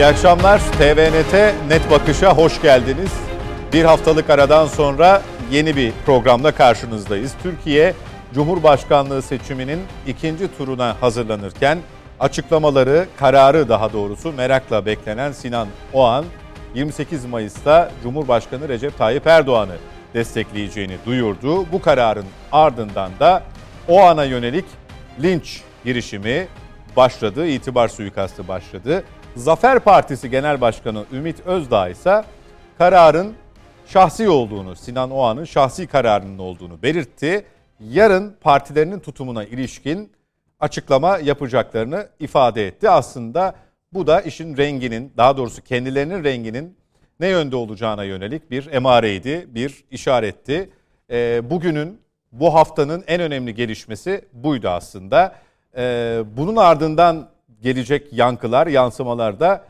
İyi akşamlar. TVNT Net Bakış'a hoş geldiniz. Bir haftalık aradan sonra yeni bir programda karşınızdayız. Türkiye Cumhurbaşkanlığı seçiminin ikinci turuna hazırlanırken açıklamaları, kararı daha doğrusu merakla beklenen Sinan Oğan 28 Mayıs'ta Cumhurbaşkanı Recep Tayyip Erdoğan'ı destekleyeceğini duyurdu. Bu kararın ardından da Oğan'a yönelik linç girişimi başladı, itibar suikastı başladı. Zafer Partisi Genel Başkanı Ümit Özdağ ise kararın şahsi olduğunu, Sinan Oğan'ın şahsi kararının olduğunu belirtti. Yarın partilerinin tutumuna ilişkin açıklama yapacaklarını ifade etti. Aslında bu da işin renginin, daha doğrusu kendilerinin renginin ne yönde olacağına yönelik bir emareydi, bir işaretti. Ee, bugünün, bu haftanın en önemli gelişmesi buydu aslında. Ee, bunun ardından gelecek yankılar, yansımalar da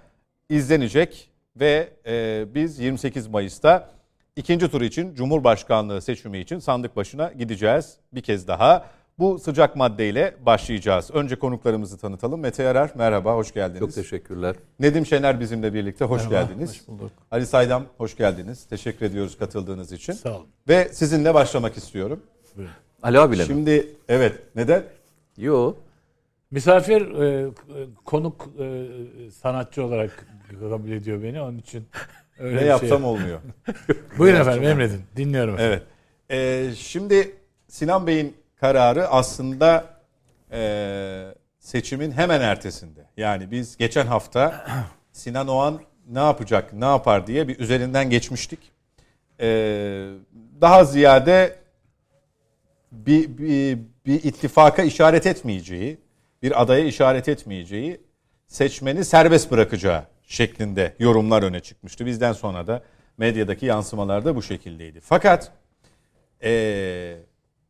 izlenecek ve e, biz 28 Mayıs'ta ikinci tur için Cumhurbaşkanlığı seçimi için sandık başına gideceğiz bir kez daha. Bu sıcak maddeyle başlayacağız. Önce konuklarımızı tanıtalım. Mete Yarar merhaba, hoş geldiniz. Çok teşekkürler. Nedim Şener bizimle birlikte, hoş Merhaba, geldiniz. hoş bulduk. Ali Saydam, hoş geldiniz. Teşekkür ediyoruz katıldığınız için. Sağ olun. Ve sizinle başlamak istiyorum. Ali abiyle mi? Şimdi evet, neden? Yo. Misafir e, konuk e, sanatçı olarak kabul ediyor beni. Onun için öyle Ne bir yapsam şey. olmuyor. Buyurun efendim emredin. Dinliyorum. efendim. Evet. Ee, şimdi Sinan Bey'in kararı aslında e, seçimin hemen ertesinde. Yani biz geçen hafta Sinan Oğan ne yapacak, ne yapar diye bir üzerinden geçmiştik. Ee, daha ziyade bir, bir, bir ittifaka işaret etmeyeceği, bir adaya işaret etmeyeceği, seçmeni serbest bırakacağı şeklinde yorumlar öne çıkmıştı. Bizden sonra da medyadaki yansımalar da bu şekildeydi. Fakat ee,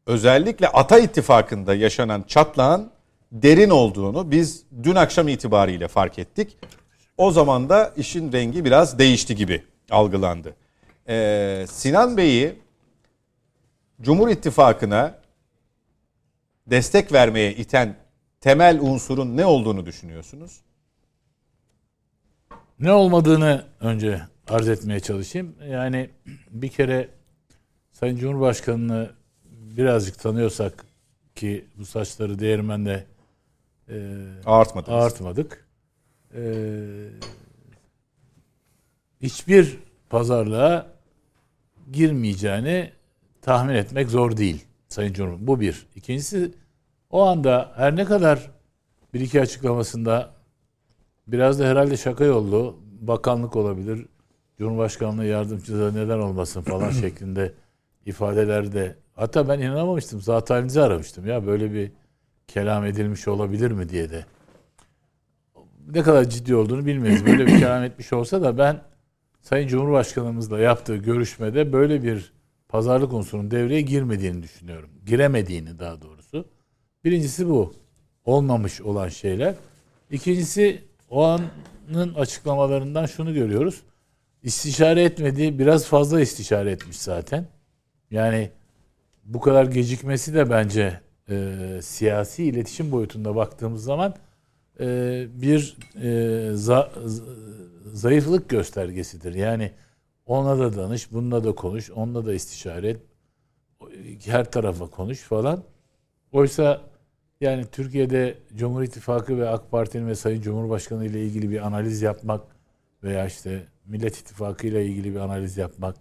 özellikle Ata İttifakı'nda yaşanan çatlağın derin olduğunu biz dün akşam itibariyle fark ettik. O zaman da işin rengi biraz değişti gibi algılandı. Ee, Sinan Bey'i Cumhur İttifakı'na destek vermeye iten temel unsurun ne olduğunu düşünüyorsunuz? Ne olmadığını önce arz etmeye çalışayım. Yani bir kere Sayın Cumhurbaşkanı'nı birazcık tanıyorsak ki bu saçları değirmende e, Ağartmadınız. ağartmadık. E, hiçbir pazarlığa girmeyeceğini tahmin etmek zor değil Sayın Cumhurbaşkanı. Bu bir. İkincisi o anda her ne kadar bir iki açıklamasında biraz da herhalde şaka yollu bakanlık olabilir, Cumhurbaşkanlığı yardımcısı neden olmasın falan şeklinde ifadelerde hatta ben inanamamıştım. Zat halinizi aramıştım ya böyle bir kelam edilmiş olabilir mi diye de. Ne kadar ciddi olduğunu bilmeyiz. Böyle bir kelam etmiş olsa da ben Sayın Cumhurbaşkanımızla yaptığı görüşmede böyle bir pazarlık unsurunun devreye girmediğini düşünüyorum. Giremediğini daha doğrusu. Birincisi bu. Olmamış olan şeyler. İkincisi o anın açıklamalarından şunu görüyoruz. İstişare etmediği biraz fazla istişare etmiş zaten. Yani bu kadar gecikmesi de bence e, siyasi iletişim boyutunda baktığımız zaman e, bir e, za- zayıflık göstergesidir. Yani ona da danış, bununla da konuş, onunla da istişare et, her tarafa konuş falan. Oysa yani Türkiye'de Cumhur İttifakı ve AK Parti'nin ve Sayın Cumhurbaşkanı ile ilgili bir analiz yapmak veya işte Millet İttifakı ile ilgili bir analiz yapmak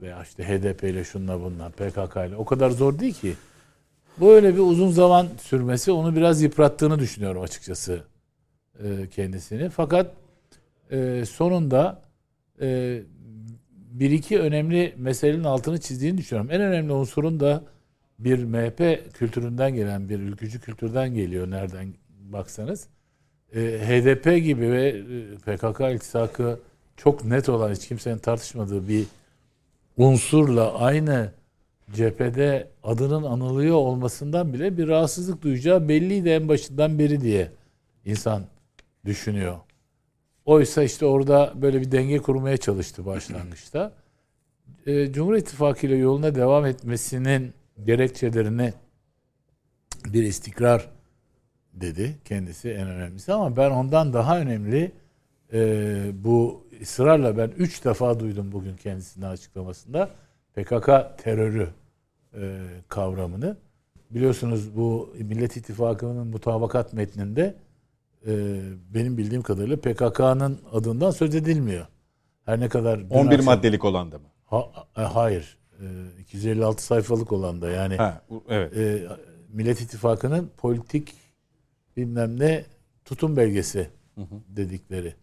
veya işte HDP ile şunla bunla PKK ile o kadar zor değil ki. Böyle bir uzun zaman sürmesi onu biraz yıprattığını düşünüyorum açıkçası e, kendisini. Fakat e, sonunda e, bir iki önemli meselenin altını çizdiğini düşünüyorum. En önemli unsurun da bir MHP kültüründen gelen bir ülkücü kültürden geliyor nereden baksanız. E, HDP gibi ve e, PKK iltisakı çok net olan hiç kimsenin tartışmadığı bir unsurla aynı cephede adının anılıyor olmasından bile bir rahatsızlık duyacağı belliydi en başından beri diye insan düşünüyor. Oysa işte orada böyle bir denge kurmaya çalıştı başlangıçta. E, Cumhur İttifakı ile yoluna devam etmesinin gerekçelerini bir istikrar dedi kendisi en önemlisi ama ben ondan daha önemli e, bu ısrarla ben üç defa duydum bugün kendisinden açıklamasında PKK terörü e, kavramını. Biliyorsunuz bu Millet İttifakı'nın mutabakat metninde e, benim bildiğim kadarıyla PKK'nın adından söz edilmiyor. Her ne kadar dün 11 akşam- maddelik olan da mı? Ha- e, hayır. E, 256 sayfalık olan da yani Ha, evet. e, Millet İttifakı'nın politik bilmem ne tutum belgesi dedikleri.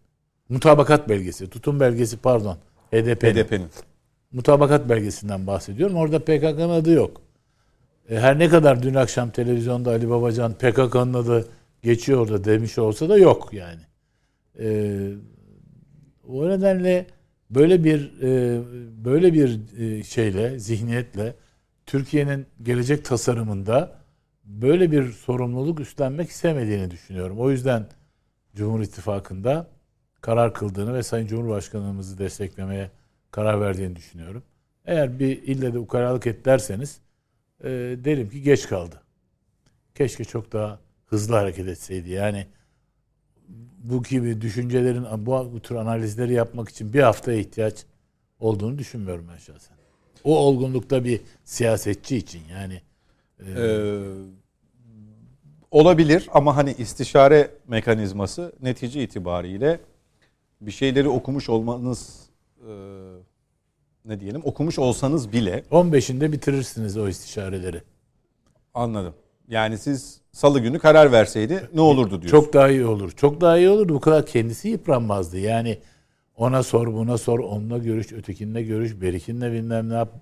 Mutabakat belgesi. Tutum belgesi pardon. HDP'nin. HDP'nin. Mutabakat belgesinden bahsediyorum. Orada PKK'nın adı yok. E, her ne kadar dün akşam televizyonda Ali Babacan PKK'nın adı geçiyor orada demiş olsa da yok yani. E, o nedenle böyle bir e, böyle bir e, şeyle zihniyetle Türkiye'nin gelecek tasarımında böyle bir sorumluluk üstlenmek istemediğini düşünüyorum. O yüzden Cumhur İttifakı'nda karar kıldığını ve Sayın Cumhurbaşkanımızı desteklemeye karar verdiğini düşünüyorum. Eğer bir ille de ukalalık et derseniz e, derim ki geç kaldı. Keşke çok daha hızlı hareket etseydi. Yani bu gibi düşüncelerin bu, tür analizleri yapmak için bir haftaya ihtiyaç olduğunu düşünmüyorum ben şahsen. O olgunlukta bir siyasetçi için yani Ee, olabilir ama hani istişare mekanizması netice itibariyle bir şeyleri okumuş olmanız e, ne diyelim okumuş olsanız bile 15'inde bitirirsiniz o istişareleri. anladım. Yani siz salı günü karar verseydi ne olurdu diyorsun. Çok daha iyi olur. Çok daha iyi olurdu. Bu kadar kendisi yıpranmazdı. Yani ona sor, buna sor, onunla görüş, ötekinle görüş, berikinle bilmem ne yap.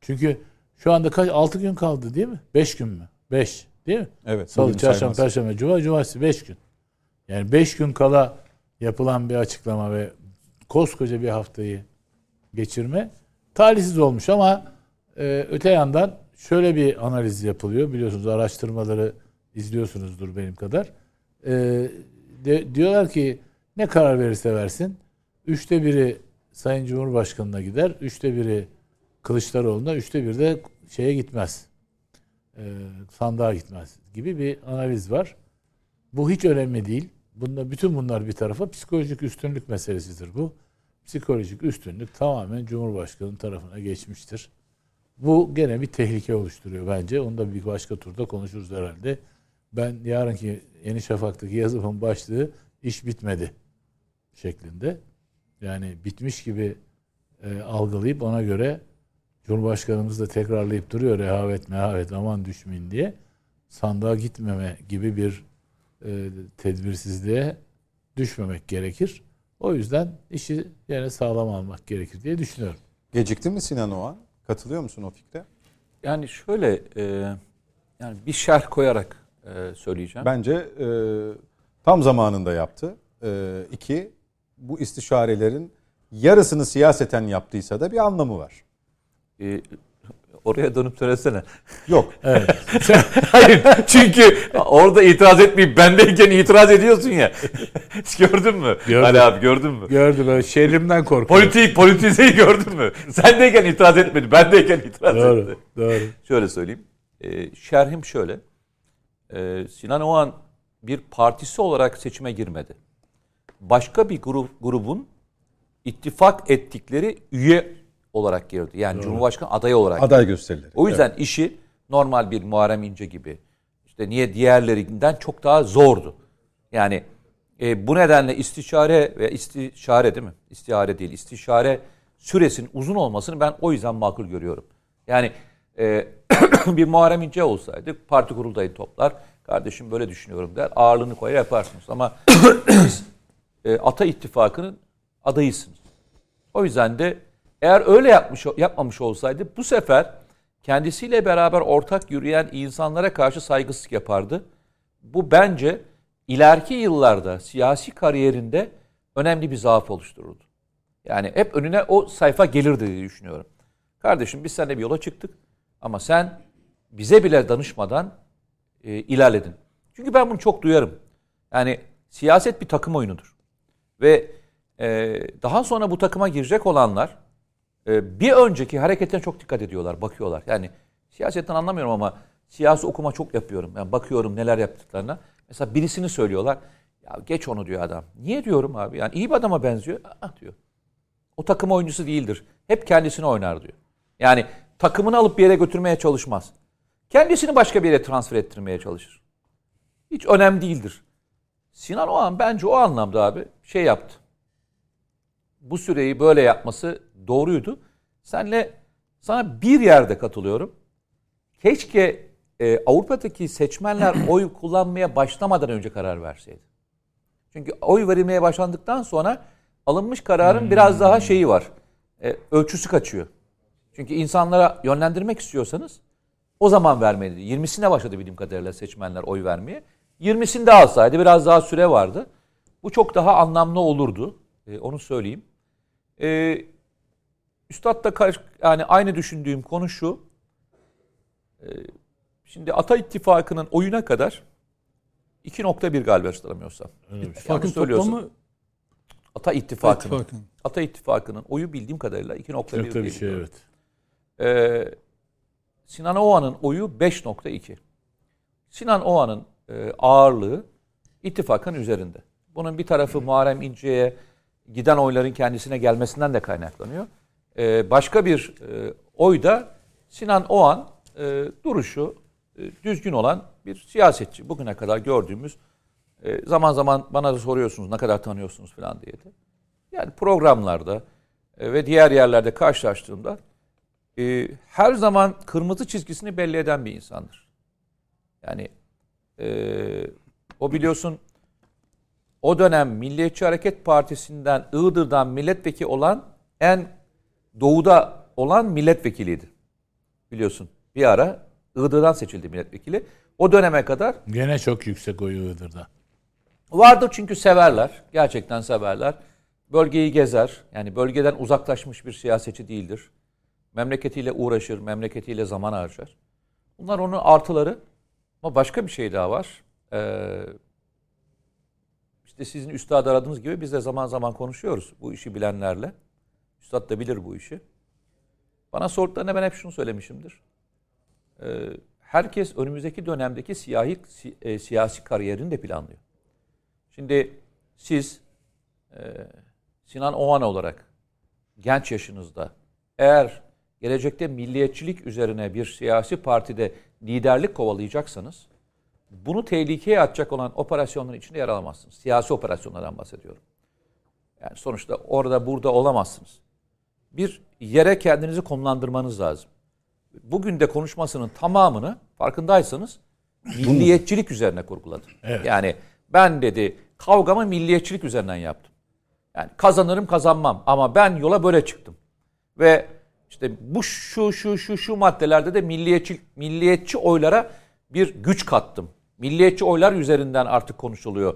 Çünkü şu anda kaç? 6 gün kaldı değil mi? 5 gün mü? 5 değil mi? Evet. Salı, çarşamba, perşembe, cuma, cumartesi 5 gün. Yani 5 gün kala yapılan bir açıklama ve koskoca bir haftayı geçirme talihsiz olmuş ama e, öte yandan şöyle bir analiz yapılıyor. Biliyorsunuz araştırmaları izliyorsunuzdur benim kadar. E, de, diyorlar ki ne karar verirse versin. Üçte biri Sayın Cumhurbaşkanı'na gider. Üçte biri Kılıçdaroğlu'na. Üçte biri de şeye gitmez. E, sandığa gitmez gibi bir analiz var. Bu hiç önemli değil. Bunda bütün bunlar bir tarafa psikolojik üstünlük meselesidir bu. Psikolojik üstünlük tamamen Cumhurbaşkanı tarafına geçmiştir. Bu gene bir tehlike oluşturuyor bence. Onu da bir başka turda konuşuruz herhalde. Ben yarınki Yeni Şafak'taki yazımın başlığı iş bitmedi şeklinde. Yani bitmiş gibi e, algılayıp ona göre Cumhurbaşkanımız da tekrarlayıp duruyor rehavet mehavet aman düşmeyin diye sandığa gitmeme gibi bir e, tedbirsizliğe düşmemek gerekir. O yüzden işi yine sağlam almak gerekir diye düşünüyorum. Gecikti mi Sinan Oğan? Katılıyor musun o fikre? Yani şöyle e, yani bir şerh koyarak e, söyleyeceğim. Bence e, tam zamanında yaptı. E, iki, bu istişarelerin yarısını siyaseten yaptıysa da bir anlamı var. E, oraya dönüp söylesene. Yok. Hayır çünkü orada itiraz etmeyip bendeyken itiraz ediyorsun ya. gördün mü? Gördüm. Ali abi gördün mü? Gördüm ben şehrimden korkuyorum. Politik, politizeyi gördün mü? Sendeyken itiraz etmedi, bendeyken itiraz etti. Doğru, doğru. Şöyle söyleyeyim. E, şerhim şöyle. E, Sinan Oğan bir partisi olarak seçime girmedi. Başka bir grup, grubun ittifak ettikleri üye olarak girdi. Yani Cumhurbaşkanı adayı olarak Aday gösterileri. o yüzden işi normal bir Muharrem İnce gibi işte niye diğerlerinden çok daha zordu. Yani e, bu nedenle istişare ve istişare değil mi? İstihare değil, istişare süresinin uzun olmasını ben o yüzden makul görüyorum. Yani e, bir Muharrem İnce olsaydı parti kurultayı toplar. Kardeşim böyle düşünüyorum der. Ağırlığını koyar yaparsınız. Ama siz e, Ata İttifakı'nın adayısınız. O yüzden de eğer öyle yapmış yapmamış olsaydı bu sefer kendisiyle beraber ortak yürüyen insanlara karşı saygısızlık yapardı. Bu bence ileriki yıllarda siyasi kariyerinde önemli bir zaaf oluştururdu. Yani hep önüne o sayfa gelirdi diye düşünüyorum. Kardeşim biz seninle bir yola çıktık ama sen bize bile danışmadan e, ilerledin. Çünkü ben bunu çok duyarım. Yani siyaset bir takım oyunudur. Ve e, daha sonra bu takıma girecek olanlar e, bir önceki hareketine çok dikkat ediyorlar, bakıyorlar. Yani siyasetten anlamıyorum ama siyasi okuma çok yapıyorum. Yani bakıyorum neler yaptıklarına. Mesela birisini söylüyorlar. Ya geç onu diyor adam. Niye diyorum abi? Yani iyi bir adama benziyor. Ah diyor. O takım oyuncusu değildir. Hep kendisini oynar diyor. Yani takımını alıp bir yere götürmeye çalışmaz. Kendisini başka bir yere transfer ettirmeye çalışır. Hiç önemli değildir. Sinan o an bence o anlamda abi şey yaptı. Bu süreyi böyle yapması doğruydu. Senle sana bir yerde katılıyorum. Keşke e, Avrupa'daki seçmenler oy kullanmaya başlamadan önce karar verseydi. Çünkü oy verilmeye başlandıktan sonra alınmış kararın biraz daha şeyi var. E, ölçüsü kaçıyor. Çünkü insanlara yönlendirmek istiyorsanız o zaman vermeli. 20'sine başladı bildiğim kadarıyla seçmenler oy vermeye. 20'sinde alsaydı biraz daha süre vardı. Bu çok daha anlamlı olurdu. E, onu söyleyeyim. E, Üstad da yani aynı düşündüğüm konu şu. E, şimdi Ata İttifakı'nın oyuna kadar 2.1 galiba hatırlamıyorsam. İttifakın söylüyorsun. toplamı Ata İttifakı'nın. İttifakın. Ata İttifakı'nın oyu bildiğim kadarıyla 2.1 Yok da bir diye şey evet. Ee, Sinan Oğan'ın oyu 5.2. Sinan Oğan'ın e, ağırlığı ittifakın üzerinde. Bunun bir tarafı Muharrem İnce'ye giden oyların kendisine gelmesinden de kaynaklanıyor. Ee, başka bir e, oy da Sinan Oğan e, duruşu e, düzgün olan bir siyasetçi. Bugüne kadar gördüğümüz e, zaman zaman bana da soruyorsunuz ne kadar tanıyorsunuz falan diye de. Yani programlarda e, ve diğer yerlerde karşılaştığımda e, her zaman kırmızı çizgisini belli eden bir insandır. Yani e, o biliyorsun o dönem Milliyetçi Hareket Partisi'nden Iğdır'dan milletvekili olan en doğuda olan milletvekiliydi. Biliyorsun bir ara Iğdır'dan seçildi milletvekili. O döneme kadar Gene çok yüksek oyu Iğdır'da. Vardır çünkü severler. Gerçekten severler. Bölgeyi gezer. Yani bölgeden uzaklaşmış bir siyasetçi değildir. Memleketiyle uğraşır, memleketiyle zaman harcar. Bunlar onun artıları. Ama başka bir şey daha var. Ee, işte sizin üstad aradığınız gibi biz de zaman zaman konuşuyoruz bu işi bilenlerle. Üstad da bilir bu işi. Bana sorduklarında ben hep şunu söylemişimdir. Ee, herkes önümüzdeki dönemdeki siyahi, si- e, siyasi kariyerini de planlıyor. Şimdi siz e, Sinan Oğan olarak genç yaşınızda eğer gelecekte milliyetçilik üzerine bir siyasi partide liderlik kovalayacaksanız bunu tehlikeye atacak olan operasyonların içinde yer alamazsınız. Siyasi operasyonlardan bahsediyorum. Yani sonuçta orada burada olamazsınız. Bir yere kendinizi konumlandırmanız lazım. Bugün de konuşmasının tamamını farkındaysanız milliyetçilik üzerine kurguladı. Evet. Yani ben dedi kavgamı milliyetçilik üzerinden yaptım. Yani kazanırım kazanmam ama ben yola böyle çıktım. Ve işte bu şu şu şu şu maddelerde de milliyetçi milliyetçi oylara bir güç kattım. Milliyetçi oylar üzerinden artık konuşuluyor.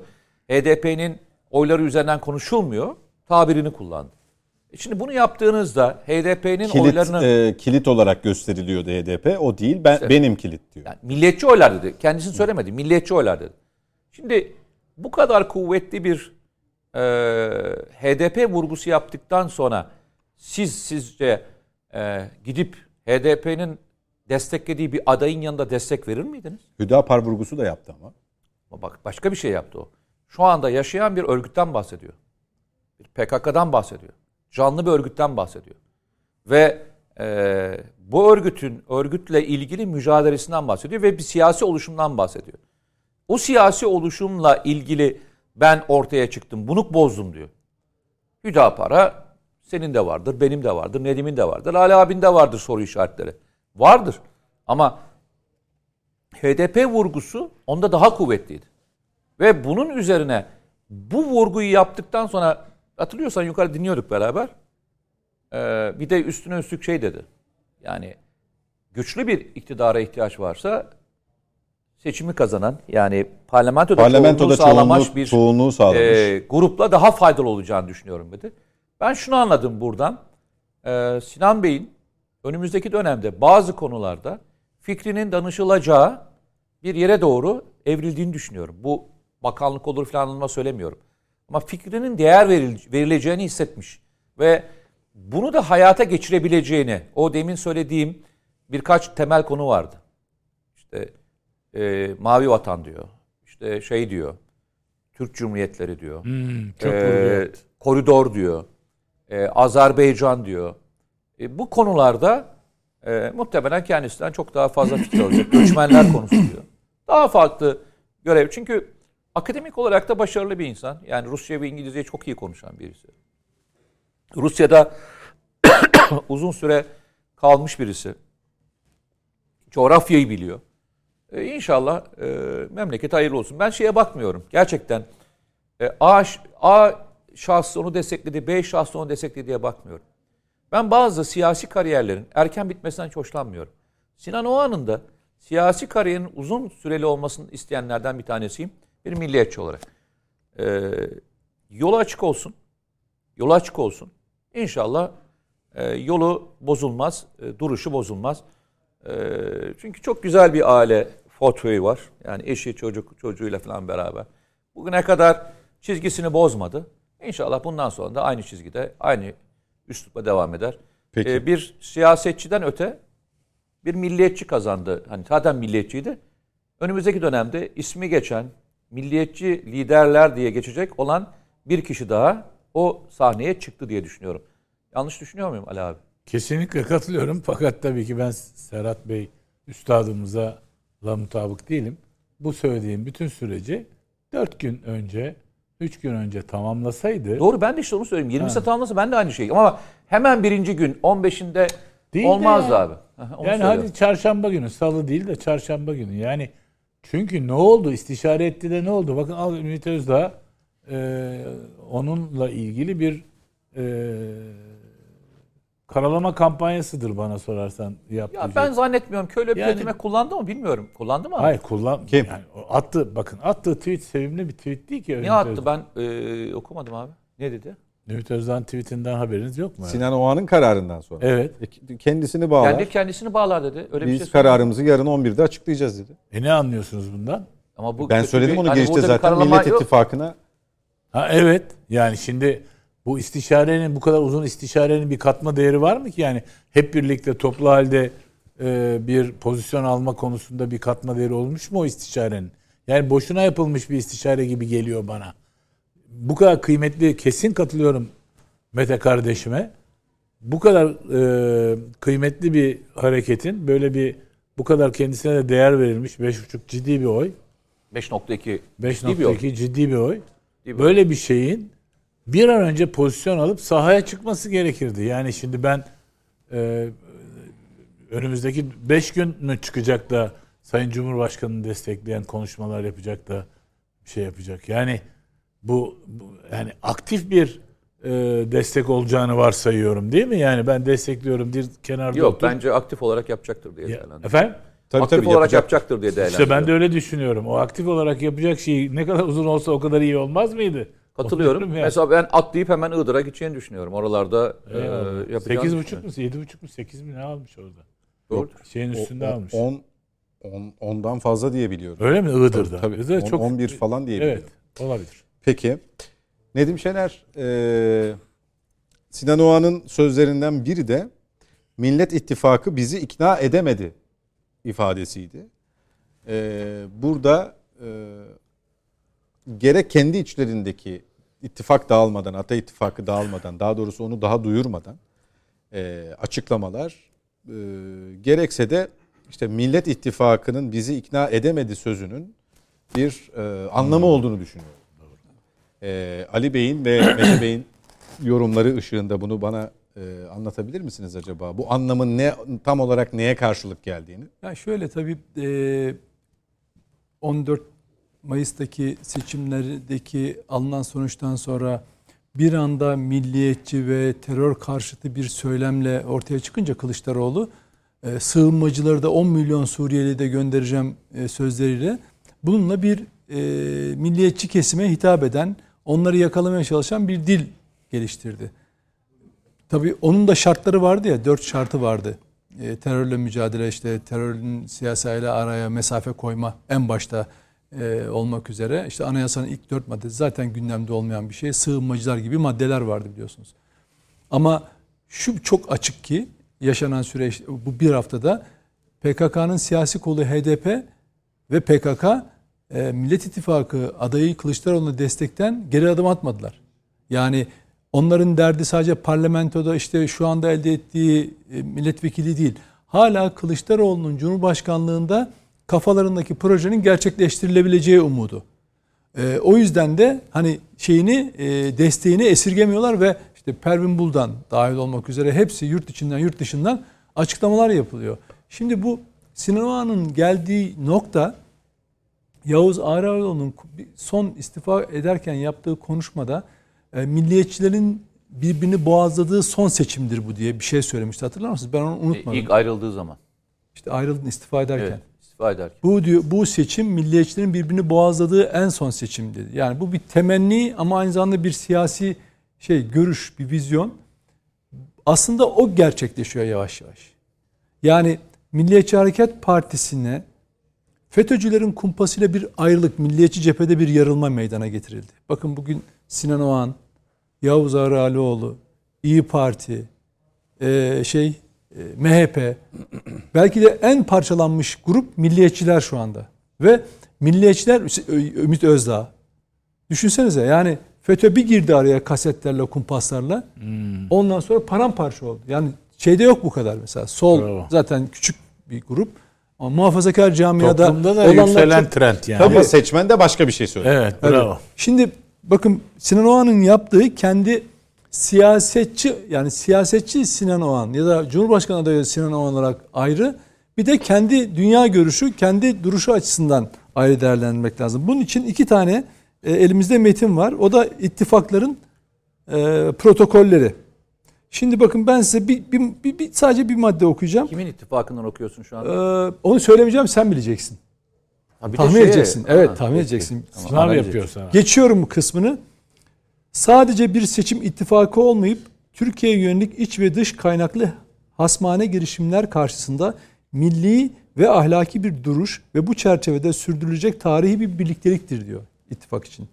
HDP'nin oyları üzerinden konuşulmuyor. Tabirini kullandı. E Şimdi bunu yaptığınızda HDP'nin Kilit, oylarını e, kilit olarak gösteriliyordu HDP. O değil. Ben benim kilit diyor. yani milliyetçi oylar dedi. Kendisini söylemedi. Milliyetçi oylar dedi. Şimdi bu kadar kuvvetli bir e, HDP vurgusu yaptıktan sonra siz sizce e, gidip HDP'nin desteklediği bir adayın yanında destek verir miydiniz? Hüdapar vurgusu da yaptı ama. Ama bak başka bir şey yaptı o. Şu anda yaşayan bir örgütten bahsediyor. Bir PKK'dan bahsediyor. Canlı bir örgütten bahsediyor. Ve e, bu örgütün örgütle ilgili mücadelesinden bahsediyor ve bir siyasi oluşumdan bahsediyor. O siyasi oluşumla ilgili ben ortaya çıktım, bunu bozdum diyor. Hüdapar'a senin de vardır, benim de vardır, Nedim'in de vardır, Ali abin de vardır soru işaretleri. Vardır. Ama HDP vurgusu onda daha kuvvetliydi. Ve bunun üzerine bu vurguyu yaptıktan sonra hatırlıyorsan yukarı dinliyorduk beraber. Ee, bir de üstüne üstlük şey dedi. Yani güçlü bir iktidara ihtiyaç varsa seçimi kazanan yani parlamentoda, Parlamentoda çoğunluğu sağlamış çoğunluğu- bir çoğunluğu sağlamış. e, grupla daha faydalı olacağını düşünüyorum dedi. Ben şunu anladım buradan. Ee, Sinan Bey'in önümüzdeki dönemde bazı konularda fikrinin danışılacağı bir yere doğru evrildiğini düşünüyorum. Bu bakanlık olur falan anlamda söylemiyorum. Ama fikrinin değer veril- verileceğini hissetmiş. Ve bunu da hayata geçirebileceğini, o demin söylediğim birkaç temel konu vardı. İşte e, mavi vatan diyor. İşte şey diyor. Türk Cumhuriyetleri diyor. Hmm, Ee, vurgu. koridor diyor. Ee, Azerbaycan diyor. E, bu konularda e, muhtemelen kendisinden çok daha fazla fikir alacak. Göçmenler konusu diyor. Daha farklı görev. Çünkü akademik olarak da başarılı bir insan. Yani Rusça ve İngilizceyi çok iyi konuşan birisi. Rusya'da uzun süre kalmış birisi. Coğrafyayı biliyor. E, inşallah e, memleket hayırlı olsun. Ben şeye bakmıyorum. Gerçekten e, A, A şahsı onu destekledi, B şahsı onu destekledi diye bakmıyorum. Ben bazı siyasi kariyerlerin erken bitmesinden hiç hoşlanmıyorum. Sinan Oğan'ın da siyasi kariyerin uzun süreli olmasını isteyenlerden bir tanesiyim. Bir milliyetçi olarak. E, yolu açık olsun. Yolu açık olsun. İnşallah e, yolu bozulmaz, e, duruşu bozulmaz. E, çünkü çok güzel bir aile portföyü var. Yani eşi, çocuk, çocuğuyla falan beraber. Bugüne kadar çizgisini bozmadı. İnşallah bundan sonra da aynı çizgide, aynı üslupla devam eder. Peki. E, bir siyasetçiden öte bir milliyetçi kazandı. Hani zaten milliyetçiydi. Önümüzdeki dönemde ismi geçen milliyetçi liderler diye geçecek olan bir kişi daha o sahneye çıktı diye düşünüyorum. Yanlış düşünüyor muyum Ali abi? Kesinlikle katılıyorum fakat tabii ki ben Serhat Bey üstadımıza la mutabık değilim. Bu söylediğim bütün süreci 4 gün önce, 3 gün önce tamamlasaydı Doğru ben de işte onu söyleyeyim. 20 saat alması ben de aynı şey. Ama hemen birinci gün 15'inde Değil de olmazdı ya. abi. Aha, onu yani söylüyorum. hadi çarşamba günü, salı değil de çarşamba günü. Yani çünkü ne oldu? İstişare etti de ne oldu? Bakın al Ümit Özdağ e, onunla ilgili bir e, karalama kampanyasıdır bana sorarsan yaptığı Ya şey. ben zannetmiyorum ki öyle bir Yani- kelime kullandı mı bilmiyorum. Kullandı mı abi? Hayır kullan. Kim? Yani attı bakın attığı tweet sevimli bir tweet değil ki. Niye attı Özdağ. ben e, okumadım abi. Ne dedi? Ümit Özdağ'ın tweetinden haberiniz yok mu? Sinan Oğan'ın kararından sonra. Evet. E, Kendisini bağlar. Kendi kendisini bağlar dedi. Öyle bir Biz şey söyledi. kararımızı yarın 11'de açıklayacağız dedi. E ne anlıyorsunuz bundan? Ama bu Ben söyledim bir- onu hani bir zaten karalama Millet yok. İttifakı'na Ha evet. Yani şimdi bu istişarenin bu kadar uzun istişarenin bir katma değeri var mı ki yani hep birlikte toplu halde e, bir pozisyon alma konusunda bir katma değeri olmuş mu o istişarenin? Yani boşuna yapılmış bir istişare gibi geliyor bana. Bu kadar kıymetli kesin katılıyorum Mete kardeşime. Bu kadar e, kıymetli bir hareketin böyle bir bu kadar kendisine de değer verilmiş 5,5 ciddi bir oy. 5.2 ciddi bir 5.2 ciddi bir oy. bir Böyle bir şeyin bir an önce pozisyon alıp sahaya çıkması gerekirdi. Yani şimdi ben e, önümüzdeki 5 gün mü çıkacak da Sayın Cumhurbaşkanı'nı destekleyen konuşmalar yapacak da bir şey yapacak. Yani bu, bu yani aktif bir e, destek olacağını varsayıyorum değil mi? Yani ben destekliyorum bir kenarda Yok otur. bence aktif olarak yapacaktır diye Ya, değerlendiriyorum. efendim? tabii aktif tabii olarak yapacak. yapacaktır diye değerlendiriyorum. İşte ben de öyle düşünüyorum. O aktif olarak yapacak şey ne kadar uzun olsa o kadar iyi olmaz mıydı? Katılıyorum. Yani. Mesela ben atlayıp hemen Iğdır'a gideceğini düşünüyorum. Oralarda e, Eyvallah. yapacağını 8,5 düşünüyorum. mu? 7,5 mu? 8 mi ne almış orada? Doğru. Şeyin üstünde O- almış. 10 10 ondan fazla diye biliyorum. Öyle mi? Iğdır'da. Tabii, Iğdır'da On- çok 11 falan diye Evet. biliyorum. Olabilir. Peki. Nedim Şener, e, Sinan Oğan'ın sözlerinden biri de Millet İttifakı bizi ikna edemedi ifadesiydi. E, burada e, gerek kendi içlerindeki ittifak dağılmadan, Ata İttifakı dağılmadan, daha doğrusu onu daha duyurmadan e, açıklamalar, e, gerekse de işte Millet İttifakı'nın bizi ikna edemedi sözünün bir e, anlamı olduğunu düşünüyorum. E, Ali Bey'in ve Mete Bey'in yorumları ışığında bunu bana e, anlatabilir misiniz acaba? Bu anlamın ne tam olarak neye karşılık geldiğini? Ya şöyle tabii e, 14 Mayıs'taki seçimlerdeki alınan sonuçtan sonra bir anda milliyetçi ve terör karşıtı bir söylemle ortaya çıkınca Kılıçdaroğlu e, sığınmacıları da 10 milyon Suriyeli de göndereceğim e, sözleriyle bununla bir e, milliyetçi kesime hitap eden, onları yakalamaya çalışan bir dil geliştirdi. Tabii onun da şartları vardı ya, dört şartı vardı. Terörle mücadele işte terörün siyasayla araya mesafe koyma en başta e, olmak üzere. işte anayasanın ilk dört maddesi zaten gündemde olmayan bir şey. Sığınmacılar gibi maddeler vardı biliyorsunuz. Ama şu çok açık ki yaşanan süreç bu bir haftada PKK'nın siyasi kolu HDP ve PKK e, Millet İttifakı adayı Kılıçdaroğlu'na destekten geri adım atmadılar. Yani onların derdi sadece parlamentoda işte şu anda elde ettiği e, milletvekili değil. Hala Kılıçdaroğlu'nun Cumhurbaşkanlığında kafalarındaki projenin gerçekleştirilebileceği umudu. E, o yüzden de hani şeyini e, desteğini esirgemiyorlar ve işte Pervin Buldan dahil olmak üzere hepsi yurt içinden yurt dışından açıklamalar yapılıyor. Şimdi bu Sinan Oğan'ın geldiği nokta Yavuz Ağraoğlu'nun son istifa ederken yaptığı konuşmada e, milliyetçilerin birbirini boğazladığı son seçimdir bu diye bir şey söylemişti. Hatırlar mısınız? Ben onu unutmadım. İlk ayrıldığı zaman. İşte ayrıldın istifa ederken. Evet. İstifa ederken. Bu diyor bu seçim milliyetçilerin birbirini boğazladığı en son seçim dedi. Yani bu bir temenni ama aynı zamanda bir siyasi şey görüş, bir vizyon. Aslında o gerçekleşiyor yavaş yavaş. Yani Milliyetçi Hareket Partisi'ne FETÖ'cülerin kumpasıyla bir ayrılık, milliyetçi cephede bir yarılma meydana getirildi. Bakın bugün Sinan Oğan, Yavuz Ağralioğlu, İyi Parti, e, şey MHP, belki de en parçalanmış grup milliyetçiler şu anda. Ve milliyetçiler Ümit Özdağ. Düşünsenize yani FETÖ bir girdi araya kasetlerle, kumpaslarla. Ondan sonra paramparça oldu. Yani şeyde yok bu kadar mesela. Sol Bravo. zaten küçük bir grup. Ama muhafazakar camiada Toplumda da olanlar yükselen çok- trend yani. Ama seçmen de başka bir şey söylüyor. Evet Evet. bravo. Şimdi bakın Sinan Oğan'ın yaptığı kendi siyasetçi yani siyasetçi Sinan Oğan ya da Cumhurbaşkanı adayı Sinan Oğan olarak ayrı bir de kendi dünya görüşü, kendi duruşu açısından ayrı değerlendirmek lazım. Bunun için iki tane e, elimizde metin var. O da ittifakların e, protokolleri. Şimdi bakın ben size bir, bir, bir- bir- sadece bir madde okuyacağım. Kimin ittifakından okuyorsun şu Ee, anda? onu söylemeyeceğim sen bileceksin. Ha, bir de tahmin şeye- edeceksin. Evet, Ha, tahmin peki. edeceksin. Sınav yapıyor sana. Geçiyorum bu kısmını. Sadece bir seçim ittifakı olmayıp Türkiye'ye yönelik iç ve dış kaynaklı hasmane girişimler karşısında milli ve ahlaki bir duruş ve bu çerçevede sürdürülecek tarihi bir birlikteliktir diyor ittifak için.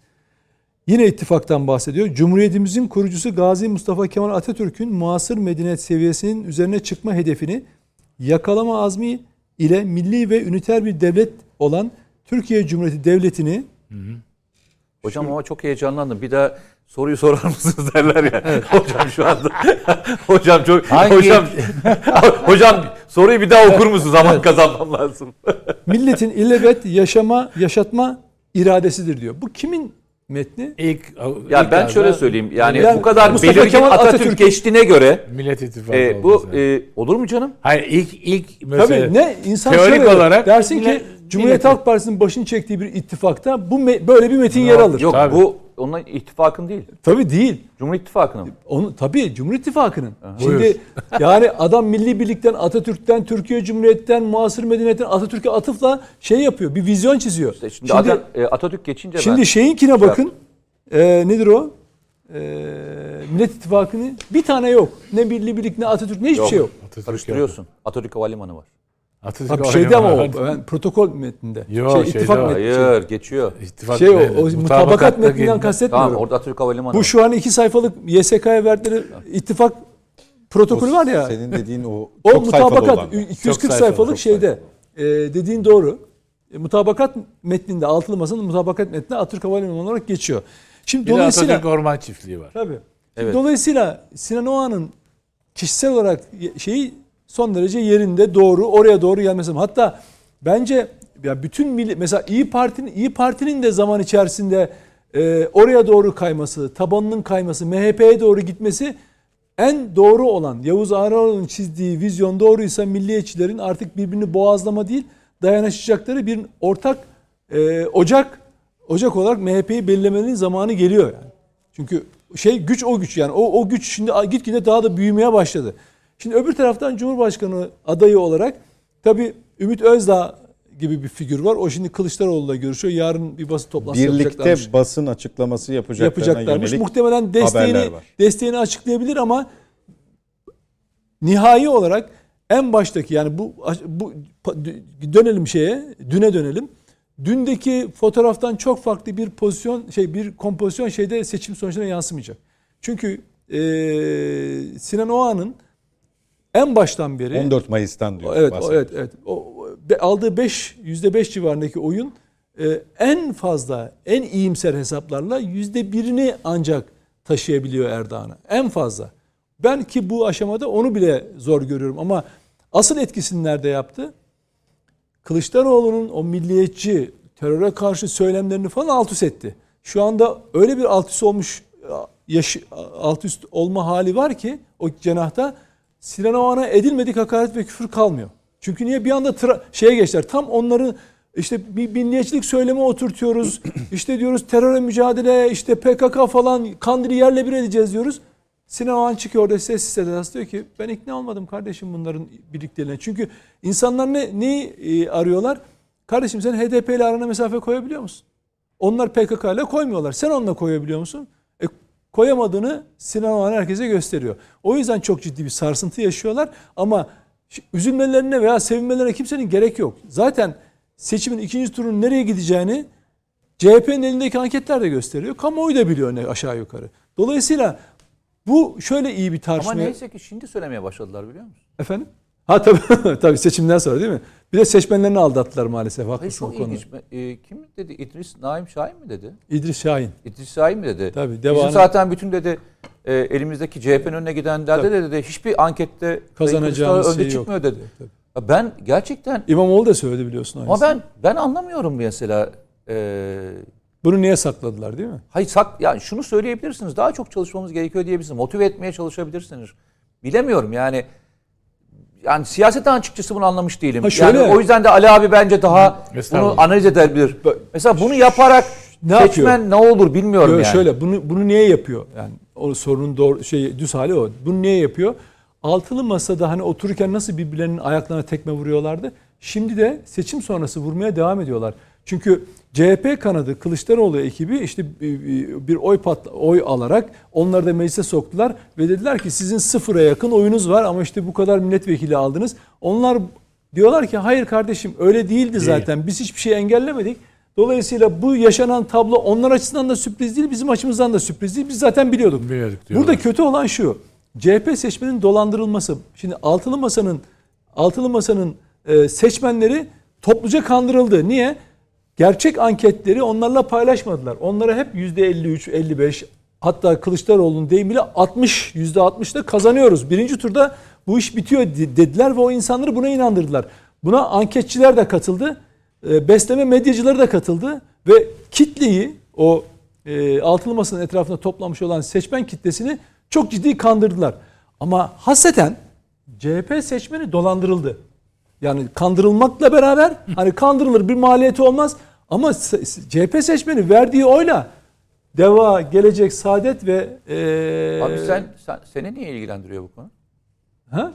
Yine ittifaktan bahsediyor. Cumhuriyetimizin kurucusu Gazi Mustafa Kemal Atatürk'ün muasır medeniyet seviyesinin üzerine çıkma hedefini yakalama azmi ile milli ve üniter bir devlet olan Türkiye Cumhuriyeti Devleti'ni Hocam ama çok heyecanlandım. Bir daha soruyu sorar mısınız derler ya. Hocam şu anda. hocam çok Hangi- hocam hocam soruyu bir daha okur musun? Zaman kazanmam lazım. Milletin ilebet yaşama, yaşatma iradesidir diyor. Bu kimin metni? İlk, Ya ilk ben arada şöyle söyleyeyim. Yani Yani bu kadar Mustafa belirgin Kemal Atatürk, Atatürk- geçtiğine göre Millet İttifakı e, bu e, olur mu canım? Hayır ilk ilk mesela Tabii ne insan teorik şöyle olarak dersin ki Cumhuriyet Halk Partisi'nin başını çektiği bir ittifakta bu me- böyle bir metin yer alır. Yok Tabii. bu onun ittifakın değil. Tabii değil. Cumhur İttifakı'nın. Onu tabii Cumhur İttifakı'nın. Buyur. Şimdi yani adam Milli Birlik'ten, Atatürk'ten, Türkiye Cumhuriyet'ten, muasır medeniyetten Atatürk'e atıfla şey yapıyor. Bir vizyon çiziyor. İşte şimdi, şimdi e, Atatürk geçince şimdi ben şeyinkine bakın. Ee, nedir o? Ee, Millet İttifakı'nın bir tane yok. Ne Milli Birlik ne Atatürk ne hiçbir Yok. şey yok. Atatürk karıştırıyorsun. Atatürk Havalimanı var. Atatürk Abi şeyde ama o ben, protokol metninde. Yok, şey, şeyde ittifak var. metni. Hayır geçiyor. İttifak Şey o, o mutabakat metninden kastetmiyorum. Tamam orada Atatürk Havalimanı Bu var. şu an iki sayfalık YSK'ya verdikleri ittifak protokolü var ya. Senin dediğin o O çok sayfalı mutabakat olan. 240 sayfalı, sayfalık çok şeyde. E, dediğin doğru. E, mutabakat metninde altılı masanın mutabakat metninde Atatürk Havalimanı olarak geçiyor. Şimdi Bir de dolayısıyla Atatürk Orman Çiftliği var. tabii. Evet. Dolayısıyla Sinan Oğan'ın kişisel olarak şeyi son derece yerinde doğru oraya doğru gelmesi. Hatta bence ya bütün milli, mesela İyi Parti'nin İyi Parti'nin de zaman içerisinde e, oraya doğru kayması, tabanının kayması, MHP'ye doğru gitmesi en doğru olan Yavuz Ağraoğlu'nun çizdiği vizyon doğruysa milliyetçilerin artık birbirini boğazlama değil dayanışacakları bir ortak e, ocak ocak olarak MHP'yi belirlemenin zamanı geliyor yani. Çünkü şey güç o güç yani o, o güç şimdi gitgide daha da büyümeye başladı. Şimdi öbür taraftan Cumhurbaşkanı adayı olarak tabii Ümit Özdağ gibi bir figür var. O şimdi Kılıçdaroğlu'la görüşüyor. Yarın bir basın toplantısı Birlikte yapacaklarmış basın açıklaması yapacaklarına yapacaklarmış. yönelik Muhtemelen desteğini desteğini açıklayabilir ama nihai olarak en baştaki yani bu bu dönelim şeye, düne dönelim. Dündeki fotoğraftan çok farklı bir pozisyon şey bir kompozisyon şeyde seçim sonuçlarına yansımayacak. Çünkü eee Sinan Oğan'ın en baştan beri 14 Mayıs'tan diyor. Evet, evet, evet. O, aldığı 5 %5 civarındaki oyun e, en fazla en iyimser hesaplarla yüzde birini ancak taşıyabiliyor Erdoğan'a. En fazla. Ben ki bu aşamada onu bile zor görüyorum ama asıl etkisini nerede yaptı? Kılıçdaroğlu'nun o milliyetçi teröre karşı söylemlerini falan alt üst etti. Şu anda öyle bir alt üst olmuş yaş, alt üst olma hali var ki o cenahta Sinan Oğan'a edilmedik hakaret ve küfür kalmıyor. Çünkü niye bir anda tra- şeye geçtiler. Tam onların işte bir milliyetçilik söylemi oturtuyoruz. işte diyoruz teröre mücadele, işte PKK falan Kandil'i yerle bir edeceğiz diyoruz. Sinan Oğan çıkıyor orada sessiz sedasız diyor ki ben ikna olmadım kardeşim bunların birlikteliğine. Çünkü insanlar ne neyi e, arıyorlar? Kardeşim sen HDP ile arana mesafe koyabiliyor musun? Onlar PKK ile koymuyorlar. Sen onunla koyabiliyor musun? Koyamadığını Sinan Oğan herkese gösteriyor. O yüzden çok ciddi bir sarsıntı yaşıyorlar ama üzülmelerine veya sevinmelerine kimsenin gerek yok. Zaten seçimin ikinci turunun nereye gideceğini CHP'nin elindeki anketler de gösteriyor. Kamuoyu da biliyor ne aşağı yukarı. Dolayısıyla bu şöyle iyi bir tartışma. Ama neyse ki şimdi söylemeye başladılar biliyor musun? Efendim? Ha tabii tabii seçimden sonra değil mi? Bir de seçmenlerini aldattılar maalesef. Hayır, Haklısın çok o konuda. ilginç. E, kim dedi? İdris Naim Şahin mi dedi? İdris Şahin. İdris Şahin mi dedi? Tabii, Bizim devamı- zaten bütün dedi e, elimizdeki CHP'nin önüne gidenlerde de dedi hiçbir ankette Kazanacağımız şey önde yok. çıkmıyor dedi. Tabii. Ya Ben gerçekten İmamoğlu da söyledi biliyorsun. ama ben ben anlamıyorum mesela e, Bunu niye sakladılar değil mi? hayır sak yani şunu söyleyebilirsiniz. Daha çok çalışmamız gerekiyor diyebilirsiniz. Motive etmeye çalışabilirsiniz. Bilemiyorum yani yani siyasetten açıkçası bunu anlamış değilim. Ha şöyle- yani o yüzden de Ali abi bence daha bunu analiz edebilir. Mesela bunu yaparak Ne seçmen ne olur bilmiyorum Yo, yani. Şöyle bunu bunu niye yapıyor? Yani o sorunun doğru şey düz hali o. Bunu niye yapıyor? Altılı masada hani otururken nasıl birbirlerinin ayaklarına tekme vuruyorlardı? Şimdi de seçim sonrası vurmaya devam ediyorlar. Çünkü CHP kanadı Kılıçdaroğlu ekibi işte bir oy patla, oy alarak onları da meclise soktular ve dediler ki sizin sıfıra yakın oyunuz var ama işte bu kadar milletvekili aldınız. Onlar diyorlar ki hayır kardeşim öyle değildi zaten. Biz hiçbir şey engellemedik. Dolayısıyla bu yaşanan tablo onlar açısından da sürpriz değil, bizim açımızdan da sürpriz değil. Biz zaten biliyorduk. Biliyorduk diyorlar. Burada kötü olan şu. CHP seçmenin dolandırılması. Şimdi altılı masanın altılı masanın e, seçmenleri topluca kandırıldı. Niye? Gerçek anketleri onlarla paylaşmadılar. Onlara hep %53, 55 hatta Kılıçdaroğlu'nun deyimiyle 60, %60'da kazanıyoruz. Birinci turda bu iş bitiyor de- dediler ve o insanları buna inandırdılar. Buna anketçiler de katıldı. e, Besleme medyacıları da katıldı ve kitleyi o e, altılı masanın etrafında toplanmış olan seçmen kitlesini çok ciddi kandırdılar. Ama hasreten CHP seçmeni dolandırıldı. Yani kandırılmakla beraber hani kandırılır bir maliyeti olmaz ama CHP seçmeni verdiği oyla Deva, Gelecek, Saadet ve e, Abi sen, sen seni niye ilgilendiriyor bu konu? ha?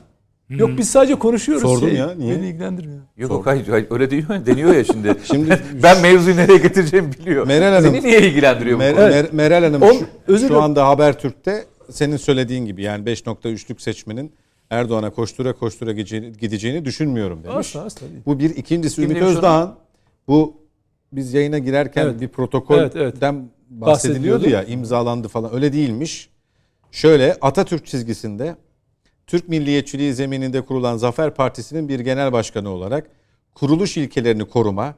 Yok biz sadece konuşuyoruz. Sordum Şey, ya, niye? Beni ilgilendirmiyor. Yok hayır, hayır, öyle mi? Deniyor ya şimdi. Şimdi ben mevzuyu nereye getireceğimi biliyor. Meral Hanım- Seni niye ilgilendiriyor bu Mer- konu? Mer- Meral Hanım On- şu, özür şu anda Habertürk'te senin söylediğin gibi yani 5.3'lük seçmenin Erdoğan'a koştura koştura gideceğini, düşünmüyorum demiş. Asla asla değil. Bu bir. ikincisi Ümit? Özdağ'ın bu biz yayına girerken Evet. bir protokolden Evet, evet. bahsediliyordu Bahsediliyordu. ya imzalandı falan. Öyle değilmiş. Şöyle Atatürk çizgisinde Türk milliyetçiliği zemininde kurulan Zafer Partisi'nin bir genel başkanı olarak kuruluş ilkelerini koruma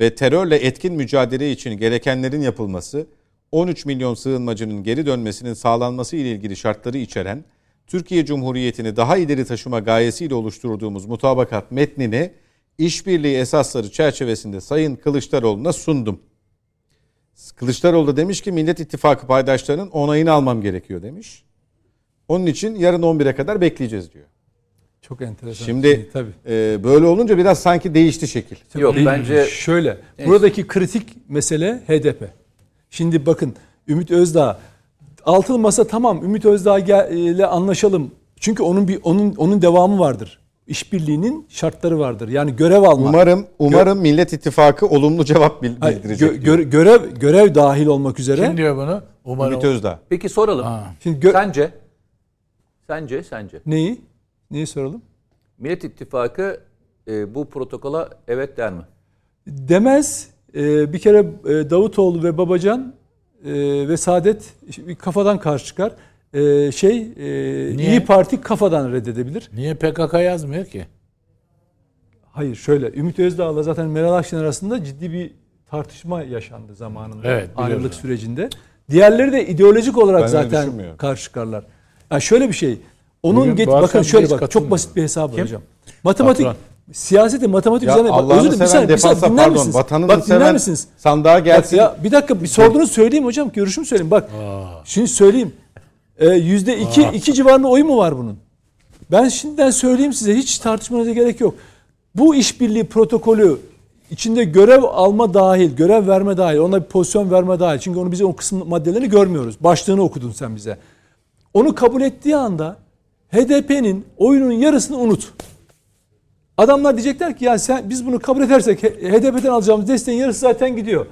ve terörle etkin mücadele için gerekenlerin yapılması, 13 milyon sığınmacının geri dönmesinin sağlanması ile ilgili şartları içeren Türkiye Cumhuriyeti'ni daha ileri taşıma gayesiyle oluşturduğumuz mutabakat metnini işbirliği esasları çerçevesinde Sayın Kılıçdaroğlu'na sundum. Kılıçdaroğlu da demiş ki Millet İttifakı paydaşlarının onayını almam gerekiyor demiş. Onun için yarın 11'e kadar bekleyeceğiz diyor. Çok enteresan. Şimdi şey, tabii. e, böyle olunca biraz sanki değişti şekil. Yok Değil. bence şöyle. Buradaki kritik mesele HDP. Şimdi bakın Ümit Özdağ altılı masa tamam Ümit Özdağ gel- ile anlaşalım. Çünkü onun bir onun onun devamı vardır. İşbirliğinin şartları vardır. Yani görev alma. Umarım umarım Millet İttifakı olumlu cevap bildirecek. gö- göre- görev görev dahil olmak üzere. Kim diyor bunu? Umarım. Ümit Özdağ. peki soralım. Ha. Şimdi gö- Sence sence sence neyi? Neyi soralım? Millet İttifakı e, bu protokola evet der mi? Demez. Ee, bir kere e, Davutoğlu ve Babacan e, ve Saadet kafadan karşı çıkar. Ee, şey e, Niye? İyi Parti kafadan reddedebilir. Niye PKK yazmıyor ki? Hayır şöyle Ümit Özdağ'la zaten Meral Akşener arasında ciddi bir tartışma yaşandı zamanında Evet, ayrılık sürecinde. Diğerleri de ideolojik olarak Ben zaten karşı çıkarlar. Yani şöyle bir şey. Onun Bugün get- bakın şöyle bak çok basit bir Kim? hocam. Matematik Patron. Siyasete matematik Ya üzerine bak, Allah'ını özür dilerim, bir saniye, bir saniye, dinler pardon misiniz? vatanını Bak dinler misiniz? sandığa Bak gelsin. ya bir dakika bir sorduğunu söyleyeyim hocam görüşümü söyleyeyim. Bak şimdi söyleyeyim. Ee, Yüzde iki, iki civarında oyu mu var bunun? Ben şimdiden söyleyeyim size hiç tartışmanıza gerek yok. Bu işbirliği protokolü içinde görev alma dahil, görev verme dahil, ona bir pozisyon verme dahil. Çünkü onu bize o kısım maddelerini görmüyoruz. Başlığını okudun sen bize. Onu kabul ettiği anda HDP'nin oyunun yarısını unut. Adamlar diyecekler ki ya sen biz bunu kabul edersek HDP'den alacağımız desteğin yarısı zaten gidiyor.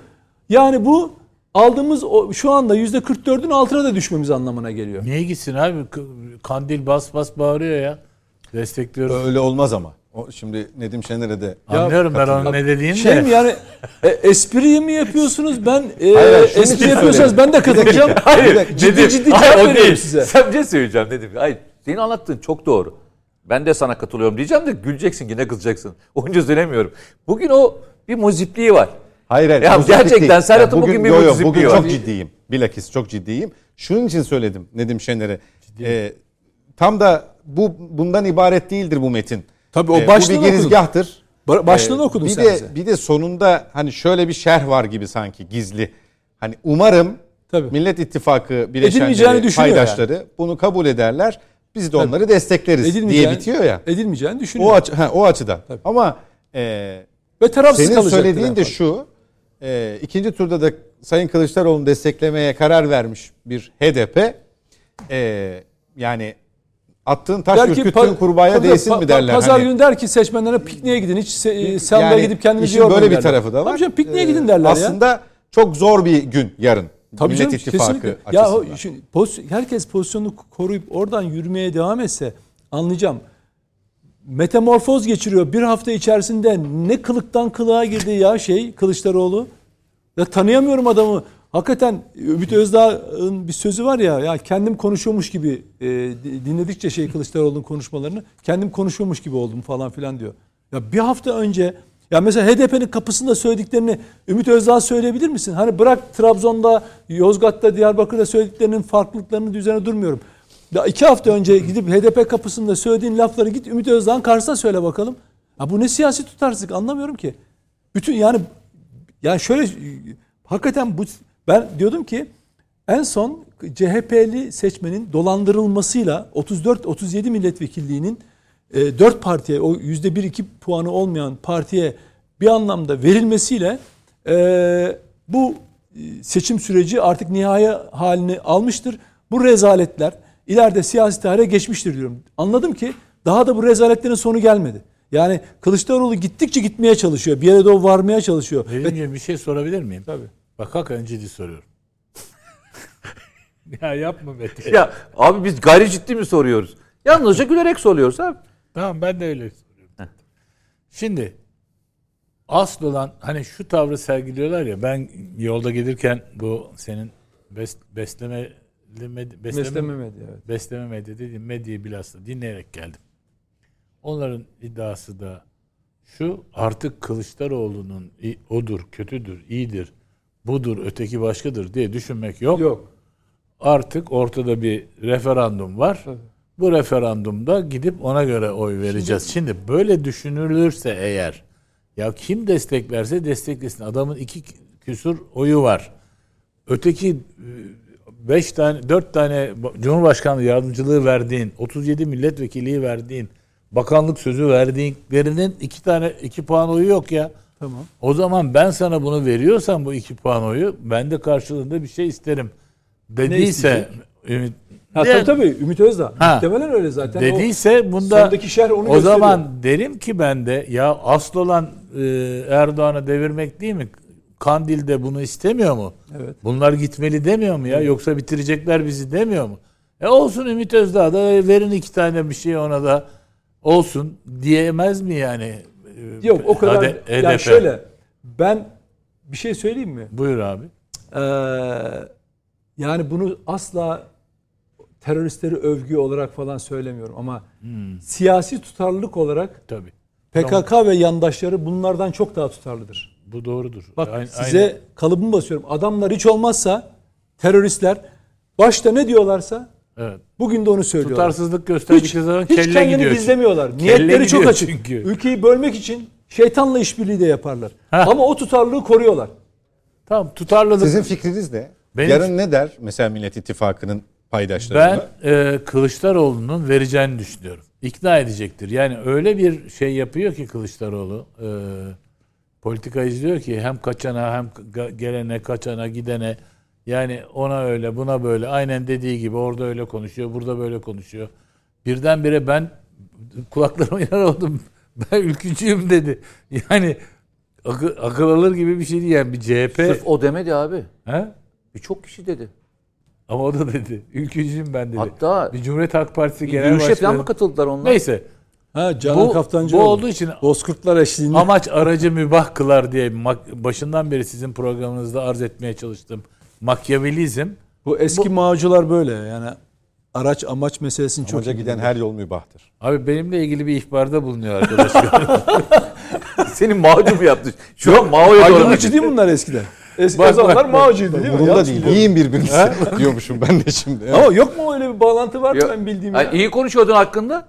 Yani bu aldığımız o, şu anda %44'ün altına da düşmemiz anlamına geliyor. Niye gitsin abi? Kandil bas bas bağırıyor ya. Destekliyoruz. Öyle olmaz ama. O şimdi Nedim Şener'e de Anlıyorum ben onun ne dediğini Şey de. mi yani e, espriyi mi yapıyorsunuz? Ben e, Hayır, espri yapıyorsanız ben de katılacağım. Hayır. ciddi Nedim, ciddi cevap o veriyorum değil. size. Sen bir şey söyleyeceğim Nedim. Hayır. Senin anlattığın çok doğru. Ben de sana katılıyorum diyeceğim de güleceksin yine kızacaksın. Onca söylemiyorum. Bugün o bir muzipliği var. Hayır hayır. Ya gerçekten değil. Serhat'ın bugün bir yo, yo, muzipliği Bugün var. çok ciddiyim. Bilakis çok ciddiyim. Şunun için söyledim Nedim Şener'e. Ee, tam da bu bundan ibaret değildir bu metin. Tabii o Ee, bu başlığını bir okudum. girizgahtır. Ba- başlığını Ee, okudun bir sen de, bize. Bir de sonunda hani şöyle bir şerh var gibi sanki gizli. Hani umarım Tabii. Millet İttifakı bileşenleri, paydaşları bunu kabul ederler. Biz de onları destekleriz diye bitiyor ya. Edilmeyeceğini düşünüyor. O açı, ha, o açıdan. Ama e, Ve tarafsız senin söylediğin de şu. E, ikinci turda da Sayın Kılıçdaroğlu'nu desteklemeye karar vermiş bir HDP. E, yani attığın taş Der ürküttüğün kurbağaya tabii, değsin mi derler. Pazar hani. günü der ki seçmenlere pikniğe gidin. Hiç se- sandığa Yani gidip kendinizi yormayın böyle bir derler. tarafı da var. Tabii canım pikniğe E, gidin derler ya. Aslında çok zor bir gün yarın. Tabii Millet canım, İttifakı kesinlikle. Ya o- şimdi poz- herkes pozisyonunu koruyup oradan yürümeye devam etse anlayacağım. Metamorfoz geçiriyor. Bir hafta içerisinde ne kılıktan kılığa girdi ya şey Kılıçdaroğlu. Ya tanıyamıyorum adamı. Hakikaten Ümit Özdağ'ın bir sözü var ya ya kendim konuşuyormuş gibi e, di- dinledikçe şey Kılıçdaroğlu'nun konuşmalarını kendim konuşuyormuş gibi oldum falan filan diyor. Ya bir hafta önce ya mesela HDP'nin kapısında söylediklerini Ümit Özdağ söyleyebilir misin? Hani bırak Trabzon'da, Yozgat'ta, Diyarbakır'da söylediklerinin farklılıklarının üzerine durmuyorum. Ya iki hafta önce gidip HDP kapısında söylediğin lafları git Ümit Özdağ'ın karşısına söyle bakalım. Ya bu ne siyasi tutarsızlık anlamıyorum ki. Bütün yani yani şöyle hakikaten bu ben diyordum ki en son CHP'li seçmenin dolandırılmasıyla 34-37 milletvekilliğinin e, 4 partiye o %1-2 puanı olmayan partiye bir anlamda verilmesiyle e, bu e, seçim süreci artık nihai halini almıştır. Bu rezaletler ileride siyasi tarihe geçmiştir diyorum. Anladım ki daha da bu rezaletlerin sonu gelmedi. Yani Kılıçdaroğlu gittikçe gitmeye çalışıyor. Bir yere doğru varmaya çalışıyor. Ve- Nedimciğim bir şey sorabilir miyim? Tabii. Bak hakikaten ciddi soruyorum. ya yapma Mete. Ya abi biz gayri ciddi mi soruyoruz? Yalnızca gülerek soruyoruz abi. Tamam ben de öyle soruyorum. Şimdi asıl olan hani şu tavrı sergiliyorlar ya ben yolda gelirken bu senin bes, besleme besleme, Besleme medya, evet. besleme medya dediğim medyayı bilhassa dinleyerek geldim. Onların iddiası da şu artık Kılıçdaroğlu'nun odur, kötüdür, iyidir, budur, öteki başkadır diye düşünmek yok. Yok. Artık ortada bir referandum var. Bu referandumda gidip ona göre oy vereceğiz. Şimdi, böyle düşünülürse eğer ya kim desteklerse desteklesin. Adamın iki küsur oyu var. Öteki 5 tane 4 tane Cumhurbaşkanlığı yardımcılığı verdiğin, 37 milletvekilliği verdiğin, bakanlık sözü verdiğinlerinin iki tane iki puan oyu yok ya. Tamam. O zaman ben sana bunu veriyorsam bu iki puan oyu ben de karşılığında bir şey isterim. Dediyse? Ümit, Ha, de- tabii tabii Ümit Özdağ. Ha. Muhtemelen öyle zaten. dediyse bunda sondaki şerh onu o gösteriyor. zaman derim ki ben de ya asıl olan e, Erdoğan'ı devirmek değil mi? Kandil'de bunu istemiyor mu? Evet. Bunlar gitmeli demiyor mu ya? Yoksa bitirecekler bizi demiyor mu? E olsun Ümit Özdağ da e, verin iki tane bir şey ona da olsun diyemez mi yani? E, Yok o kadar. HDP? Ya şöyle ben bir şey söyleyeyim mi? Buyur abi. Ee, yani bunu asla teröristleri övgü olarak falan söylemiyorum ama siyasi tutarlılık olarak Tabii. PKK ve yandaşları bunlardan çok daha tutarlıdır. Bu doğrudur. Bak Aynı- size aynı- kalıbımı basıyorum. Adamlar hiç olmazsa teröristler başta ne diyorlarsa evet. bugün de onu söylüyorlar. Tutarsızlık gösterdikleri zaman hiç kelle kendini gidiyor. gizlemiyorlar. Kelle Niyetleri çok açık. çünkü. Ülkeyi bölmek için şeytanla işbirliği de yaparlar. Heh. Ama o tutarlılığı koruyorlar. Tamam tutarlılık. Sizin fikriniz ne? Benim- Yarın ne der mesela Millet İttifakı'nın paydaşları? Ben e, Kılıçdaroğlu'nun vereceğini düşünüyorum. İkna edecektir. Yani öyle bir şey yapıyor ki Kılıçdaroğlu. E, politika izliyor ki hem kaçana hem gelene kaçana gidene yani ona öyle buna böyle aynen dediği gibi orada öyle konuşuyor burada böyle konuşuyor. Birdenbire ben kulaklarıma yanar oldum. Ben ülkücüyüm dedi. Yani akıl, akıl alır gibi bir şey değil yani bir CHP. Sırf o demedi abi. He? Birçok kişi dedi. Ama o da dedi. Ülkücüyüm ben dedi. Hatta bir Cumhuriyet Halk Partisi genel yürüyüşe falan başkanı. mı katıldılar onlar? Neyse. Ha Canan Bu- Kaftancıoğlu. bu olduğu için- Bozkurtlar eşliğinde. Amaç aracı mübah kılar diye başından beri sizin programınızda arz etmeye çalıştım. Makyavelizm bu eski mağcular böyle yani araç amaç meselesini çok Amaca iyi giden bilirler. her yol mübahtır. Abi benimle ilgili bir ihbarda bulunuyor arkadaşlar. Senin macun yaptı. Şu an Mao'ya doğru. Aydınlıkçı değil mi bunlar eskiden? Eski Bak, o zamanlar bak. Mao'cuydu değil mi? Umurumda değil. biliyorum. Yiyin birbirinizi diyormuşum ben de şimdi. Ama yok mu öyle bir bağlantı var Ya- ben bildiğim Ha, iyi konuşuyordun hakkında.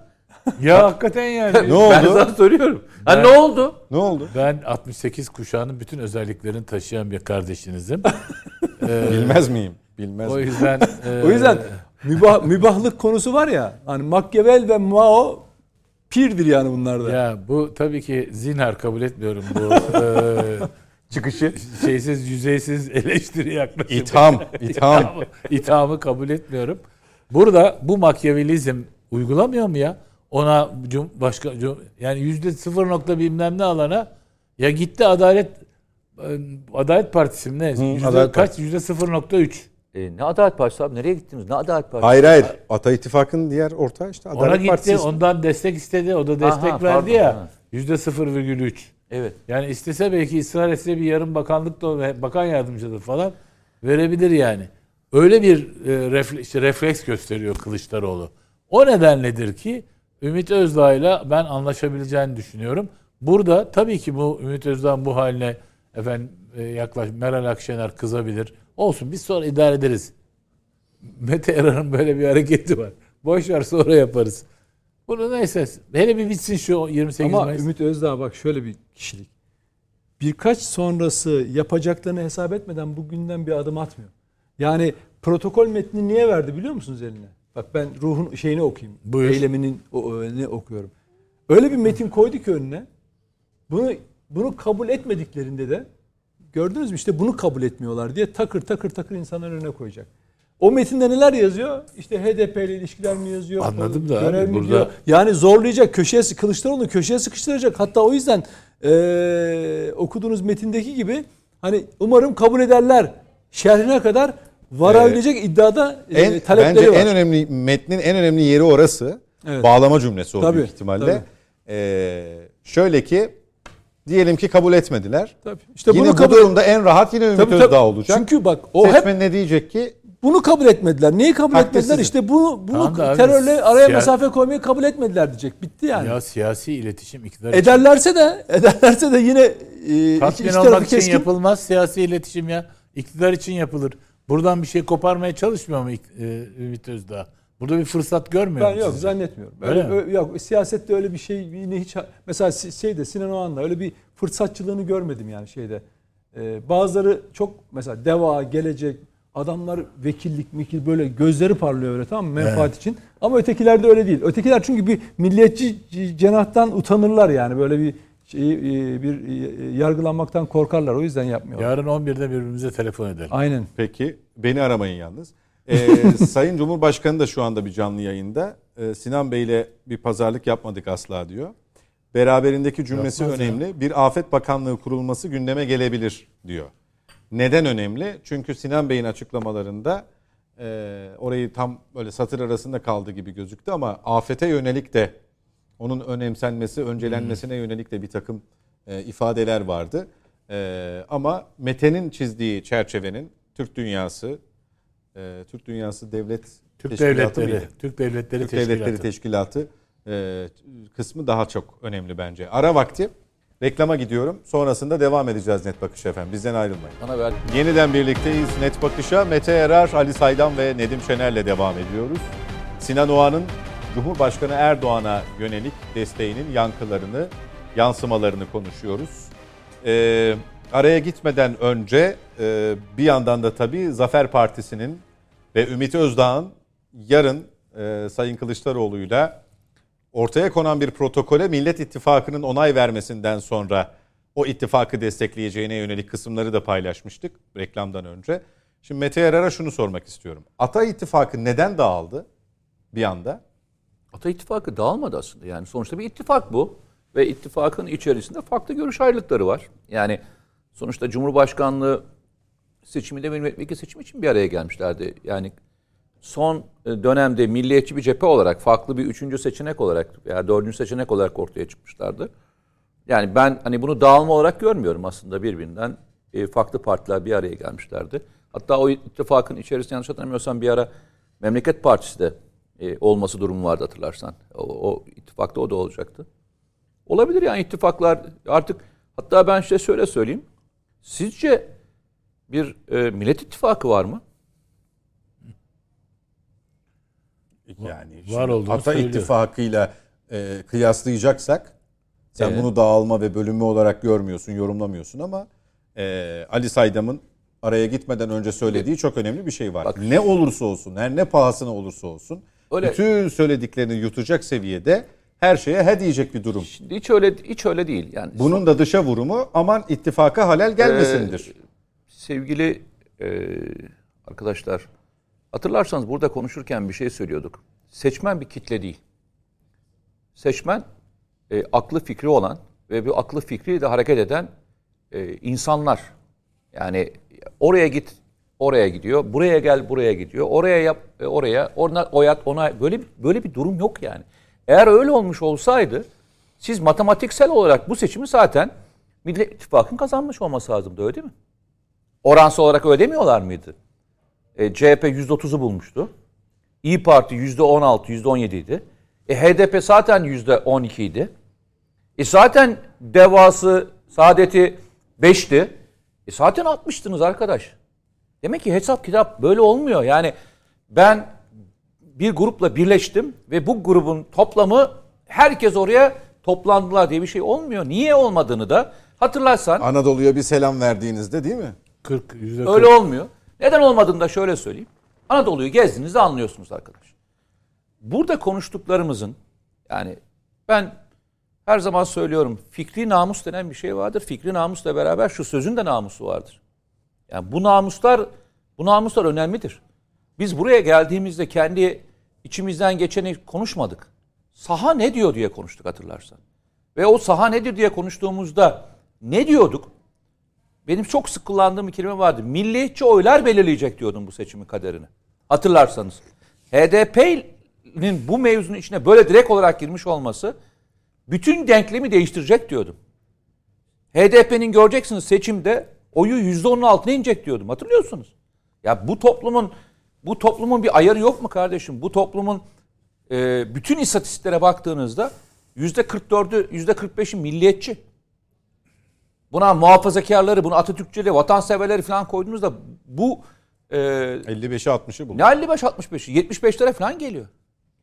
ya hakikaten yani. Ne Ben oldu? sana soruyorum. Ha Ben- ne oldu? Ne oldu? Ben 68 kuşağının bütün özelliklerini taşıyan bir kardeşinizim. Bilmez miyim? Bilmez o yüzden e, O yüzden mübah, mübahlık konusu var ya hani Machiavelli ve Mao pirdir yani bunlarda. ya bu tabii ki zinhar kabul etmiyorum bu e, Çıkışı. şeysiz yüzeysiz eleştiri yaklaşımı. İtham, itham. İthamı, ithamı kabul etmiyorum. Burada bu makyavelizm uygulamıyor mu ya? Ona cum, başka cum- yani yüzde sıfır nokta bilmem ne alana ya gitti Adalet e, Adalet Partisi mi ne? Yüzde Adalet kaç? Yüzde sıfır nokta üç. E, ne Adalet Partisi abi? Nereye gittiniz? Ne Adalet Partisi? Hayır hayır. Ata İttifakı'nın diğer ortağı işte Adalet Ona gitti, Partisi. ondan destek istedi, o da destek Aha, verdi pardon, ya. Yüzde sıfır virgül üç. Evet. Yani istese belki ısrar etse bir yarım bakanlık da bakan yardımcıdır falan verebilir yani. Öyle bir e, refle- işte refleks gösteriyor Kılıçdaroğlu. O nedenledir ki Ümit Özdağ'la ben anlaşabileceğini düşünüyorum. Burada tabii ki bu Ümit Özdağ'ın bu haline efendim e, yaklaş Meral Akşener kızabilir. Olsun biz sonra idare ederiz. Mete Erar'ın böyle bir hareketi var. Boş ver sonra yaparız. Bunu neyse hele bir bitsin şu 28 Ama Mayıs. Ümit Özdağ bak şöyle bir kişilik. Birkaç sonrası yapacaklarını hesap etmeden bugünden bir adım atmıyor. Yani protokol metnini niye verdi biliyor musunuz eline? Bak ben ruhun şeyini okuyayım. Buyur. Eyleminin o, ne okuyorum. Öyle bir metin koydu ki önüne. Bunu bunu kabul etmediklerinde de gördünüz mü işte bunu kabul etmiyorlar diye takır takır takır insanların önüne koyacak. O metinde neler yazıyor? İşte HDP ile ilişkiler mi yazıyor? Anladım da Görev abi, mi burada- diyor? Yani zorlayacak, köşeye Kılıçdaroğlu'nu köşeye sıkıştıracak. Hatta o yüzden eee, okuduğunuz metindeki gibi hani umarım kabul ederler şerhine kadar varabilecek iddiada e, En, talepleri bence var. en önemli metnin en önemli yeri orası. Evet. Bağlama cümlesi o Tabii, büyük ihtimalle. tabii. Ee, şöyle ki diyelim ki kabul etmediler. Tabii. İşte yine bunu bu kabul durumda en rahat yine Ümit Tabii, tabii. Özdağ olacak. Çünkü bak o hep Seçmen ne diyecek ki bunu kabul etmediler. Niye kabul Haklı etmediler? İşte bunu bunu Tamam da abi, terörle araya mesafe koymayı kabul etmediler diyecek. Bitti yani. Ya siyasi iletişim iktidar için. Ederlerse de ederlerse de yine e, Tatmin iki olmak için keskin. yapılmaz siyasi iletişim ya. İktidar için yapılır. Buradan bir şey koparmaya çalışmıyor mu e, Ümit Özdağ? Burada bir fırsat görmüyor Ben yok sizce? zannetmiyorum. Öyle Öyle, mi? yok siyasette öyle bir şey yine hiç mesela şeyde Sinan Oğan'la öyle bir fırsatçılığını görmedim yani şeyde. Ee, bazıları çok mesela deva gelecek adamlar vekillik mikil böyle gözleri parlıyor öyle tamam mı menfaat için. Ama ötekilerde öyle değil. Ötekiler çünkü bir milliyetçi cenahtan utanırlar yani böyle bir şeyi e, bir e, yargılanmaktan korkarlar. O yüzden yapmıyorlar. Yarın 11'de birbirimize telefon edelim. Aynen. Peki beni aramayın yalnız. Ee, Sayın Cumhurbaşkanı da şu anda bir canlı yayında. Ee, Sinan Bey'le bir pazarlık yapmadık asla diyor. Beraberindeki cümlesi Yapmaz ya. önemli. Bir afet bakanlığı kurulması gündeme gelebilir diyor. Neden önemli? Çünkü Sinan Bey'in açıklamalarında e, orayı tam böyle satır arasında kaldı gibi gözüktü ama afete yönelik de onun önemsenmesi, öncelenmesine yönelik de bir takım e, ifadeler vardı. E, ama Mete'nin çizdiği çerçevenin Türk dünyası, e, Türk dünyası devlet Türk devletleri, mıydı? Türk devletleri Türk teşkilatı. Devletleri Teşkilatı e, kısmı daha çok önemli bence. Ara vakti Reklama gidiyorum. Sonrasında devam edeceğiz Net Bakış efendim. Bizden ayrılmayın. Bana ver. Yeniden birlikteyiz Net Bakış'a. Mete Erar, Ali Saydam ve Nedim Şener'le devam ediyoruz. Sinan Oğan'ın Cumhurbaşkanı Erdoğan'a yönelik desteğinin yankılarını, yansımalarını konuşuyoruz. Ee, araya gitmeden önce e, bir yandan da tabii Zafer Partisi'nin ve Ümit Özdağ'ın yarın e, Sayın Kılıçdaroğlu'yla ortaya konan bir protokole Millet İttifakı'nın onay vermesinden sonra o ittifakı destekleyeceğine yönelik kısımları da paylaşmıştık reklamdan önce. Şimdi Mete Yarar'a şunu sormak istiyorum. Ata İttifakı neden dağıldı bir anda? Ata İttifakı dağılmadı aslında. Yani sonuçta bir ittifak bu. Ve ittifakın içerisinde farklı görüş ayrılıkları var. Yani sonuçta Cumhurbaşkanlığı seçiminde ve milletvekili seçimi için bir araya gelmişlerdi. Yani son e, dönemde milliyetçi bir cephe olarak, farklı bir üçüncü seçenek olarak veya dördüncü seçenek olarak ortaya çıkmışlardı. Yani ben hani bunu dağılma olarak görmüyorum aslında birbirinden. E, farklı partiler bir araya gelmişlerdi. Hatta o ittifakın içerisinde yanlış hatırlamıyorsam bir ara Memleket Partisi de e, olması durumu vardı hatırlarsan. O, o ittifakta o da olacaktı. Olabilir yani ittifaklar artık hatta ben size şöyle söyleyeyim. Sizce bir e, Millet İttifakı var mı? Yani Var olduğunu Ata söylüyor. İttifakı'yla e, kıyaslayacaksak sen Evet. bunu dağılma ve bölünme olarak görmüyorsun, yorumlamıyorsun ama e, Ali Saydam'ın araya gitmeden önce söylediği çok önemli bir şey var. Bak- ne olursa olsun, her ne pahasına olursa olsun Öyle- bütün söylediklerini yutacak seviyede her şeye he diyecek bir durum. Şimdi hiç öyle hiç öyle değil. Yani Bunun da dışa vurumu aman ittifaka halel gelmesindir. sevgili e, arkadaşlar hatırlarsanız burada konuşurken bir şey söylüyorduk. Seçmen bir kitle değil. Seçmen e, aklı fikri olan ve bu aklı fikriyle hareket eden e, insanlar. Yani oraya git, oraya gidiyor. Buraya gel, buraya gidiyor. Oraya yap, e, oraya. Ona oyat, ona böyle böyle bir durum yok yani. Eğer öyle olmuş olsaydı siz matematiksel olarak bu seçimi zaten Millet İttifakı'nın kazanmış olması lazımdı öyle değil mi? Oransal olarak öyle demiyorlar mıydı? E, CHP %30'u bulmuştu. İyi Parti %16, %17 idi. E, HDP zaten %12 idi. E zaten devası, saadeti 5'ti. E zaten 60'tınız arkadaş. Demek ki hesap kitap böyle olmuyor. Yani ben bir grupla birleştim ve bu grubun toplamı herkes oraya toplandılar diye bir şey olmuyor. Niye olmadığını da hatırlarsan Anadolu'ya bir selam verdiğinizde değil mi? 40 yüzde Öyle 40. olmuyor. Neden olmadığını da şöyle söyleyeyim. Anadolu'yu gezdiğinizde anlıyorsunuz arkadaş. Burada konuştuklarımızın yani ben her zaman söylüyorum fikri namus denen bir şey vardır. Fikri namusla beraber şu sözün de namusu vardır. Yani bu namuslar bu namuslar önemlidir. Biz buraya geldiğimizde kendi içimizden geçeni konuşmadık. Saha ne diyor diye konuştuk hatırlarsan. Ve o saha nedir diye konuştuğumuzda ne diyorduk? Benim çok sık kullandığım bir kelime vardı. Milliyetçi oylar belirleyecek diyordum bu seçimin kaderini. Hatırlarsanız. HDP'nin bu mevzunun içine böyle direkt olarak girmiş olması bütün denklemi değiştirecek diyordum. HDP'nin göreceksiniz seçimde oyu %10'un altına inecek diyordum. Hatırlıyorsunuz. Ya bu toplumun bu toplumun bir ayarı yok mu kardeşim? Bu toplumun e, bütün istatistiklere baktığınızda %44'ü %45'i milliyetçi. Buna muhafazakarları, bunu Atatürkçüleri, vatanseverleri falan koyduğunuzda bu e, 55'i 60'ı bulur. ne 55-65'i 75'lere falan geliyor.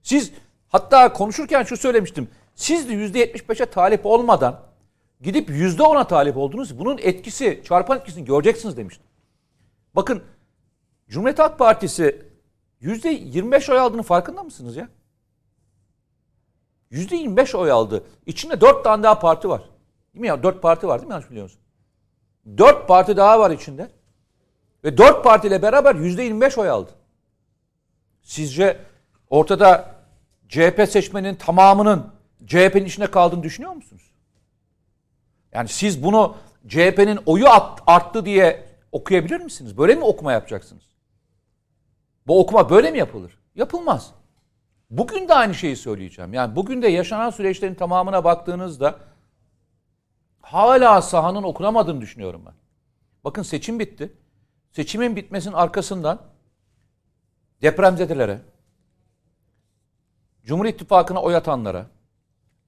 Siz hatta konuşurken şu söylemiştim. Siz de %75'e talip olmadan gidip %10'a talip oldunuz. Bunun etkisi, çarpan etkisini göreceksiniz demiştim. Bakın Cumhuriyet Halk Partisi %25 oy aldığının farkında mısınız ya? %25 oy aldı. İçinde 4 tane daha parti var. Değil mi ya? 4 parti var değil mi? Yanlış biliyorsun. 4 parti daha var içinde. Ve 4 partiyle beraber %25 oy aldı. Sizce ortada CHP seçmenin tamamının CHP'nin içinde kaldığını düşünüyor musunuz? Yani siz bunu CHP'nin oyu arttı diye okuyabilir misiniz? Böyle mi okuma yapacaksınız? Bu okuma böyle mi yapılır? Yapılmaz. Bugün de aynı şeyi söyleyeceğim. Yani bugün de yaşanan süreçlerin tamamına baktığınızda hala sahanın okunamadığını düşünüyorum ben. Bakın seçim bitti. Seçimin bitmesinin arkasından depremzedelere, Cumhur İttifakı'na oy atanlara,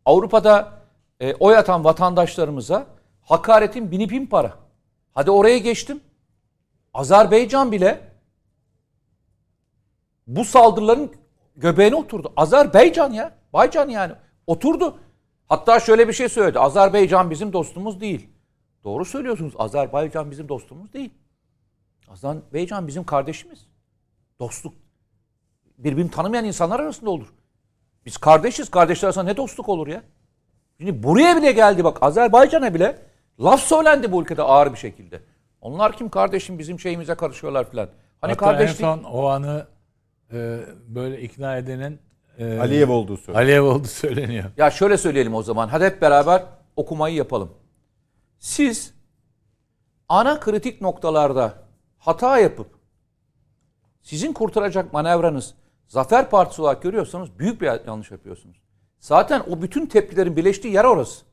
Avrupa'da e, oy atan vatandaşlarımıza hakaretin bini bin para. Hadi oraya geçtim. Azerbaycan bile bu saldırıların göbeğine oturdu. Azerbaycan ya. Baycan yani. Oturdu. Hatta şöyle bir şey söyledi. Azerbaycan bizim dostumuz değil. Doğru söylüyorsunuz. Azerbaycan bizim dostumuz değil. Azerbaycan bizim kardeşimiz. Dostluk. Birbirini tanımayan insanlar arasında olur. Biz kardeşiz. Kardeşler arasında ne dostluk olur ya? Şimdi buraya bile geldi bak. Azerbaycan'a bile laf söylendi bu ülkede ağır bir şekilde. Onlar kim kardeşim bizim şeyimize karışıyorlar filan. Hani Hatta kardeşlik... en son o anı e, böyle ikna edenin e, Aliyev olduğu söyleniyor. Aliyev oldu söyleniyor. Ya şöyle söyleyelim o zaman. Hadi hep beraber okumayı yapalım. Siz ana kritik noktalarda hata yapıp sizin kurtaracak manevranız Zafer Partisi olarak görüyorsanız büyük bir yanlış yapıyorsunuz. Zaten o bütün tepkilerin birleştiği yer orası.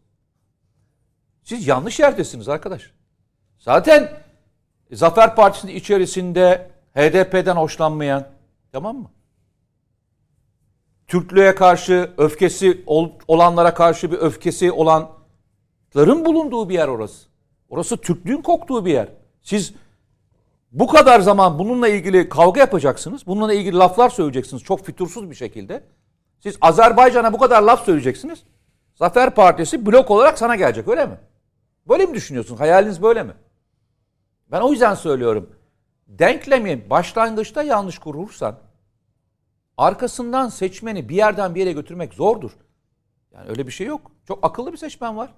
Siz yanlış yerdesiniz arkadaş. Zaten Zafer Partisi'nin içerisinde HDP'den hoşlanmayan tamam mı? Türklüğe karşı öfkesi ol- olanlara karşı bir öfkesi olanların bulunduğu bir yer orası. Orası Türklüğün koktuğu bir yer. Siz bu kadar zaman bununla ilgili kavga yapacaksınız. Bununla ilgili laflar söyleyeceksiniz çok fütursuz bir şekilde. Siz Azerbaycan'a bu kadar laf söyleyeceksiniz. Zafer Partisi blok olarak sana gelecek öyle mi? Böyle mi düşünüyorsun? Hayaliniz böyle mi? Ben o yüzden söylüyorum. Denklemi başlangıçta yanlış kurursan arkasından seçmeni bir yerden bir yere götürmek zordur. Yani öyle bir şey yok. Çok akıllı bir seçmen var.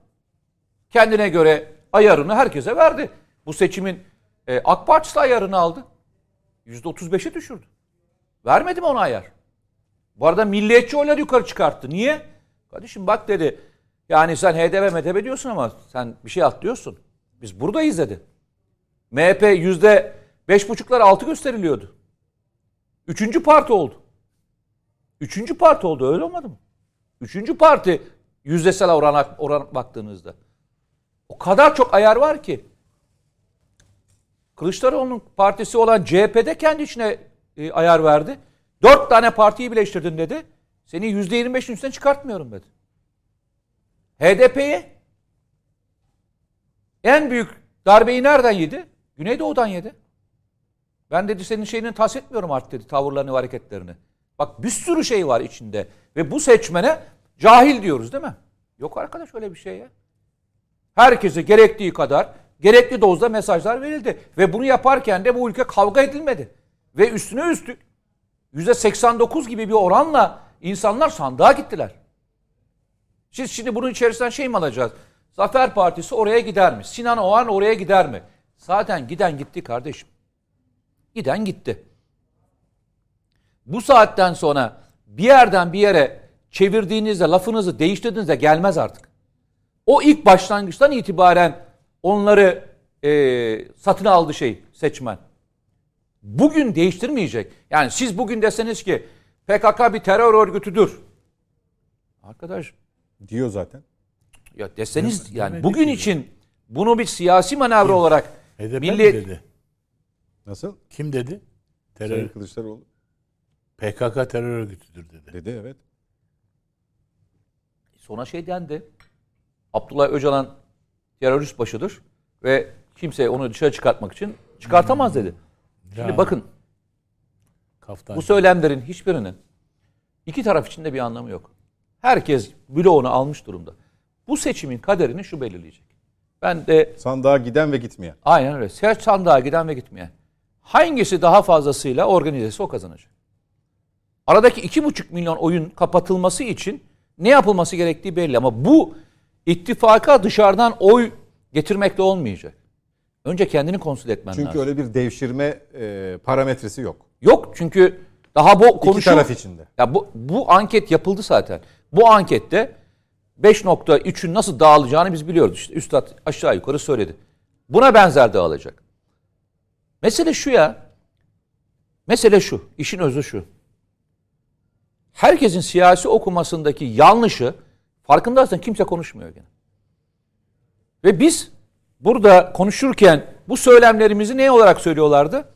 Kendine göre ayarını herkese verdi. Bu seçimin e, AK Partisi ayarını aldı. %35'e düşürdü. Vermedi mi ona ayar? Bu arada milliyetçi oyları yukarı çıkarttı. Niye? Kardeşim bak dedi. Yani sen HDP MDP diyorsun ama sen bir şey atlıyorsun. Biz buradayız dedi. MHP yüzde beş buçuklar altı gösteriliyordu. Üçüncü parti oldu. Üçüncü parti oldu öyle olmadı mı? Üçüncü parti yüzdesel oran, oran baktığınızda. O kadar çok ayar var ki. Kılıçdaroğlu'nun partisi olan CHP'de kendi içine e, ayar verdi. Dört tane partiyi birleştirdin dedi. Seni yüzde yirmi beşin üstüne çıkartmıyorum dedi. HDP'ye en büyük darbeyi nereden yedi? Güneydoğu'dan yedi. Ben dedi senin şeyini tas etmiyorum artık dedi tavırlarını ve hareketlerini. Bak bir sürü şey var içinde. Ve bu seçmene cahil diyoruz değil mi? Yok arkadaş öyle bir şey ya. Herkese gerektiği kadar gerekli dozda mesajlar verildi. Ve bunu yaparken de bu ülke kavga edilmedi. Ve üstüne üstlük %89 gibi bir oranla insanlar sandığa gittiler. Siz şimdi bunun içerisinden şey mi alacağız? Zafer Partisi oraya gider mi? Sinan Oğan oraya gider mi? Zaten giden gitti kardeşim. Giden gitti. Bu saatten sonra bir yerden bir yere çevirdiğinizde, lafınızı değiştirdiğinizde gelmez artık. O ilk başlangıçtan itibaren onları e, satın aldı şey seçmen. Bugün değiştirmeyecek. Yani siz bugün deseniz ki PKK bir terör örgütüdür. Arkadaş Diyor zaten. ya deseniz yani demedik bugün ki. için bunu bir siyasi manevra olarak HDP mi milli dedi? Nasıl? Kim dedi? Terör, Sayın Kılıçdaroğlu PKK terör örgütüdür dedi. dedi evet. Sonra şey dendi. Abdullah Öcalan terörist başıdır ve kimse onu dışarı çıkartmak için çıkartamaz dedi. Şimdi Ya, bakın kaftan. bu söylemlerin hiçbirinin iki taraf için de bir anlamı yok. Herkes bloğunu almış durumda. Bu seçimin kaderini şu belirleyecek. Ben de Sandığa giden ve gitmeyen. aynen öyle. Sandığa giden ve gitmeyen. Hangisi daha fazlasıyla organizesi o kazanacak. Aradaki iki buçuk milyon oyun kapatılması için ne yapılması gerektiği belli. Ama bu ittifaka dışarıdan oy getirmekle olmayacak. Önce kendini konsül etmen Çünkü lazım. öyle bir devşirme e, parametresi yok. Yok çünkü daha bu İki konuşuyor. taraf içinde. Ya bu, bu anket yapıldı zaten. Bu ankette 5.3'ün nasıl dağılacağını biz biliyoruz. İşte Üstad aşağı yukarı söyledi. Buna benzer dağılacak. Mesele şu ya. Mesele şu. işin özü şu. Herkesin siyasi okumasındaki yanlışı farkındaysan kimse konuşmuyor gene. Ve biz burada konuşurken bu söylemlerimizi ne olarak söylüyorlardı?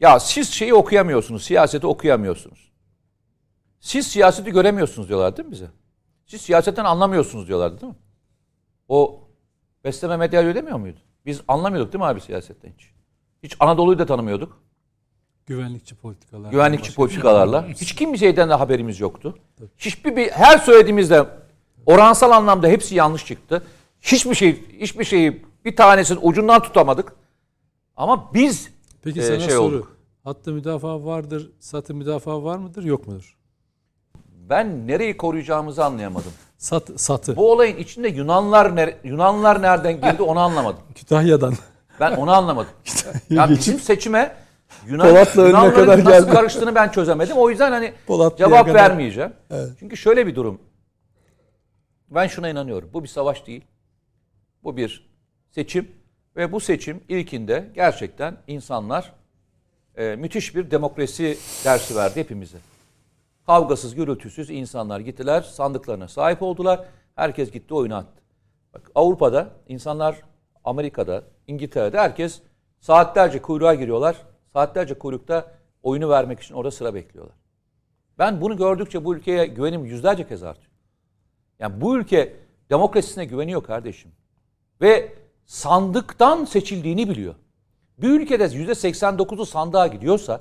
Ya siz şeyi okuyamıyorsunuz, siyaseti okuyamıyorsunuz. Siz siyaseti göremiyorsunuz diyorlar değil mi bize? Siz siyasetten anlamıyorsunuz diyorlardı değil mi? o besleme medyayı ödemiyor muydu? Biz anlamıyorduk değil mi abi siyasetten hiç? Hiç Anadolu'yu da tanımıyorduk. Güvenlikçi politikalar. Güvenlikçi politikalarla. Hiç kimseyden de haberimiz yoktu. Hiçbir bir, her söylediğimizde oransal anlamda hepsi yanlış çıktı. Hiçbir şey hiçbir şeyi bir tanesinin ucundan tutamadık. Ama biz Peki e, sana şey soru. olduk. Hattı müdafaa vardır, satı müdafaa var mıdır, yok mudur? Ben nereyi koruyacağımızı anlayamadım. Sat, satı. Bu olayın içinde Yunanlar ner- Yunanlar nereden girdi onu anlamadım. Kütahya'dan. Ben onu anlamadım. ya bizim seçime Yunan, Polat'la önüne Yunanların kadar nasıl geldi. karıştığını ben çözemedim. O yüzden hani Polatlı'ya cevap kadar. vermeyeceğim. Çünkü şöyle bir durum. Ben şuna inanıyorum. Bu bir savaş değil. Bu bir seçim ve bu seçim ilkinde gerçekten insanlar e, müthiş bir demokrasi dersi verdi hepimize. Kavgasız, gürültüsüz insanlar gittiler, sandıklarına sahip oldular. Herkes gitti oyunu attı. Bak Avrupa'da insanlar Amerika'da, İngiltere'de herkes saatlerce kuyruğa giriyorlar. Saatlerce kuyrukta oyunu vermek için orada sıra bekliyorlar. Ben bunu gördükçe bu ülkeye güvenim yüzlerce kez artıyor. Yani bu ülke demokrasisine güveniyor kardeşim. Ve sandıktan seçildiğini biliyor. Bir ülkede %89'u sandığa gidiyorsa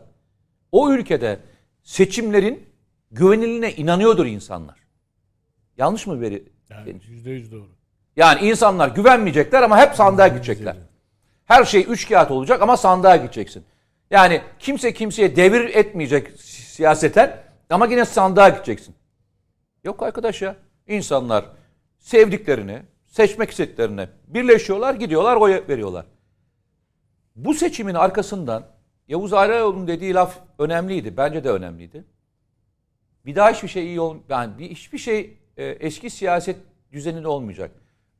o ülkede seçimlerin güvenilirine inanıyordur insanlar. Yanlış mı veri? Yani yüzde yüz doğru. Yani insanlar güvenmeyecekler ama hep sandığa gidecekler. Her şey üç kağıt olacak ama sandığa gideceksin. Yani kimse kimseye devir etmeyecek si- siyaseten ama yine sandığa gideceksin. Yok arkadaş ya. İnsanlar sevdiklerini, seçmek istediklerine birleşiyorlar, gidiyorlar, oy veriyorlar. Bu seçimin arkasından Yavuz Ayraoğlu'nun dediği laf önemliydi. Bence de önemliydi. Bir daha hiçbir şey iyi ol yani bir hiçbir şey e, eski siyaset düzeninde olmayacak.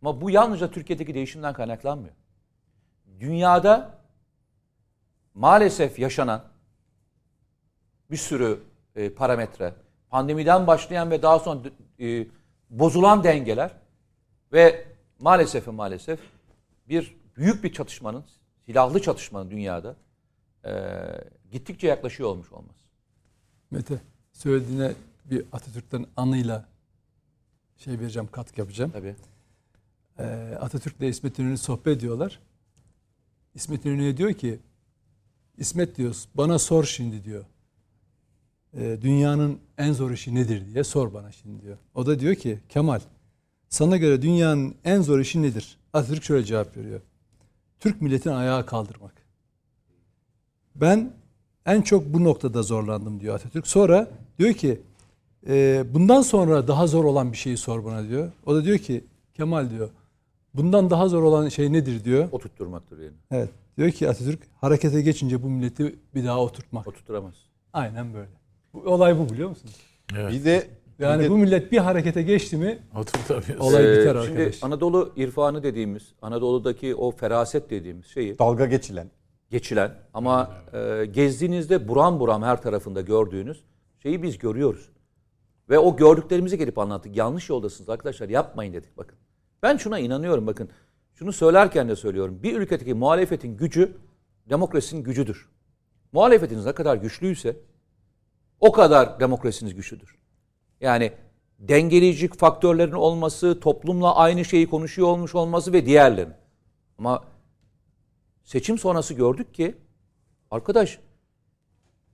Ama bu yalnızca Türkiye'deki değişimden kaynaklanmıyor. Dünyada maalesef yaşanan bir sürü e, parametre, pandemiden başlayan ve daha sonra e, bozulan dengeler ve maalesef maalesef bir büyük bir çatışmanın, silahlı çatışmanın dünyada e, gittikçe yaklaşıyor olmuş olması. Mete söylediğine bir Atatürk'ten anıyla şey vereceğim, katkı yapacağım. Tabii. Ee, Atatürk'le İsmet İnönü sohbet ediyorlar. İsmet İnönü'ye diyor ki İsmet diyor bana sor şimdi diyor. Ee, dünyanın en zor işi nedir diye sor bana şimdi diyor. O da diyor ki Kemal sana göre dünyanın en zor işi nedir? Atatürk şöyle cevap veriyor. Türk milletin ayağa kaldırmak. Ben en çok bu noktada zorlandım diyor Atatürk. Sonra diyor ki e, bundan sonra daha zor olan bir şeyi sor bana diyor. O da diyor ki Kemal diyor bundan daha zor olan şey nedir diyor. Oturtturmaktır yani. Evet diyor ki Atatürk harekete geçince bu milleti bir daha oturtmak. Oturtturamaz. Aynen böyle. Bu, olay bu biliyor musunuz? Evet. Bir de Yani bir de- bu millet bir harekete geçti mi Oturtamıyorsun. Olay Ee, biter şimdi arkadaş. Anadolu irfanı dediğimiz, Anadolu'daki o feraset dediğimiz şeyi dalga geçilen geçilen ama e, gezdiğinizde buram buram her tarafında gördüğünüz şeyi biz görüyoruz. Ve o gördüklerimizi gelip anlattık. Yanlış yoldasınız arkadaşlar yapmayın dedik bakın. Ben şuna inanıyorum bakın. Şunu söylerken de söylüyorum. Bir ülkedeki muhalefetin gücü demokrasinin gücüdür. Muhalefetiniz ne kadar güçlüyse o kadar demokrasiniz güçlüdür. Yani dengeleyici faktörlerin olması, toplumla aynı şeyi konuşuyor olmuş olması ve diğerlerin. Ama seçim sonrası gördük ki arkadaş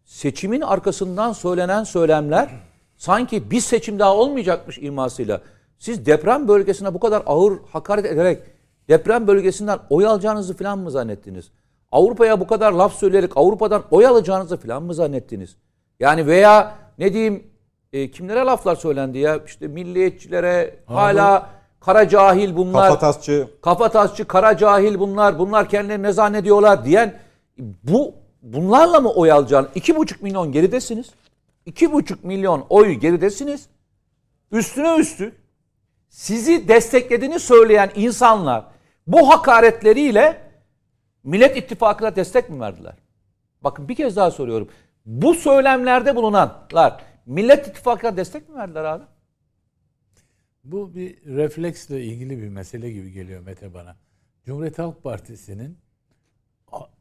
seçimin arkasından söylenen söylemler sanki bir seçim daha olmayacakmış imasıyla. Siz deprem bölgesine bu kadar ağır hakaret ederek deprem bölgesinden oy alacağınızı falan mı zannettiniz? Avrupa'ya bu kadar laf söyleyerek Avrupa'dan oy alacağınızı falan mı zannettiniz? Yani veya ne diyeyim e, kimlere laflar söylendi ya işte milliyetçilere hala kara cahil bunlar. kafatasçı Kafatasçı, kara cahil bunlar, bunlar kendilerini ne zannediyorlar diyen bu bunlarla mı oy alacağını? İki buçuk milyon geridesiniz. İki buçuk milyon oy geridesiniz. Üstüne üstlük sizi desteklediğini söyleyen insanlar bu hakaretleriyle Millet İttifakı'na destek mi verdiler? Bakın bir kez daha soruyorum. Bu söylemlerde bulunanlar Millet İttifakı'na destek mi verdiler abi? Bu bir refleksle ilgili bir mesele gibi geliyor Mete bana. Cumhuriyet Halk Partisi'nin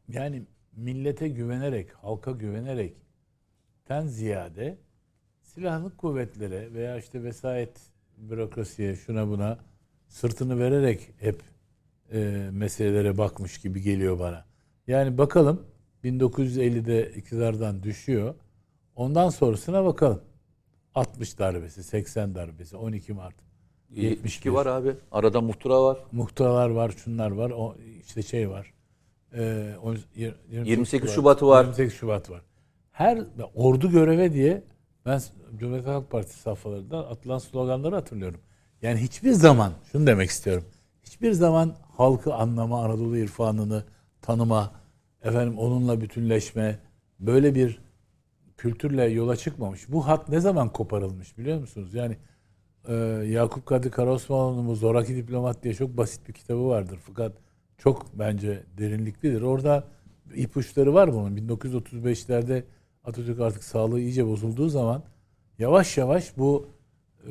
yani millete güvenerek, halka güvenerek ten ziyade silahlı kuvvetlere veya işte vesayet bürokrasiye şuna buna sırtını vererek hep e, meselelere bakmış gibi geliyor bana. Yani bakalım 1950'de iktidardan düşüyor. Ondan sonrasına bakalım. 60 darbesi, 80 darbesi, 12 Mart. 72 var abi. Arada muhtıra var. Muhtıralar var, şunlar var. O işte şey var. O- yir- 28 Şubat'ı var. 28 Şubat var. Her ordu göreve diye ben Cumhuriyet Halk Partisi safhalarında atılan sloganları hatırlıyorum. Yani hiçbir zaman şunu demek istiyorum. Hiçbir zaman halkı anlama, Anadolu irfanını tanıma, efendim onunla bütünleşme böyle bir kültürle yola çıkmamış. Bu hat ne zaman koparılmış biliyor musunuz? Yani e, Yakup Kadri Karaosmanoğlu'nun bu Zoraki Diplomat diye çok basit bir kitabı vardır. Fakat çok bence derinliklidir. Orada ipuçları var bunun. 1935'lerde Atatürk artık sağlığı iyice bozulduğu zaman yavaş yavaş bu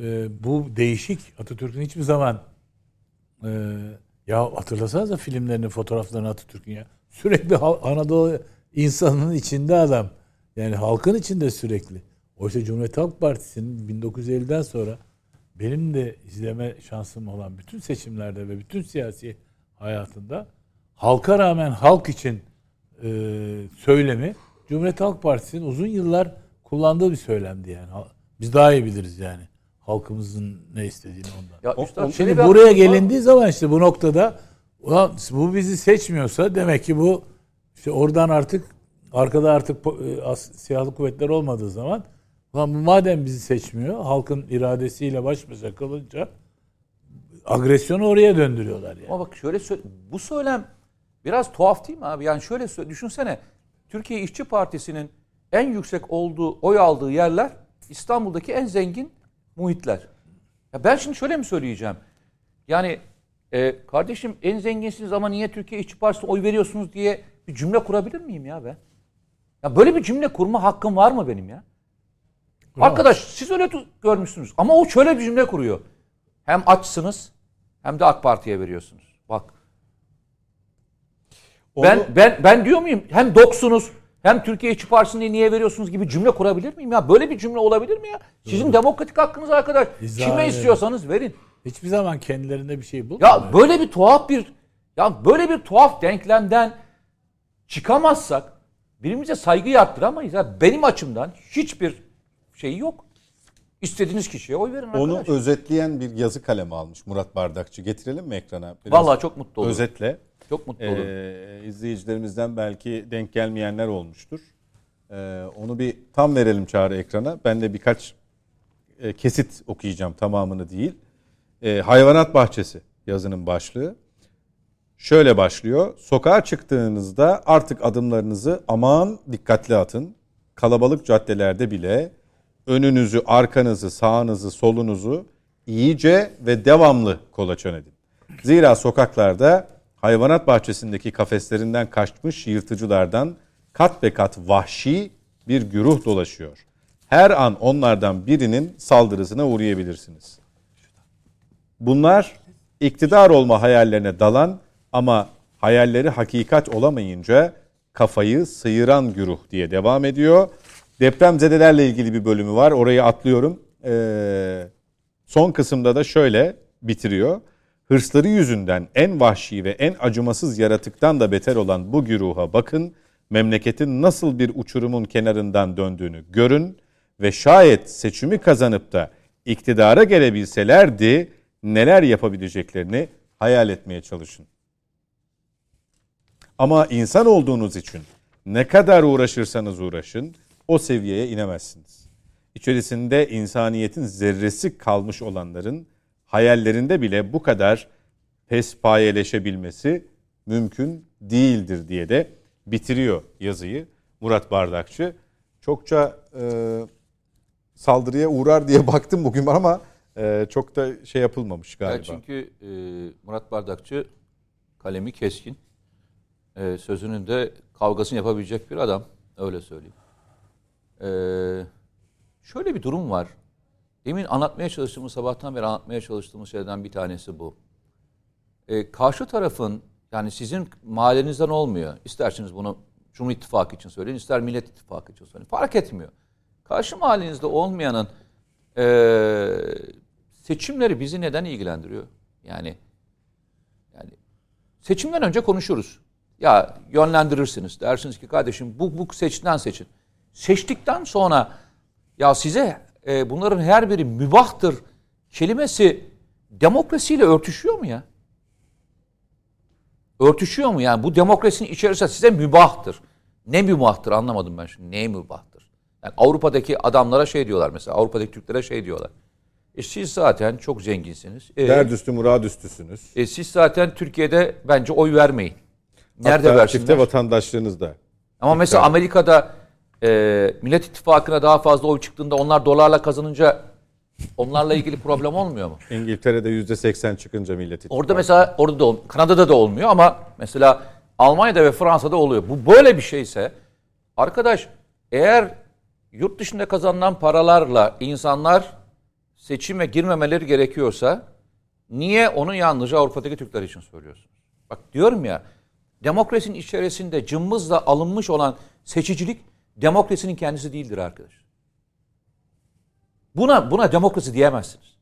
e, bu değişik Atatürk'ün hiçbir zaman e, ya hatırlasanıza filmlerini, fotoğraflarını Atatürk'ün ya. Sürekli Anadolu insanının içinde adam. Yani halkın içinde sürekli. Oysa Cumhuriyet Halk Partisi'nin 1950'den sonra benim de izleme şansım olan bütün seçimlerde ve bütün siyasi hayatında halka rağmen halk için e, söylemi Cumhuriyet Halk Partisi'nin uzun yıllar kullandığı bir söylemdi yani. Biz daha iyi biliriz yani halkımızın ne istediğini ondan. Ya O- üstad Şimdi buraya gelindiği zaman işte bu noktada ulan bu bizi seçmiyorsa demek ki bu işte oradan artık arkada artık e, silahlı kuvvetler olmadığı zaman ulan bu madem bizi seçmiyor halkın iradesiyle baş başa kalınca agresyonu oraya döndürüyorlar yani. Ama bak şöyle bu söylem biraz tuhaf değil mi abi? Yani şöyle düşünsene. Türkiye İşçi Partisi'nin en yüksek olduğu, oy aldığı yerler İstanbul'daki en zengin muhitler. Ya ben şimdi şöyle mi söyleyeceğim? Yani e, kardeşim en zenginsiniz ama niye Türkiye İşçi Partisi'ne oy veriyorsunuz diye bir cümle kurabilir miyim ya ben? Ya böyle bir cümle kurma hakkım var mı benim ya? Arkadaş siz öyle görmüşsünüz ama o şöyle bir cümle kuruyor. Hem açsınız hem de AK Parti'ye veriyorsunuz. Bak ben Onu- ben ben diyor muyum? Hem doksunuz hem Türkiye İşçi Partisi'ne niye veriyorsunuz gibi cümle kurabilir miyim ya? Böyle bir cümle olabilir mi ya? Sizin demokratik hakkınız arkadaş. İzah Kime edelim. istiyorsanız verin. Hiçbir zaman kendilerinde bir şey bulmuyor. Ya böyle bir tuhaf bir ya böyle bir tuhaf denklemden çıkamazsak birbirimize saygı yaptıramayız. Ya benim açımdan hiçbir şey yok. İstediğiniz kişiye oy verin Onu arkadaş. özetleyen bir yazı kalemi almış Murat Bardakçı. Getirelim mi ekrana? Biraz Vallahi çok mutlu olurum. Özetle. Çok mutlu olurum. Ee, izleyicilerimizden belki denk gelmeyenler olmuştur. Ee, onu bir tam verelim çağrı ekrana. Ben de birkaç e, kesit okuyacağım tamamını değil. Ee, hayvanat bahçesi yazının başlığı. Şöyle başlıyor. Sokağa çıktığınızda artık adımlarınızı aman dikkatli atın. Kalabalık caddelerde bile önünüzü, arkanızı, sağınızı, solunuzu iyice ve devamlı kolaçan edin. Zira sokaklarda hayvanat bahçesindeki kafeslerinden kaçmış yırtıcılardan kat be kat vahşi bir güruh dolaşıyor. Her an onlardan birinin saldırısına uğrayabilirsiniz. Bunlar iktidar olma hayallerine dalan ama hayalleri hakikat olamayınca kafayı sıyıran güruh diye devam ediyor. Depremzedelerle ilgili bir bölümü var. Orayı atlıyorum. Ee, son kısımda da şöyle bitiriyor. Hırsları yüzünden en vahşi ve en acımasız yaratıktan da beter olan bu güruha bakın. Memleketin nasıl bir uçurumun kenarından döndüğünü görün ve şayet seçimi kazanıp da iktidara gelebilselerdi neler yapabileceklerini hayal etmeye çalışın. Ama insan olduğunuz için ne kadar uğraşırsanız uğraşın o seviyeye inemezsiniz. İçerisinde insaniyetin zerresi kalmış olanların hayallerinde bile bu kadar pespayeleşebilmesi mümkün değildir diye de bitiriyor yazıyı Murat Bardakçı. Çokça e, saldırıya uğrar diye baktım bugün ama e, çok da şey yapılmamış Ya galiba. çünkü e, Murat Bardakçı kalemi keskin. E, sözünün de kavgasını yapabilecek bir adam. Öyle söyleyeyim. E, şöyle bir durum var. Demin anlatmaya çalıştığımız, sabahtan beri anlatmaya çalıştığımız şeylerden bir tanesi bu. E, karşı tarafın, yani sizin mahallenizden olmuyor. İsterseniz bunu Cumhur İttifakı için söyleyin, ister Millet İttifakı için söyleyin. Fark etmiyor. Karşı mahallenizde olmayanın e, seçimleri bizi neden ilgilendiriyor? Yani yani seçimden önce konuşuruz. Ya yönlendirirsiniz. Dersiniz ki kardeşim bu bu seçten seçin. Seçtikten sonra ya size e, bunların her biri mübahtır kelimesi demokrasiyle örtüşüyor mu ya? Örtüşüyor mu yani? Bu demokrasinin içerisinde size mübahtır. Ne mübahtır anlamadım ben şimdi. Ne mübahtır? Yani Avrupa'daki adamlara şey diyorlar mesela. Avrupa'daki Türklere şey diyorlar. E siz zaten çok zenginsiniz. E, Derdüstü muradüstüsünüz. e siz zaten Türkiye'de bence oy vermeyin. Nerede Hatta versinler? çifte vatandaşlığınız da. Ama mesela Amerika'da e, Millet İttifakı'na daha fazla oy çıktığında onlar dolarla kazanınca onlarla ilgili problem olmuyor mu? İngiltere'de yüzde seksen çıkınca millet ittifakı. Orada mesela orada da Kanada'da da olmuyor ama mesela Almanya'da ve Fransa'da oluyor. Bu böyle bir şeyse arkadaş eğer yurt dışında kazanılan paralarla insanlar seçime girmemeleri gerekiyorsa niye onu yalnızca Avrupa'daki Türkler için söylüyorsunuz? Bak diyorum ya demokrasinin içerisinde cımbızla alınmış olan seçicilik demokrasinin kendisi değildir arkadaş. Buna buna demokrasi diyemezsiniz.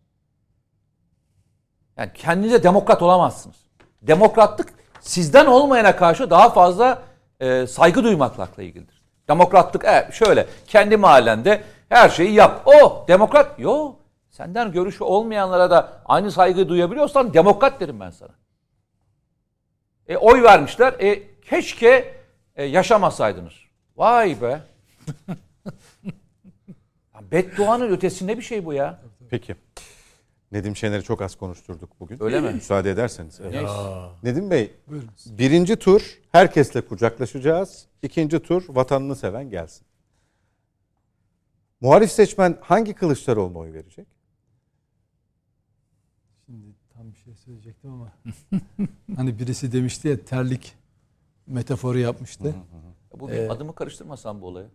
Yani kendinize demokrat olamazsınız. Demokratlık sizden olmayana karşı daha fazla e, saygı duymakla ilgilidir. Demokratlık e, şöyle kendi mahallende her şeyi yap. O demokrat. Yo senden görüşü olmayanlara da aynı saygı duyabiliyorsan demokrat derim ben sana. E, oy vermişler. E, keşke e, yaşamasaydınız. Vay be. Bedduanın ötesinde bir şey bu ya. Peki. Nedim Şener'i çok az konuşturduk bugün. Öyle mi? Müsaade ederseniz. Evet. Nedim Bey, birinci tur herkesle kucaklaşacağız. İkinci tur vatanını seven gelsin. Muhalif seçmen hangi Kılıçdaroğlu'na oy verecek? Şimdi tam bir şey söyleyecektim ama hani birisi demişti ya terlik metaforu yapmıştı. Bu Ee, adımı karıştırmasam bu olaya.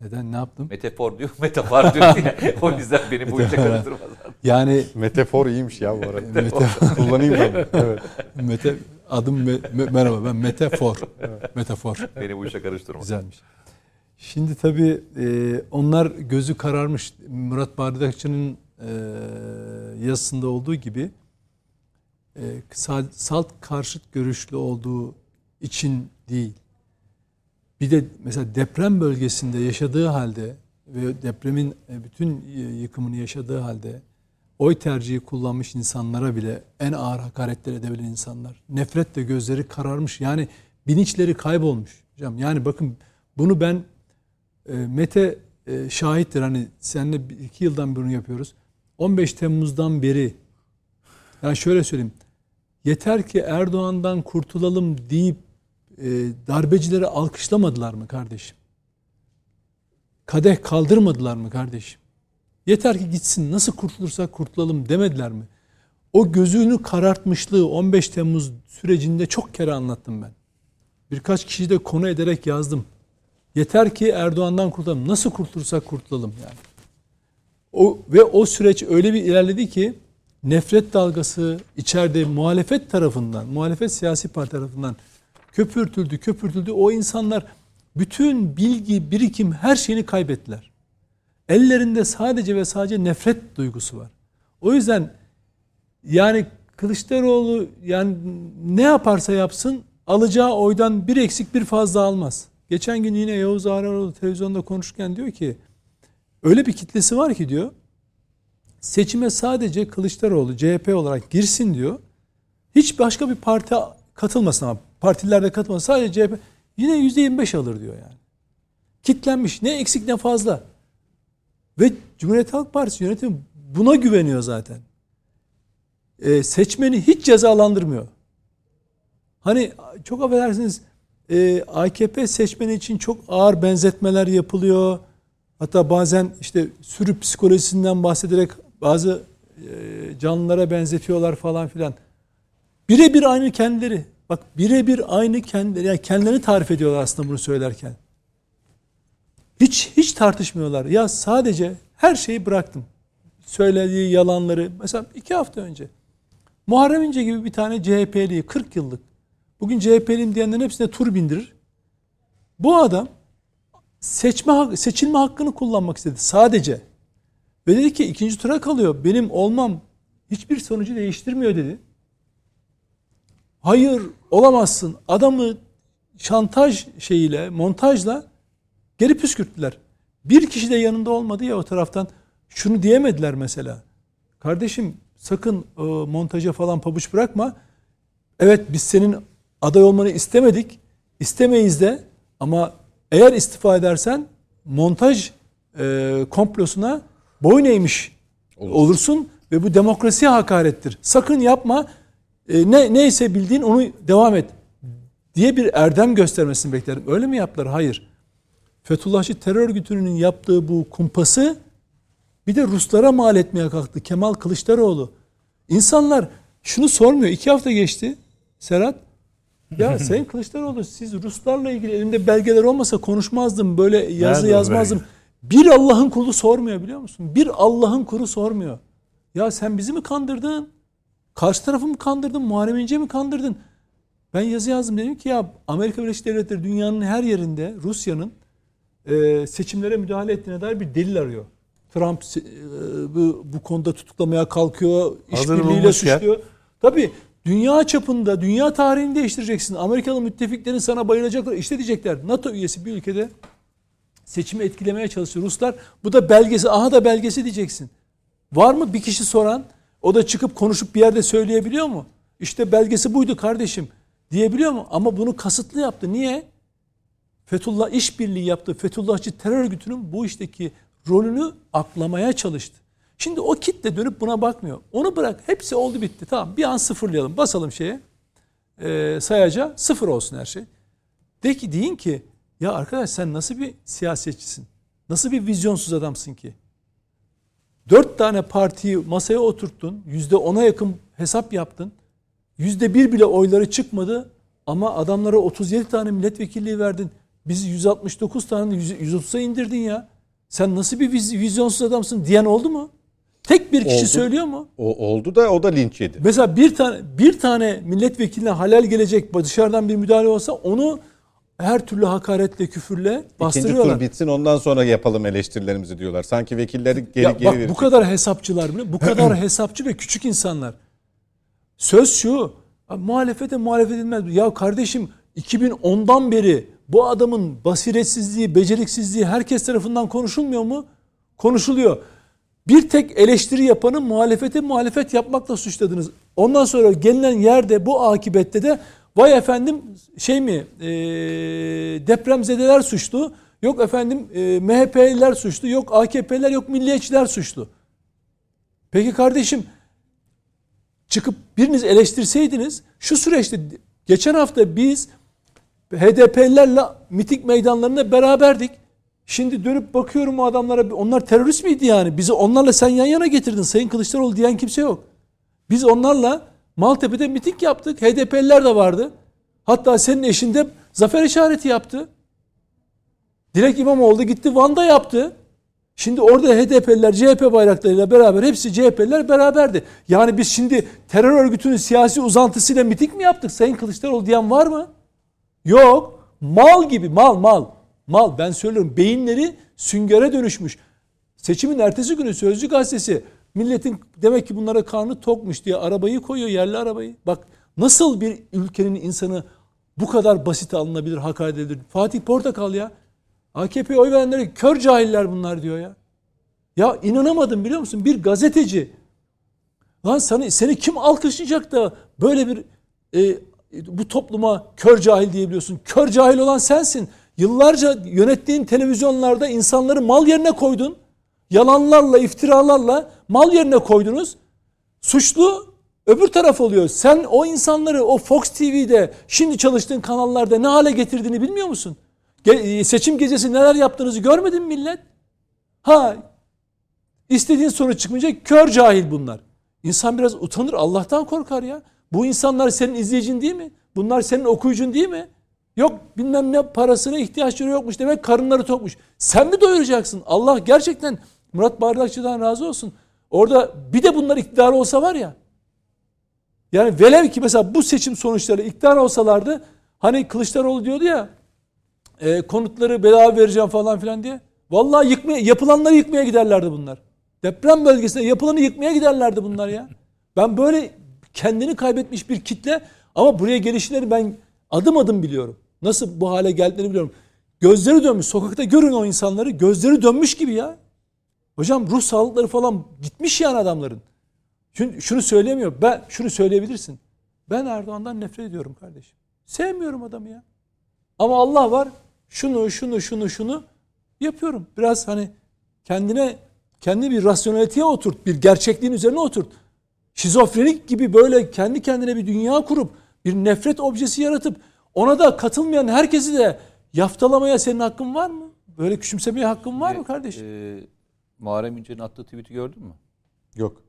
Neden ne yaptım? Metafor diyor, metafor diyor o yüzden beni bu işe karıştırmaz. Yani Metafor iyiymiş ya bu arada. meta, Kullanayım ben. Evet. mete, adım me- me- merhaba ben metafor. Metafor. Beni bu işe karıştırmaz. Güzelmiş. Şimdi tabii e, onlar gözü kararmış. Murat Bardakçı'nın e, yazısında olduğu gibi e, sal- salt karşıt görüşlü olduğu için değil. Bir de mesela deprem bölgesinde yaşadığı halde ve depremin e, bütün e, yıkımını yaşadığı halde oy tercihi kullanmış insanlara bile en ağır hakaretler edebilen insanlar. Nefretle gözleri kararmış. Yani bilinçleri kaybolmuş. Hocam yani bakın bunu ben e, Mete şahittir. Hani seninle iki yıldan bunu yapıyoruz. 15 Temmuz'dan beri yani şöyle söyleyeyim. Yeter ki Erdoğan'dan kurtulalım deyip darbecileri alkışlamadılar mı kardeşim? Kadeh kaldırmadılar mı kardeşim? Yeter ki gitsin nasıl kurtulursak kurtulalım demediler mi? O gözünü karartmışlığı 15 Temmuz sürecinde çok kere anlattım ben. Birkaç kişiyi de konu ederek yazdım. Yeter ki Erdoğan'dan kurtulalım. Nasıl kurtulursak kurtulalım yani. O ve o süreç öyle bir ilerledi ki nefret dalgası içeride muhalefet tarafından, muhalefet siyasi parti tarafından köpürtüldü, köpürtüldü. O insanlar bütün bilgi, birikim her şeyini kaybettiler. Ellerinde sadece ve sadece nefret duygusu var. O yüzden yani Kılıçdaroğlu yani ne yaparsa yapsın alacağı oydan bir eksik bir fazla almaz. Geçen gün yine Yavuz Ağraroğlu televizyonda konuşurken diyor ki öyle bir kitlesi var ki diyor seçime sadece Kılıçdaroğlu CHP olarak girsin diyor. Hiç başka bir parti katılmasın ama partilerde katılmasın sadece CHP yine %25 alır diyor yani. Kitlenmiş ne eksik ne fazla. Ve Cumhuriyet Halk Partisi yönetimi buna güveniyor zaten. Ee, seçmeni hiç cezalandırmıyor. Hani çok affedersiniz e, AKP seçmeni için çok ağır benzetmeler yapılıyor. Hatta bazen işte sürü psikolojisinden bahsederek bazı e, canlılara benzetiyorlar falan filan. Birebir aynı kendileri. Bak birebir aynı kendileri. Yani kendilerini tarif ediyorlar aslında bunu söylerken. Hiç hiç tartışmıyorlar. Ya sadece her şeyi bıraktım. Söylediği yalanları. Mesela iki hafta önce. Muharrem İnce gibi bir tane CHP'li 40 yıllık. Bugün CHP'liyim diyenlerin hepsine tur bindirir. Bu adam seçme seçilme hakkını kullanmak istedi sadece. Ve dedi ki ikinci tura kalıyor. Benim olmam hiçbir sonucu değiştirmiyor dedi. Hayır olamazsın. Adamı şantaj şeyiyle, montajla geri püskürttüler. Bir kişi de yanında olmadı ya o taraftan. Şunu diyemediler mesela. Kardeşim sakın e, montaja falan pabuç bırakma. Evet biz senin aday olmanı istemedik. İstemeyiz de ama eğer istifa edersen montaj e, komplosuna boyun eğmiş olursun ve bu demokrasiye hakarettir. Sakın yapma. E, ne neyse bildiğin onu devam et diye bir erdem göstermesini beklerim. Öyle mi yaptılar? Hayır. Fethullahçı terör örgütünün yaptığı bu kumpası bir de Ruslara mal etmeye kalktı Kemal Kılıçdaroğlu. İnsanlar şunu sormuyor. İki hafta geçti Serhat. Ya Sayın Kılıçdaroğlu siz Ruslarla ilgili elimde belgeler olmasa konuşmazdım. Böyle yazı Nerede yazmazdım. Bir Allah'ın kulu sormuyor biliyor musun? Bir Allah'ın kulu sormuyor. Ya sen bizi mi kandırdın? Karşı tarafı mı kandırdın? Muharrem İnce mi kandırdın? Ben yazı yazdım dedim ki ya Amerika Birleşik Devletleri dünyanın her yerinde Rusya'nın e, seçimlere müdahale ettiğine dair bir delil arıyor. Trump e, bu, bu konuda tutuklamaya kalkıyor, işbirliğiyle suçluyor. Tabii dünya çapında, dünya tarihini değiştireceksin. Amerikalı müttefiklerin sana bayılacaklar. İşte diyecekler NATO üyesi bir ülkede seçimi etkilemeye çalışıyor Ruslar. Bu da belgesi, aha da belgesi diyeceksin. Var mı bir kişi soran? O da çıkıp konuşup bir yerde söyleyebiliyor mu? İşte belgesi buydu kardeşim diyebiliyor mu? Ama bunu kasıtlı yaptı. Niye? Fethullah işbirliği yaptı. Fethullahçı terör örgütünün bu işteki rolünü aklamaya çalıştı. Şimdi o kitle dönüp buna bakmıyor. Onu bırak. Hepsi oldu bitti. Tamam bir an sıfırlayalım. Basalım şeye. E, sayaca sıfır olsun her şey. De ki deyin ki ya arkadaş sen nasıl bir siyasetçisin? Nasıl bir vizyonsuz adamsın ki? Dört tane partiyi masaya oturttun. Yüzde ona yakın hesap yaptın. Yüzde bir bile oyları çıkmadı. Ama adamlara 37 tane milletvekilliği verdin. Bizi 169 tane 130'a indirdin ya. Sen nasıl bir viz- vizyonsuz adamsın diyen oldu mu? Tek bir kişi Oldu. söylüyor mu? O oldu da o da linç yedi. Mesela bir tane bir tane milletvekiline halal gelecek dışarıdan bir müdahale olsa onu her türlü hakaretle, küfürle İkinci bastırıyorlar. tur bitsin ondan sonra yapalım eleştirilerimizi diyorlar. Sanki vekilleri geri Ya geri verecek. bu kadar hesapçılar bile, bu kadar hesapçı ve küçük insanlar. Söz şu, muhalefete muhalefet edilmez. Ya kardeşim 2010'dan beri bu adamın basiretsizliği, beceriksizliği herkes tarafından konuşulmuyor mu? Konuşuluyor. Bir tek eleştiri yapanı muhalefete muhalefet yapmakla suçladınız. Ondan sonra gelinen yerde bu akibette de vay efendim şey mi e, depremzedeler suçlu. Yok efendim e, MHP'liler suçlu. Yok AKP'liler yok milliyetçiler suçlu. Peki kardeşim çıkıp biriniz eleştirseydiniz şu süreçte geçen hafta biz HDP'lilerle miting meydanlarında beraberdik. Şimdi dönüp bakıyorum o adamlara onlar terörist miydi yani? Bizi onlarla sen yan yana getirdin Sayın Kılıçdaroğlu diyen kimse yok. Biz onlarla Maltepe'de miting yaptık. HDP'liler de vardı. Hatta senin eşin de zafer işareti yaptı. Dilek İmamoğlu gitti Van'da yaptı. Şimdi orada HDP'liler CHP bayraklarıyla beraber hepsi CHP'liler beraberdi. Yani biz şimdi terör örgütünün siyasi uzantısıyla miting mi yaptık Sayın Kılıçdaroğlu diyen var mı? Yok. Mal gibi mal mal. Mal ben söylüyorum beyinleri süngere dönüşmüş. Seçimin ertesi günü Sözcü gazetesi milletin demek ki bunlara karnı tokmuş diye arabayı koyuyor yerli arabayı. Bak nasıl bir ülkenin insanı bu kadar basit alınabilir, hakaret edilir. Fatih Portakal ya. AKP'ye oy verenlere kör cahiller bunlar diyor ya. Ya inanamadım biliyor musun? Bir gazeteci. Lan seni, seni kim alkışlayacak da böyle bir e, bu topluma kör cahil diyebiliyorsun. Kör cahil olan sensin. Yıllarca yönettiğin televizyonlarda insanları mal yerine koydun. Yalanlarla, iftiralarla mal yerine koydunuz. Suçlu öbür taraf oluyor. Sen o insanları o Fox TV'de şimdi çalıştığın kanallarda ne hale getirdiğini bilmiyor musun? Ge- seçim gecesi neler yaptığınızı görmedin mi millet? Ha istediğin sonuç çıkmayacak kör cahil bunlar. İnsan biraz utanır Allah'tan korkar ya. Bu insanlar senin izleyicin değil mi? Bunlar senin okuyucun değil mi? Yok bilmem ne parasına ihtiyaçları yokmuş demek karınları tokmuş. Sen mi doyuracaksın? Allah gerçekten Murat Bardakçı'dan razı olsun. Orada bir de bunlar iktidar olsa var ya. Yani velev ki mesela bu seçim sonuçları iktidar olsalardı hani Kılıçdaroğlu diyordu ya e, konutları bedava vereceğim falan filan diye. Vallahi yıkmaya, yapılanları yıkmaya giderlerdi bunlar. Deprem bölgesinde yapılanı yıkmaya giderlerdi bunlar ya. Ben böyle kendini kaybetmiş bir kitle ama buraya gelişleri ben adım adım biliyorum. Nasıl bu hale geldiklerini biliyorum. Gözleri dönmüş. Sokakta görün o insanları. Gözleri dönmüş gibi ya. Hocam ruh sağlıkları falan gitmiş yani adamların. Şunu, şunu söyleyemiyor. Ben şunu söyleyebilirsin. Ben Erdoğan'dan nefret ediyorum kardeşim. Sevmiyorum adamı ya. Ama Allah var. Şunu, şunu, şunu, şunu yapıyorum. Biraz hani kendine kendi bir rasyoneliteye oturt. Bir gerçekliğin üzerine oturt. Şizofrenik gibi böyle kendi kendine bir dünya kurup bir nefret objesi yaratıp ona da katılmayan herkesi de yaftalamaya senin hakkın var mı? Böyle küçümsemeye hakkın var mı kardeşim? Ee, Muharrem İnce'nin attığı tweet'i gördün mü? Yok.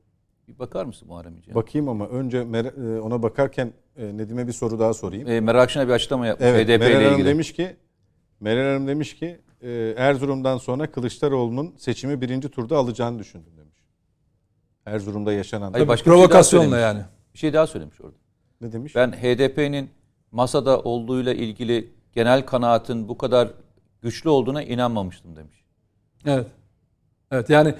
Bir bakar mısın Muharrem İnce'ye? Bakayım ama önce mer- e, ona bakarken e, Nedim'e bir soru daha sorayım. Ee, Meral Akşener bir açıklama yapmış Evet, HDP Meral ile Hanım ilgili. demiş ki Meral Hanım demiş ki e, Erzurum'dan sonra Kılıçdaroğlu'nun seçimi birinci turda alacağını düşündüm demiş. Erzurum'da yaşanan. Hayır, başka şey Provokasyonla söylemiş. yani. Bir şey daha söylemiş orada. Ne demiş? Ben HDP'nin masada olduğuyla ilgili genel kanaatin bu kadar güçlü olduğuna inanmamıştım demiş. Evet. Evet yani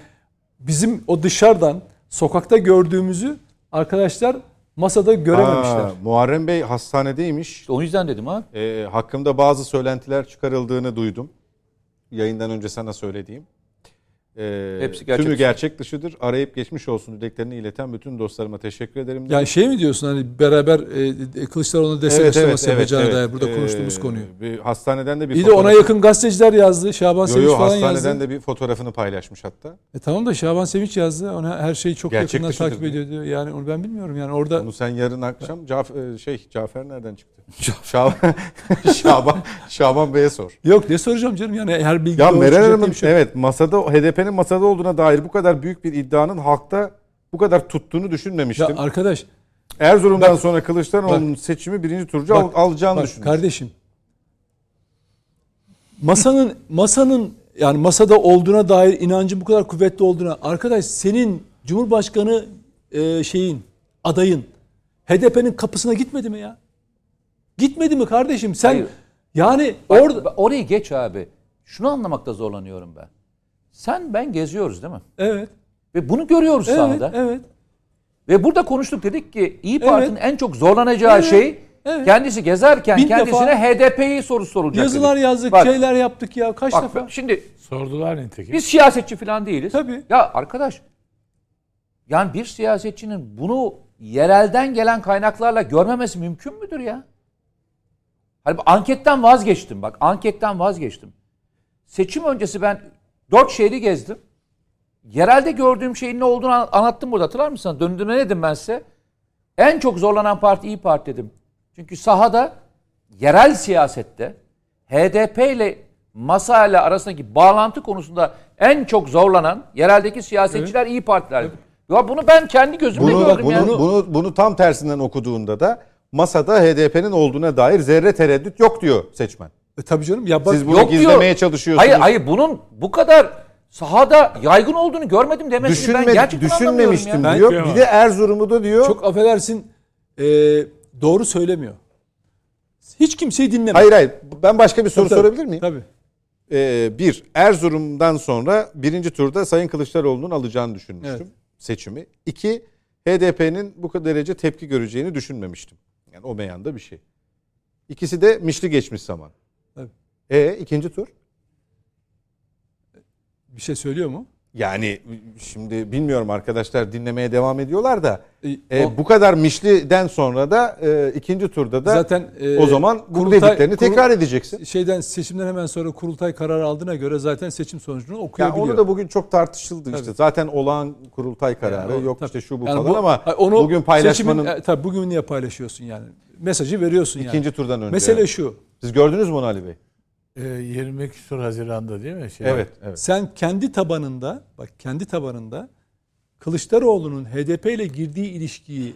bizim o dışarıdan sokakta gördüğümüzü arkadaşlar masada görememişler. Aa, Muharrem Bey hastanedeymiş. İşte o yüzden dedim ha. E, hakkımda bazı söylentiler çıkarıldığını duydum. Yayından önce sana söylediğim. E, Hepsi gerçek tümü dışı. gerçek dışıdır. Arayıp geçmiş olsun dileklerini ileten bütün dostlarıma teşekkür ederim. Yani şey mi diyorsun hani beraber e, Kılıçdaroğlu'na destek açıklaması yapacağına dair burada Ee, konuştuğumuz konuyu. Bir hastaneden de bir İyi de ona yakın gazeteciler yazdı. Şaban Yo, Sevinç yo, falan hastaneden yazdı. de bir fotoğrafını paylaşmış hatta. E tamam da Şaban Sevinç yazdı. Ona her şeyi çok Gerçek yakından takip diyor. ediyor diyor. Yani onu ben bilmiyorum. Yani orada Onu sen yarın akşam Caf- e, şey Cafer nereden çıktı? Şaban Şaban Şaban Bey'e sor. yok ne soracağım canım yani her bilgi Ya Meral bir şey evet masada HDP'nin masada olduğuna dair bu kadar büyük bir iddianın halkta bu kadar tuttuğunu düşünmemiştim. Ya arkadaş Erzurum'dan Bak- sonra Kılıçdaroğlu'nun seçimi birinci turcu Bak- al- alacağını Bak düşünmüştüm. kardeşim. Masanın masanın yani masada olduğuna dair inancın bu kadar kuvvetli olduğuna arkadaş senin Cumhurbaşkanı e, şeyin adayın HDP'nin kapısına gitmedi mi ya? Gitmedi mi kardeşim? Sen Hayır. yani Bak, orada bak, orayı geç abi. Şunu anlamakta zorlanıyorum ben. Sen ben geziyoruz değil mi? evet. Ve bunu görüyoruz Evet, sahada. evet. Ve burada konuştuk dedik ki İyi Evet. Parti'nin en çok zorlanacağı Evet, şey evet. kendisi gezerken Bin kendisine HDP'yi soru sorulacak. Yazılar dedik. yazdık, Bak, şeyler yaptık ya kaç bak, defa. şimdi Sordular nitekim. biz siyasetçi falan değiliz. Tabii. Ya arkadaş yani bir siyasetçinin bunu yerelden gelen kaynaklarla görmemesi mümkün müdür ya? Hani anketten vazgeçtim bak anketten vazgeçtim. Seçim öncesi ben dört şehri gezdim. Yerelde gördüğüm şeyin ne olduğunu an- anlattım burada hatırlar mısın? Döndüğümde ne dedim ben size? En çok zorlanan parti İyi Parti dedim. Çünkü sahada yerel siyasette HDP ile masa ile arasındaki bağlantı konusunda en çok zorlanan yereldeki siyasetçiler İyi Partiler. Ya bunu ben kendi gözümle Bunu, gördüm bunu, ya. bunu, bunu tam tersinden okuduğunda da masada HDP'nin olduğuna dair zerre tereddüt yok diyor seçmen. E, tabii canım ya bak Siz bunu Yok diyor. gizlemeye çalışıyorsunuz. Hayır hayır bunun bu kadar sahada yaygın olduğunu görmedim demesini ben Düşünme, gerçekten düşünmemiştim ya. diyor. Ben- Bir de Erzurum'u da diyor. çok affedersin e, doğru söylemiyor. Hiç kimseyi dinlemiyor. Hayır hayır. Ben başka bir soru Tabii, tabii. sorabilir miyim? Tabii. Ee, bir, Erzurum'dan sonra birinci turda Sayın Kılıçdaroğlu'nun alacağını düşünmüştüm Evet. seçimi. İki, HDP'nin bu kadar derece tepki göreceğini düşünmemiştim. Yani o meyanda bir şey. İkisi de mişli geçmiş zaman. E ikinci tur? Bir şey söylüyor mu? Yani şimdi bilmiyorum arkadaşlar dinlemeye devam ediyorlar da E, e, o- bu kadar mişliden sonra da e, ikinci turda da Zaten e, o zaman bu kurultay- dediklerini kurul- tekrar edeceksin. Şeyden seçimden hemen sonra kurultay kararı aldığına göre zaten seçim sonucunu Yani okuyabiliyor. onu da bugün çok tartışıldı işte. Tabii. Zaten olağan kurultay kararı Yani o- yok tabii. işte şu bu Yani falan bu- ama onu bugün paylaşmanın seçimin, tabii bugün niye paylaşıyorsun yani? Mesajı veriyorsun yani. ikinci turdan önce. Mesele yani. şu. Siz gördünüz mü onu Ali Bey? Ee, 20 küsur Haziran'da değil mi? Şey, Evet, evet. Sen kendi tabanında bak kendi tabanında Kılıçdaroğlu'nun HDP ile girdiği ilişkiyi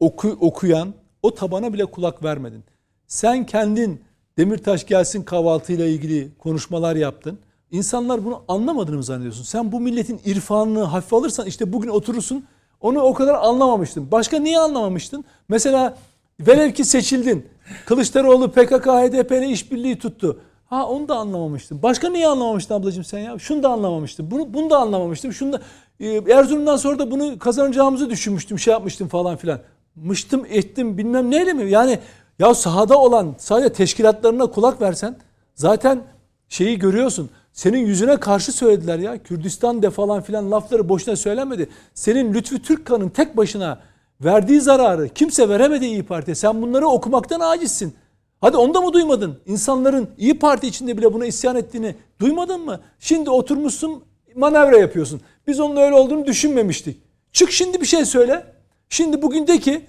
oku, okuyan o tabana bile kulak vermedin. Sen kendin Demirtaş gelsin kahvaltıyla ilgili konuşmalar yaptın. İnsanlar bunu anlamadığını mı zannediyorsun? Sen bu milletin irfanını hafife alırsan işte bugün oturursun onu o kadar anlamamıştın. Başka niye anlamamıştın? Mesela velev ki seçildin. Kılıçdaroğlu PKK HDP ile işbirliği tuttu. Ha onu da anlamamıştım. Başka niye anlamamıştın ablacığım sen ya? Şunu da anlamamıştım. Bunu, bunu da anlamamıştım. Şunu da Ee, Erzurum'dan sonra da bunu kazanacağımızı düşünmüştüm. Şey yapmıştım falan filan. Mıştım ettim bilmem neyle mi? Yani ya sahada olan sadece teşkilatlarına kulak versen zaten şeyi görüyorsun. Senin yüzüne karşı söylediler ya. Kürdistan de falan filan lafları boşuna söylenmedi. Senin Lütfü Türkkan'ın tek başına verdiği zararı kimse veremedi İyi Parti'ye. Sen bunları okumaktan acizsin. Hadi onu da mı duymadın? İnsanların İyi Parti içinde bile buna isyan ettiğini duymadın mı? Şimdi oturmuşsun manevra yapıyorsun. Biz onun öyle olduğunu düşünmemiştik. Çık şimdi bir şey söyle. Şimdi bugün de ki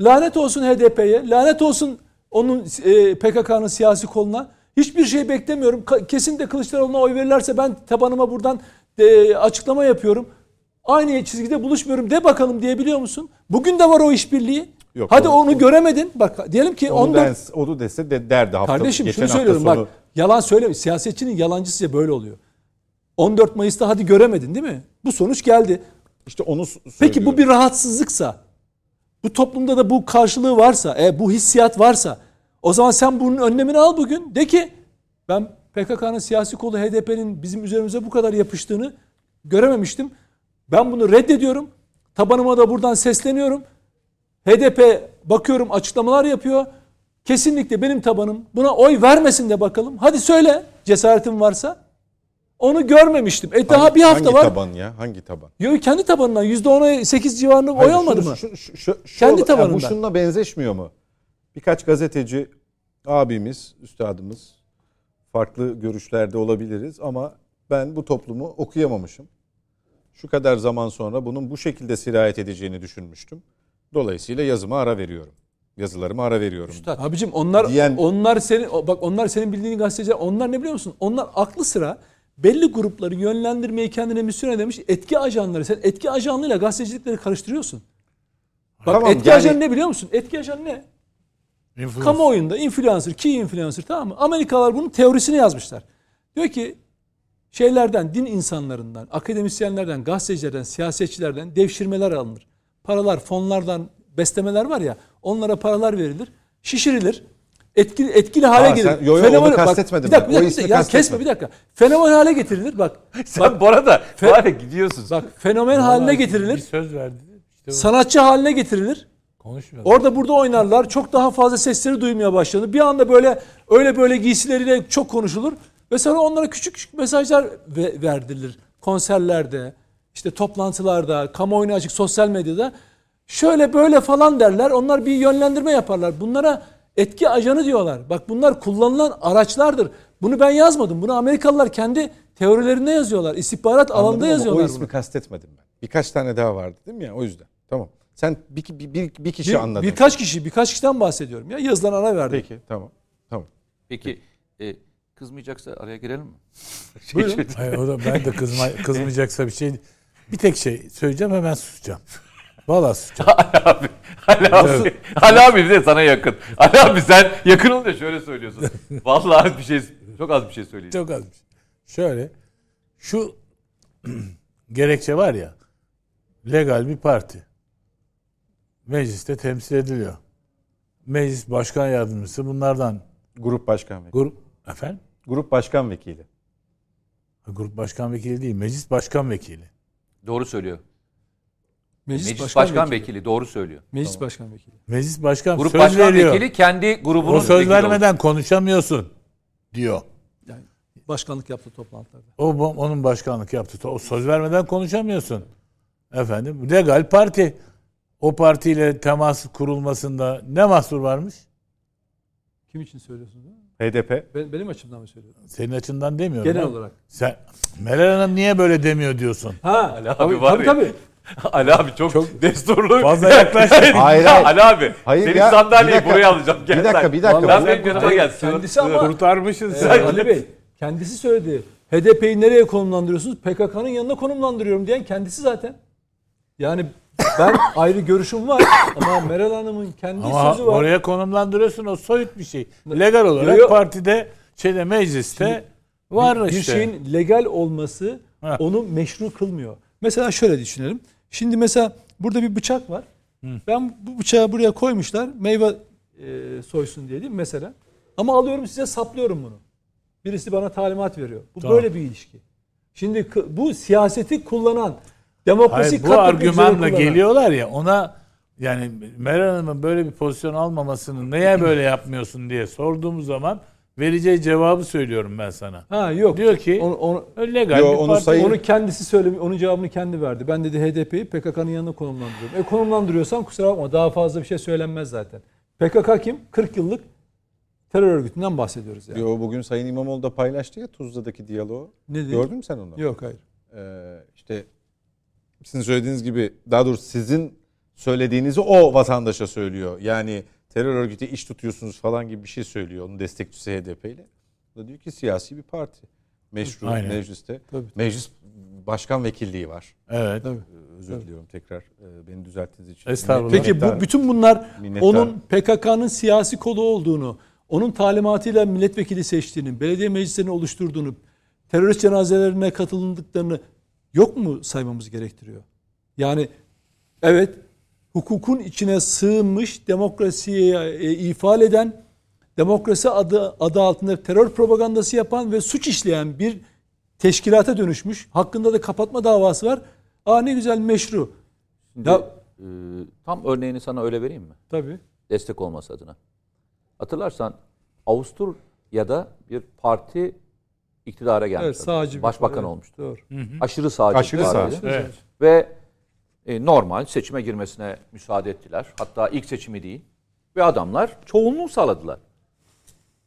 lanet olsun HDP'ye, lanet olsun onun e, PKK'nın siyasi koluna. Hiçbir şey beklemiyorum. Kesin de Kılıçdaroğlu'na oy verirlerse ben tabanıma buradan e, açıklama yapıyorum. Aynı çizgide buluşmuyorum de bakalım diyebiliyor musun? Bugün de var o işbirliği. Yok, Hadi onu- onu, göremedin. Bak diyelim ki Onu, 14 dens, onu dese de derdi hafta. Kardeşim geçen şunu hafta söylüyorum sonu. bak yalan söyleme. Siyasetçinin yalancısı böyle oluyor. 14 Mayıs'ta hadi göremedin değil mi? Bu sonuç geldi. İşte onu s- Peki söylüyorum. bu bir rahatsızlıksa, bu toplumda da bu karşılığı varsa, e, bu hissiyat varsa o zaman sen bunun önlemini al bugün. De ki ben PKK'nın siyasi kolu HDP'nin bizim üzerimize bu kadar yapıştığını görememiştim. Ben bunu reddediyorum. Tabanıma da buradan sesleniyorum. HDP bakıyorum açıklamalar yapıyor. Kesinlikle benim tabanım buna oy vermesin de bakalım. Hadi söyle cesaretin varsa. Onu görmemiştim. E daha Hangi- bir hafta hangi var. taban ya? Hangi taban? Yok kendi tabanından %10'a 8 civarında oy Hayır, almadı şunu- mı? Şu, şu, şu, şu Kendi tabanından. Bu şununla benzeşmiyor mu? Birkaç gazeteci abimiz, üstadımız farklı görüşlerde olabiliriz ama ben bu toplumu okuyamamışım. Şu kadar zaman sonra bunun bu şekilde sirayet edeceğini düşünmüştüm. Dolayısıyla yazıma ara veriyorum. Yazılarıma ara veriyorum. Üstad, Abicim onlar Diyen- onlar senin bak onlar senin bildiğin gazeteciler onlar ne biliyor musun? Onlar aklı sıra belli grupları yönlendirmeyi kendine misyon edemiş etki ajanları. Sen etki ajanlığıyla gazetecilikleri karıştırıyorsun. Bak Tamam, etki yani- ajanı ne biliyor musun? Etki ajanı ne? Influence. Kamuoyunda influencer, key influencer tamam mı? Amerikalılar bunun teorisini yazmışlar. Diyor ki şeylerden, din insanlarından, akademisyenlerden, gazetecilerden, siyasetçilerden devşirmeler alınır. Paralar, fonlardan beslemeler var ya onlara paralar verilir. Şişirilir. Etkili, etkili hale Aa, gelir. sen- yo, yo, Fenomen- onu bak, kastetmedim Bir dakika, ben. bir O bir dakika. ya kesme bir dakika. Fenomen hale getirilir. Bak. sen bu arada var ya gidiyorsun. Bak fenomen haline Bir getirilir. söz verdi. İşte bu. Sanatçı haline getirilir. Konuşmuyor. Orada burada oynarlar. Çok daha fazla sesleri duymaya başlanır. Bir anda böyle öyle böyle giysileriyle çok konuşulur. Ve sonra onlara küçük küçük mesajlar ve- verdirilir. Konserlerde, işte toplantılarda, kamuoyuna açık sosyal medyada. Şöyle böyle falan derler. Onlar bir yönlendirme yaparlar. Bunlara etki ajanı diyorlar. Bak bunlar kullanılan araçlardır. Bunu ben yazmadım. Bunu Amerikalılar kendi teorilerinde yazıyorlar. İstihbarat Anladım alanında ama yazıyorlar O ismi bunu. kastetmedim ben. Birkaç tane daha vardı değil mi ya? O yüzden. Tamam. Sen bir, bir, bir, bir kişi Bir- anladın. birkaç kişi, birkaç kişiden bahsediyorum. Ya yazılan ara verdim. Peki tamam. Tamam. Peki e, kızmayacaksa araya girelim mi? Şey, Buyurun. Hayır, o da ben de kızma, kızmayacaksa bir şey bir tek şey söyleyeceğim hemen susacağım. Vallahi susacağım. Ali abi, Ali abi, Ali abi de sana yakın. Ali abi sen yakın olunca şöyle söylüyorsun. Vallahi bir şey, çok az bir şey söyleyeceğim. Çok az bir şey. Şöyle şu gerekçe var ya legal bir parti. Mecliste temsil ediliyor. Meclis başkan yardımcısı bunlardan Grup başkan vekili. grup efendim Grup başkan vekili. grup başkan vekili değil meclis başkan vekili. Doğru söylüyor. Meclis, Meclis Başkan, Başkan, Vekili. Vekili. doğru söylüyor. Meclis Başkan Vekili. Meclis başkan Grup söz Başkan veriyor. Vekili kendi grubunun o söz vermeden konuşamıyorsun diyor. Yani başkanlık yaptı toplantılarda. O onun başkanlık yaptı. O söz vermeden konuşamıyorsun. Efendim legal parti. O partiyle temas kurulmasında ne mahsur varmış? Kim için söylüyorsunuz? Ha? HDP. Ben, benim açımdan mı söylüyorum? Senin açından demiyorum. Genel ben. olarak. Sen Meral Hanım niye böyle demiyor diyorsun? Ha, Ali abi tabii, var tabii, ya. tabii. Ali abi çok, desturlu. Fazla yaklaştın. Hayır, hayır. Ali abi Hayır senin ya, sandalyeyi dakika. buraya alacağım. Gel Bir dakika, sen. bir dakika. Sen Bir benim yanıma gel. Kendisi ama Kurtarmışsın Ee, Ali Bey kendisi söyledi. HDP'yi nereye konumlandırıyorsunuz? PKK'nın yanına konumlandırıyorum diyen kendisi zaten. Yani ben ayrı görüşüm var ama Meral Hanım'ın kendi Ama sözü var. oraya konumlandırıyorsun o soyut bir şey. Legal olarak Yo, yo. partide şeyde mecliste var bir işte. şeyin legal olması Ha. onu meşru kılmıyor. Mesela şöyle düşünelim. Şimdi mesela burada bir bıçak var. Ben bu bıçağı buraya koymuşlar. Meyve e, soysun diye değil mi mesela? Ama alıyorum size saplıyorum bunu. Birisi bana talimat veriyor. Bu Tamam. böyle bir ilişki. Şimdi bu siyaseti kullanan demokrasi Hayır, bu argümanla geliyorlar ya ona yani Meral Hanım'ın böyle bir pozisyon almamasını neye böyle yapmıyorsun diye sorduğumuz zaman vereceği cevabı söylüyorum ben sana. Ha yok. Diyor ki onu, onu, legal Yo, bir onu parti. sayın- onu kendisi söylemi, onun cevabını kendi verdi. Ben dedi HDP'yi PKK'nın yanına konumlandırıyorum. E konumlandırıyorsan kusura bakma daha fazla bir şey söylenmez zaten. PKK kim? 40 yıllık terör örgütünden bahsediyoruz yani. Yo, bugün Sayın İmamoğlu da paylaştı ya Tuzla'daki diyaloğu. Ne dedi? Gördün mü sen onu? Yok hayır. Ee, işte sizin söylediğiniz gibi daha doğrusu sizin söylediğinizi o vatandaşa söylüyor. Yani terör örgütü iş tutuyorsunuz falan gibi bir şey söylüyor. Onun destekçisi HDP ile. O da diyor ki siyasi bir parti. Meşru Aynen. mecliste. Tabii. Meclis başkan vekilliği var. Evet. Tabii. Ee, Özür diliyorum tekrar e, beni düzelttiğiniz için. Estağfurullah. Peki bu bütün bunlar Minnettar. onun PKK'nın siyasi kolu olduğunu, onun talimatıyla milletvekili seçtiğini, belediye meclislerini oluşturduğunu, terörist cenazelerine katıldıklarını yok mu saymamız gerektiriyor? Yani evet hukukun içine sığınmış demokrasiye e, eden, demokrasi adı, adı altında terör propagandası yapan ve suç işleyen bir teşkilata dönüşmüş. Hakkında da kapatma davası var. Aa ne güzel meşru. Ya Ee, tam örneğini sana öyle vereyim mi? tabii. Destek olması adına. Hatırlarsan Avusturya'da bir parti iktidara gelmiş. Evet, sağcı Başbakan evet, olmuştu. Doğru. Aşırı sağcı Aşırı bir sağ. parti. Evet. Ve e, normal seçime girmesine müsaade ettiler. Hatta ilk seçimi değil. Ve adamlar çoğunluğu sağladılar.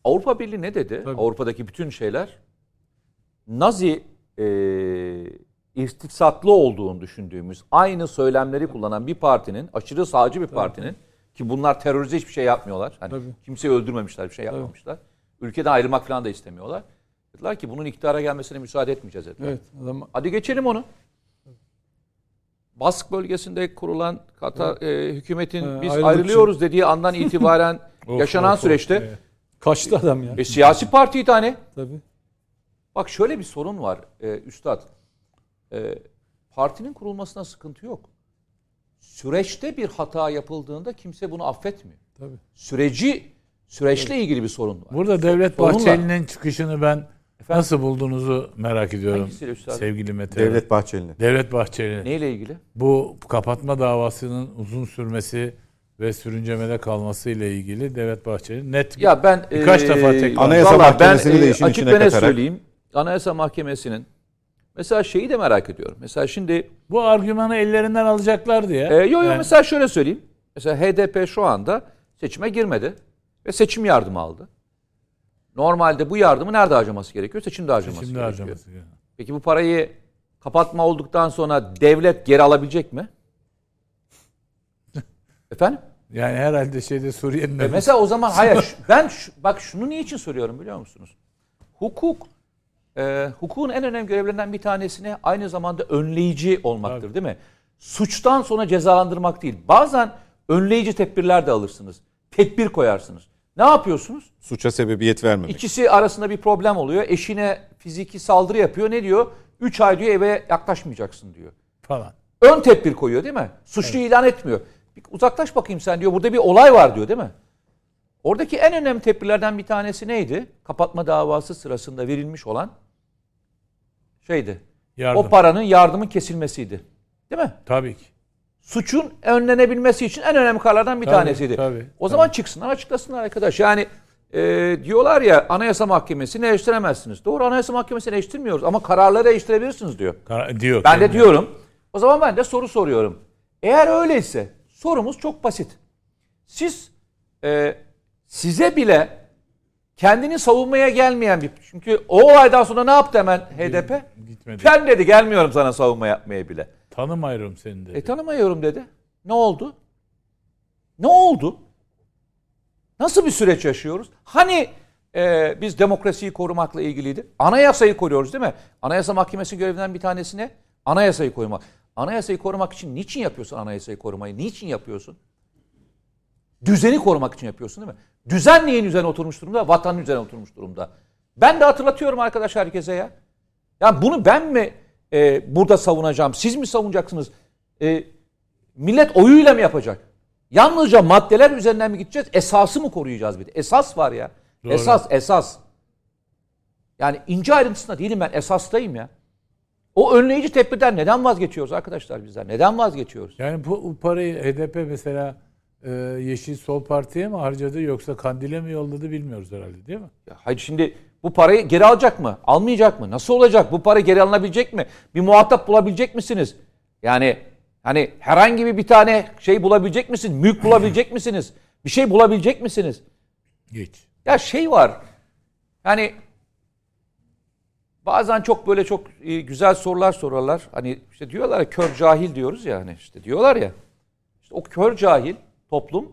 Avrupa Birliği ne dedi? Tabii. Avrupa'daki bütün şeyler Nazi e, istiksaklı olduğunu düşündüğümüz aynı söylemleri kullanan bir partinin, aşırı sağcı bir partinin ki bunlar terörize hiçbir şey yapmıyorlar. Hani Tabii. kimseyi öldürmemişler, bir şey yapmamışlar. Ülkeden ayrılmak falan da istemiyorlar. Dediler ki bunun iktidara gelmesine müsaade etmeyeceğiz dediler. Evet. Adam Hadi geçelim onu. Bask bölgesinde kurulan Katar e, hükümetin Ee, biz ayrılıyoruz dediği andan itibaren Of, yaşanan of, of. süreçte Evet. kaçtı adam ya. e, siyasi partiydi hani. Tabii. Bak şöyle bir sorun var e, üstad. E, partinin kurulmasına sıkıntı yok. Süreçte bir hata yapıldığında kimse bunu affetmiyor. Tabii. Süreci süreçle ilgili bir sorun var. Burada Devlet Bahçeli'nin çıkışını ben Efendim? nasıl bulduğunuzu merak ediyorum. Hangisiyle? Sevgili Mete. Devlet Bahçeli'nin. Devlet Bahçeli. Neyle ilgili? Bu kapatma davasının uzun sürmesi ve sürüncemede kalması ile ilgili Devlet Bahçeli net Ya ben Birkaç e, defa tekrar- Anayasa Mahkemesi'ni ben, de e, işin açık içine katarak- söyleyeyim. Anayasa Mahkemesi'nin mesela şeyi de merak ediyorum. Mesela şimdi bu argümanı ellerinden alacaklardı ya. e, yo yo Yani- mesela şöyle söyleyeyim. Mesela HDP şu anda seçime girmedi ve seçim yardımı aldı. Normalde bu yardımı nerede harcaması gerekiyor? Seçimde harcaması Şimdi gerekiyor. harcaması. gerekiyor. Peki bu parayı kapatma olduktan sonra devlet geri alabilecek mi? Efendim? Yani herhalde şeyde Suriye'nin E mesela o zaman hayır ben şu- bak şunu niçin soruyorum biliyor musunuz? Hukuk e, hukukun en önemli görevlerinden bir tanesine aynı zamanda önleyici olmaktır değil mi? Suçtan sonra cezalandırmak değil. Bazen önleyici tedbirler de alırsınız. Tedbir koyarsınız. Ne yapıyorsunuz? Suça sebebiyet vermemek. İkisi arasında bir problem oluyor. Eşine fiziki saldırı yapıyor. Ne diyor? 3 ay diyor eve yaklaşmayacaksın diyor. falan. Ön tedbir koyuyor değil mi? Suçlu ilan etmiyor. Bir uzaklaş bakayım sen diyor. Burada bir olay var diyor değil mi? Oradaki en önemli tedbirlerden bir tanesi neydi? Kapatma davası sırasında verilmiş olan şeydi. Yardım. O paranın yardımın kesilmesiydi. Değil mi? Tabii ki. Suçun önlenebilmesi için en önemli kararlardan bir Tabii, tanesiydi. tabii, o zaman çıksınlar açıklasınlar arkadaş. Yani e, diyorlar ya Anayasa Mahkemesi'ni eleştiremezsiniz. Doğru Anayasa Mahkemesi'ni eleştirmiyoruz ama kararları eleştirebilirsiniz diyor. Kar- diyor. Ben de diyorum. O zaman ben de soru soruyorum. Eğer öyleyse sorumuz çok basit. Siz e, size bile kendini savunmaya gelmeyen bir çünkü o olaydan sonra ne yaptı hemen HDP? Gitmedi. Ben dedi gelmiyorum sana savunma yapmaya bile. Tanımıyorum seni dedi. E tanımıyorum dedi. Ne oldu? Ne oldu? Nasıl bir süreç yaşıyoruz? Hani e, biz demokrasiyi korumakla ilgiliydi. Anayasayı koruyoruz değil mi? Anayasa Mahkemesi görevinden bir tanesi ne? Anayasayı korumak. Anayasayı korumak için niçin yapıyorsun anayasayı korumayı? Niçin yapıyorsun? Düzeni korumak için yapıyorsun değil mi? Düzen neyin üzerine oturmuş durumda? Vatanın üzerine oturmuş durumda. Ben de hatırlatıyorum arkadaş herkese ya. Ya bunu ben mi e, burada savunacağım? Siz mi savunacaksınız? E, millet oyuyla mı yapacak? Yalnızca maddeler üzerinden mi gideceğiz? Esası mı koruyacağız bir de? Esas var ya. Doğru. Esas, esas. Yani ince ayrıntısında değilim ben esastayım ya. O önleyici tedbirden neden vazgeçiyoruz arkadaşlar bizler? Neden vazgeçiyoruz? Yani bu, bu parayı HDP mesela e, Yeşil Sol Parti'ye mi harcadı yoksa Kandil'e mi yolladı bilmiyoruz herhalde değil mi? Ya hayır şimdi bu parayı geri alacak mı? Almayacak mı? Nasıl olacak? Bu para geri alınabilecek mi? Bir muhatap bulabilecek misiniz? Yani hani herhangi bir bir tane şey bulabilecek misiniz? Mülk bulabilecek misiniz? Bir şey bulabilecek misiniz? Hiç. Ya şey var. Yani bazen çok böyle çok e, güzel sorular sorarlar. Hani işte diyorlar ya kör cahil diyoruz ya hani işte diyorlar ya. İşte o kör cahil toplum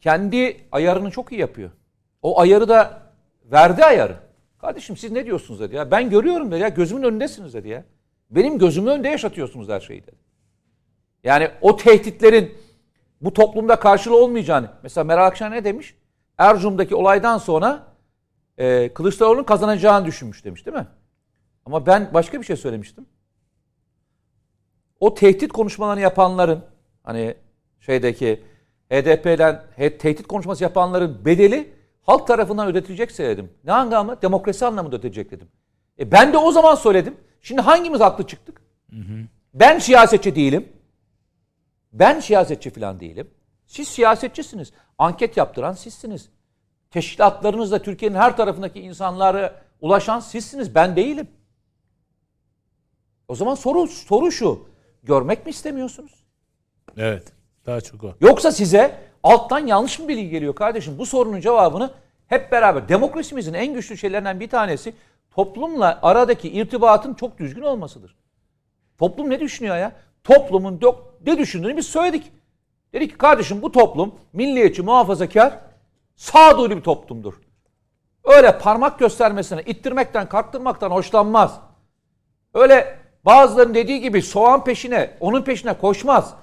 kendi ayarını çok iyi yapıyor. O ayarı da verdi ayarı. Kardeşim siz ne diyorsunuz dedi ya. Ben görüyorum dedi ya. Gözümün önündesiniz dedi ya. Benim gözümün önünde yaşatıyorsunuz her şeyi dedi. Yani o tehditlerin bu toplumda karşılığı olmayacağını. Mesela Meral Akşener ne demiş? Erzurum'daki olaydan sonra e, Kılıçdaroğlu'nun kazanacağını düşünmüş demiş değil mi? Ama ben başka bir şey söylemiştim. O tehdit konuşmalarını yapanların hani şeydeki HDP'den tehdit konuşması yapanların bedeli halk tarafından ödetilecekse dedim. Ne anlamı? Demokrasi anlamında ödetilecek dedim. E ben de o zaman söyledim. Şimdi hangimiz haklı çıktık? Ben siyasetçi değilim. Ben siyasetçi falan değilim. Siz siyasetçisiniz. Anket yaptıran sizsiniz. Teşkilatlarınızla Türkiye'nin her tarafındaki insanlara ulaşan sizsiniz. Ben değilim. O zaman soru soru şu. Görmek mi istemiyorsunuz? Evet. Daha çok o. Yoksa size alttan yanlış mı bilgi geliyor kardeşim? Bu sorunun cevabını hep beraber demokrasimizin en güçlü şeylerinden bir tanesi toplumla aradaki irtibatın çok düzgün olmasıdır. Toplum ne düşünüyor ya? Toplumun ne düşündüğünü biz söyledik. Dedik ki kardeşim bu toplum milliyetçi, muhafazakar, sağduyulu bir toplumdur. Öyle parmak göstermesine, ittirmekten, kalktırmaktan hoşlanmaz. Öyle bazılarının dediği gibi soğan peşine, onun peşine koşmaz.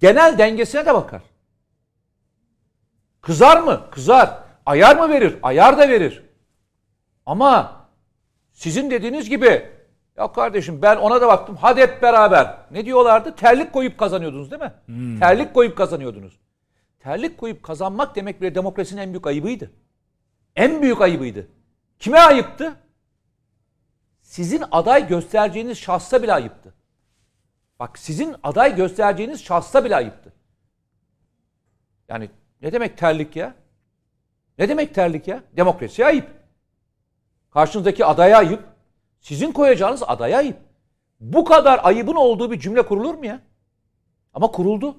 Genel dengesine de bakar. Kızar mı? Kızar. Ayar mı verir? Ayar da verir. Ama sizin dediğiniz gibi ya kardeşim ben ona da baktım. Hadi hep beraber. Ne diyorlardı? Terlik koyup kazanıyordunuz değil mi? Terlik koyup kazanıyordunuz. Terlik koyup kazanmak demek bile demokrasinin en büyük ayıbıydı. En büyük ayıbıydı. Kime ayıptı? Sizin aday göstereceğiniz şahsa bile ayıptı. Bak sizin aday göstereceğiniz şahsa bile ayıptı. Yani ne demek terlik ya? Ne demek terlik ya? Demokrasiye ayıp. Karşınızdaki adaya ayıp. Sizin koyacağınız adaya ayıp. Bu kadar ayıbın olduğu bir cümle kurulur mu ya? Ama kuruldu.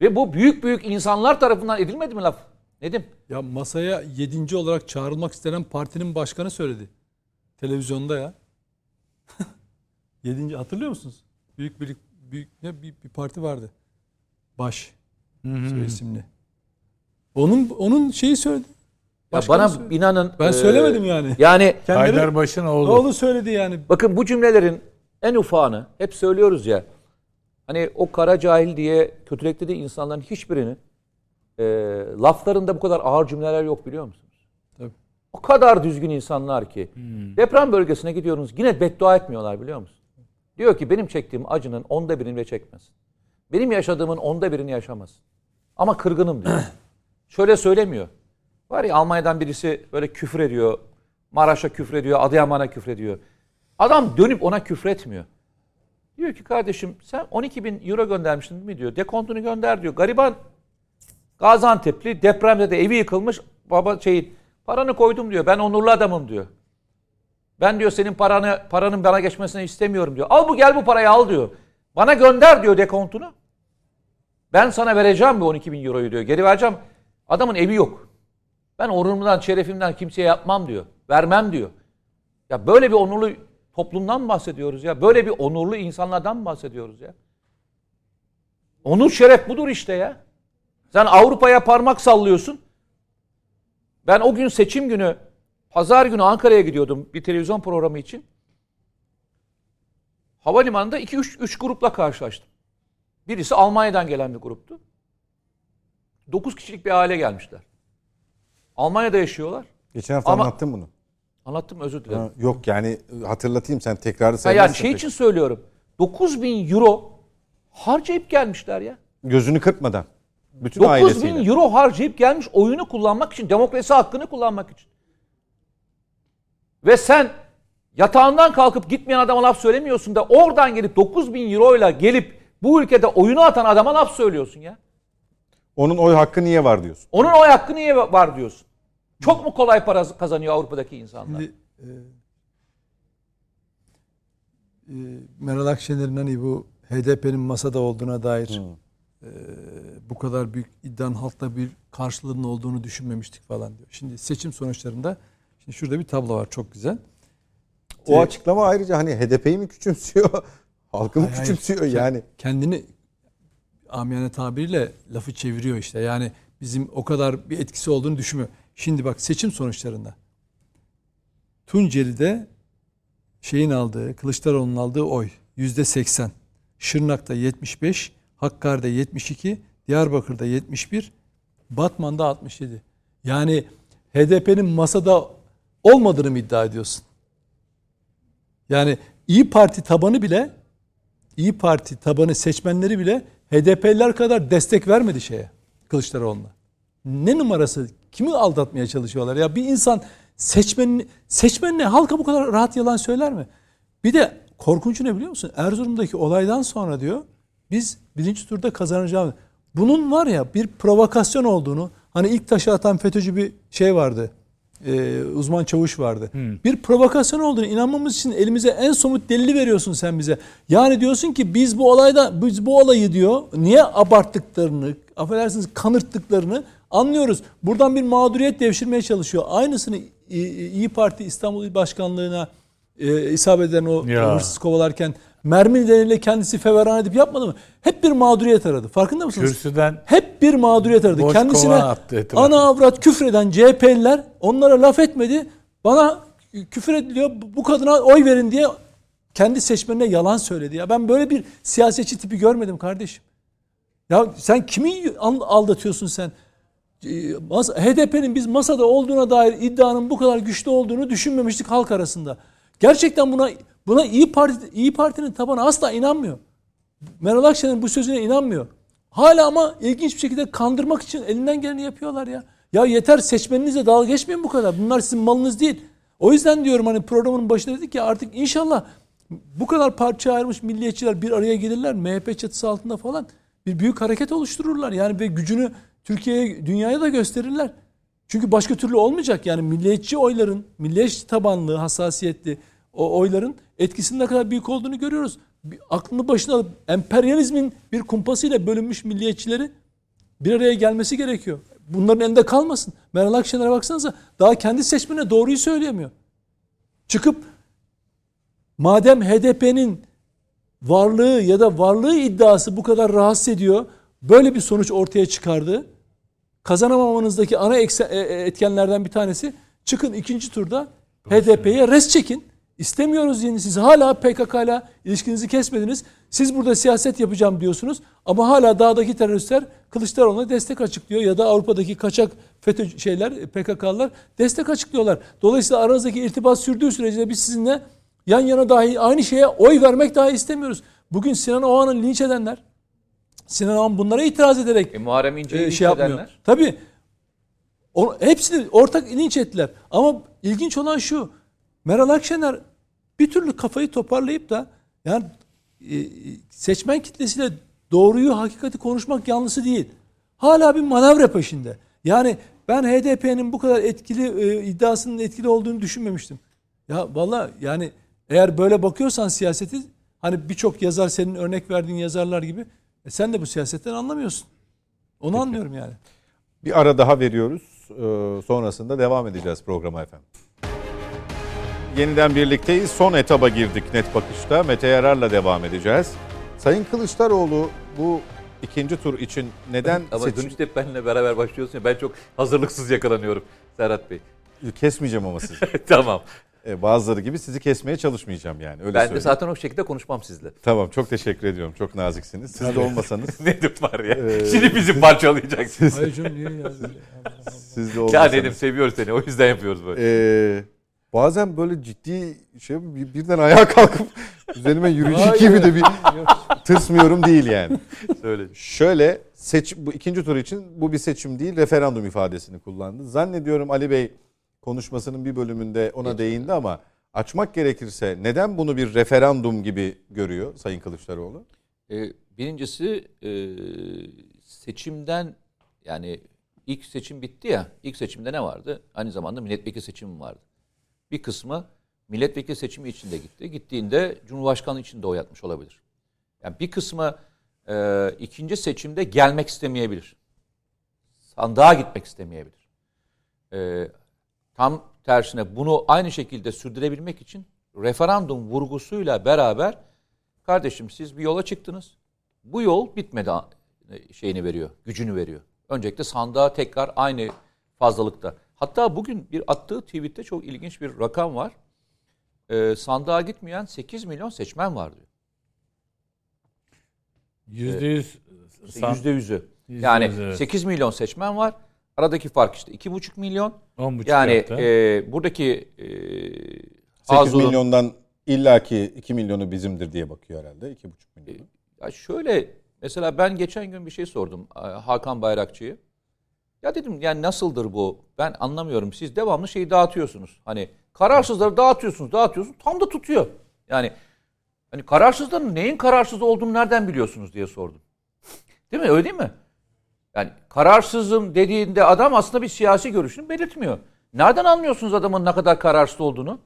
Ve bu büyük büyük insanlar tarafından edilmedi mi laf? Nedim? Ya masaya yedinci olarak çağrılmak istenen partinin başkanı söyledi. Televizyonda ya. yedinci hatırlıyor musunuz? Büyük bir büyük ne bir, bir parti vardı. Baş soy isimli. Onun onun şeyi söyledi. Ya Başkanı bana söyledi. inanın. Ben e, söylemedim yani. Yani Kendileri Haydarbaş'ın oğlu. oğlu söyledi yani. bakın bu cümlelerin en ufağını hep söylüyoruz ya. Hani o kara cahil diye kötüleklediği insanların hiçbirinin e, laflarında bu kadar ağır cümleler yok biliyor musunuz? Tabii. O kadar düzgün insanlar ki. Deprem bölgesine gidiyorsunuz yine beddua etmiyorlar biliyor musun? Diyor ki benim çektiğim acının onda birini bile çekmez. Benim yaşadığımın onda birini yaşamaz. Ama kırgınım diyor. Şöyle söylemiyor. Var ya Almanya'dan birisi böyle küfür ediyor. Maraş'a küfür ediyor, Adıyaman'a küfür ediyor. Adam dönüp ona küfür etmiyor. Diyor ki kardeşim sen 12 bin euro göndermiştin değil mi diyor. Dekontunu gönder diyor. Gariban Gaziantep'li depremde de evi yıkılmış. Baba şey paranı koydum diyor. Ben onurlu adamım diyor. Ben diyor senin paranı paranın bana geçmesini istemiyorum diyor. Al bu gel bu parayı al diyor. Bana gönder diyor dekontunu. Ben sana vereceğim bu 12 bin euroyu diyor. Geri vereceğim. Adamın evi yok. Ben onurumdan, şerefimden kimseye yapmam diyor. Vermem diyor. Ya böyle bir onurlu toplumdan mı bahsediyoruz ya? Böyle bir onurlu insanlardan mı bahsediyoruz ya? Onur şeref budur işte ya. Sen Avrupa'ya parmak sallıyorsun. Ben o gün seçim günü pazar günü Ankara'ya gidiyordum bir televizyon programı için. Havalimanında 2 3 3 grupla karşılaştım. Birisi Almanya'dan gelen bir gruptu. 9 kişilik bir aile gelmişler. Almanya'da yaşıyorlar. Geçen hafta Ama- anlattım bunu. Anlattım özür dilerim. Ha, yok yani hatırlatayım sen tekrarı sevmezsin. yani şey pek. için söylüyorum. 9 bin euro harcayıp gelmişler ya. Gözünü kırpmadan. Bütün 9 ailesiyle. bin euro harcayıp gelmiş oyunu kullanmak için, demokrasi hakkını kullanmak için. Ve sen yatağından kalkıp gitmeyen adama laf söylemiyorsun da oradan gelip 9 bin euroyla gelip bu ülkede oyunu atan adama laf söylüyorsun ya. Onun oy hakkı niye var diyorsun? Onun oy hakkı niye var diyorsun? Çok mu kolay para kazanıyor Avrupa'daki insanlar? Şimdi e, e, Meral Akşener'in hani bu HDP'nin masada olduğuna dair e, bu kadar büyük iddianın halkta bir karşılığının olduğunu düşünmemiştik falan diyor. Şimdi seçim sonuçlarında şimdi şurada bir tablo var çok güzel. O açıklama ayrıca hani HDP'yi mi küçümsüyor? Halkı mı Hayır, hayır. küçümsüyor yani? Kendini amiyane tabiriyle lafı çeviriyor işte. Yani bizim o kadar bir etkisi olduğunu düşünmüyor. Şimdi bak seçim sonuçlarında Tunceli'de şeyin aldığı, Kılıçdaroğlu'nun aldığı oy yüzde 80. Şırnak'ta 75, Hakkari'de 72, Diyarbakır'da 71, Batman'da 67. Yani HDP'nin masada olmadığını mı iddia ediyorsun? Yani İyi Parti tabanı bile İyi Parti tabanı seçmenleri bile HDP'liler kadar destek vermedi şeye Kılıçdaroğlu'na. Ne numarası? Kimi aldatmaya çalışıyorlar? Ya bir insan seçmenini, seçmenine halka bu kadar rahat yalan söyler mi? Bir de korkuncu ne biliyor musun? Erzurum'daki olaydan sonra diyor biz birinci turda kazanacağımız. Bunun var ya bir provokasyon olduğunu hani ilk taşı atan FETÖ'cü bir şey vardı. E, uzman çavuş vardı. Bir provokasyon olduğunu inanmamız için elimize en somut delili veriyorsun sen bize. Yani diyorsun ki biz bu olayda biz bu olayı diyor niye abarttıklarını, affedersiniz kanırttıklarını anlıyoruz. Buradan bir mağduriyet devşirmeye çalışıyor. Aynısını İyi Parti İstanbul İl Başkanlığı'na e, isabet eden o Ya. hırsız kovalarken mermi nedeniyle kendisi feveran edip yapmadı mı? Hep bir mağduriyet aradı. Farkında mısınız? Kürsüden Hep bir mağduriyet aradı. Kendisine attı ana avrat küfreden CHP'liler onlara laf etmedi. Bana küfür ediliyor. Bu kadına oy verin diye kendi seçmenine yalan söyledi. Ya ben böyle bir siyasetçi tipi görmedim kardeşim. Ya sen kimi al- aldatıyorsun sen? Ee, HDP'nin biz masada olduğuna dair iddianın bu kadar güçlü olduğunu düşünmemiştik halk arasında. Gerçekten buna buna İyi Parti İyi Parti'nin tabanı asla inanmıyor. Meral Akşener'in bu sözüne inanmıyor. Hala ama ilginç bir şekilde kandırmak için elinden geleni yapıyorlar ya. Ya yeter seçmeninizle dalga geçmeyin bu kadar. Bunlar sizin malınız değil. O yüzden diyorum hani programın başında dedik ya artık inşallah bu kadar parça ayrılmış milliyetçiler bir araya gelirler. MHP çatısı altında falan bir büyük hareket oluştururlar. Yani ve gücünü Türkiye'ye, dünyaya da gösterirler. Çünkü başka türlü olmayacak. Yani milliyetçi oyların, milliyetçi tabanlı, hassasiyetli o oyların etkisinin ne kadar büyük olduğunu görüyoruz. Bir aklını başına alıp emperyalizmin bir kumpasıyla bölünmüş milliyetçileri bir araya gelmesi gerekiyor. Bunların elinde kalmasın. Meral Akşener'e baksanıza daha kendi seçmenine doğruyu söyleyemiyor. Çıkıp madem HDP'nin varlığı ya da varlığı iddiası bu kadar rahatsız ediyor, böyle bir sonuç ortaya çıkardı. Kazanamamanızdaki ana e- e- etkenlerden bir tanesi çıkın ikinci turda HDP'ye res çekin. İstemiyoruz yeni siz hala PKK'la ilişkinizi kesmediniz. Siz burada siyaset yapacağım diyorsunuz ama hala dağdaki teröristler Kılıçdaroğlu'na destek açıklıyor ya da Avrupa'daki kaçak FETÖ şeyler PKK'lılar destek açıklıyorlar. Dolayısıyla aranızdaki irtibat sürdüğü sürece biz sizinle yan yana dahi aynı şeye oy vermek dahi istemiyoruz. Bugün Sinan Oğan'ı linç edenler Sinan Oğan bunlara itiraz ederek E, Muharrem İnce'yi e, şey yapmıyor. edenler. Tabii. O, hepsini ortak linç ettiler. Ama ilginç olan şu. Meral Akşener bir türlü kafayı toparlayıp da yani e, seçmen kitlesiyle doğruyu, hakikati konuşmak yanlısı değil. Hala bir manevra peşinde. Yani ben HDP'nin bu kadar etkili e, iddiasının etkili olduğunu düşünmemiştim. Ya valla yani eğer böyle bakıyorsan siyaseti hani birçok yazar senin örnek verdiğin yazarlar gibi e, sen de bu siyasetten anlamıyorsun. Onu anlıyorum yani. Bir ara daha veriyoruz. Ee, sonrasında devam edeceğiz programa efendim. Yeniden birlikteyiz. Son etaba girdik net bakışta. Mete Yarar'la devam edeceğiz. Sayın Kılıçdaroğlu bu ikinci tur için neden Ama seçim... dönüşte hep benimle beraber başlıyorsun ya ben çok hazırlıksız yakalanıyorum Serhat Bey. Kesmeyeceğim ama sizi. tamam. Ee, bazıları gibi sizi kesmeye çalışmayacağım yani. Öyle Ben de söyleyeyim. zaten o şekilde konuşmam sizle. Tamam çok teşekkür ediyorum. Çok naziksiniz. Siz de olmasanız. ne de var ya. Ee, Şimdi bizi parçalayacaksın. Hayır canım niye ya? Siz de ya olmasanız. dedim seviyoruz seni o yüzden yapıyoruz böyle. Ee, bazen böyle ciddi şey bir- birden ayağa kalkıp üzerime yürüyecek gibi de bir tırsmıyorum değil yani. Söyle. Şöyle seç bu ikinci tur için bu bir seçim değil referandum ifadesini kullandı. Zannediyorum Ali Bey konuşmasının bir bölümünde ona değindi ama açmak gerekirse neden bunu bir referandum gibi görüyor Sayın Kılıçdaroğlu? E, birincisi e, seçimden yani ilk seçim bitti ya. İlk seçimde ne vardı? Aynı zamanda milletvekili seçimi vardı. Bir kısmı milletvekili seçimi içinde gitti. Gittiğinde Cumhurbaşkanlığı içinde oy atmış olabilir. Yani bir kısmı e, ikinci seçimde gelmek istemeyebilir. Sandığa gitmek istemeyebilir. E, tam tersine bunu aynı şekilde sürdürebilmek için referandum vurgusuyla beraber kardeşim siz bir yola çıktınız. Bu yol bitmedi şeyini veriyor, gücünü veriyor. Öncelikle sandığa tekrar aynı fazlalıkta. Hatta bugün bir attığı tweette çok ilginç bir rakam var. Ee, sandığa gitmeyen 8 milyon seçmen var diyor. Yüzde yüz. Yüzde yüzü. Yani evet. 8 milyon seçmen var. Aradaki fark işte 2,5 milyon. 10,5 yani yaptı. e, buradaki e, 8 Hazur'un- milyondan illaki 2 milyonu bizimdir diye bakıyor herhalde. 2,5 milyon. Ya şöyle mesela ben geçen gün bir şey sordum e, Hakan Bayrakçı'ya. Ya dedim yani nasıldır bu? Ben anlamıyorum. Siz devamlı şeyi dağıtıyorsunuz. Hani kararsızları dağıtıyorsunuz, dağıtıyorsunuz. Tam da tutuyor. Yani hani kararsızların neyin kararsız olduğunu nereden biliyorsunuz diye sordum. Değil mi? Öyle değil mi? Yani kararsızım dediğinde adam aslında bir siyasi görüşünü belirtmiyor. Nereden anlıyorsunuz adamın ne kadar kararsız olduğunu?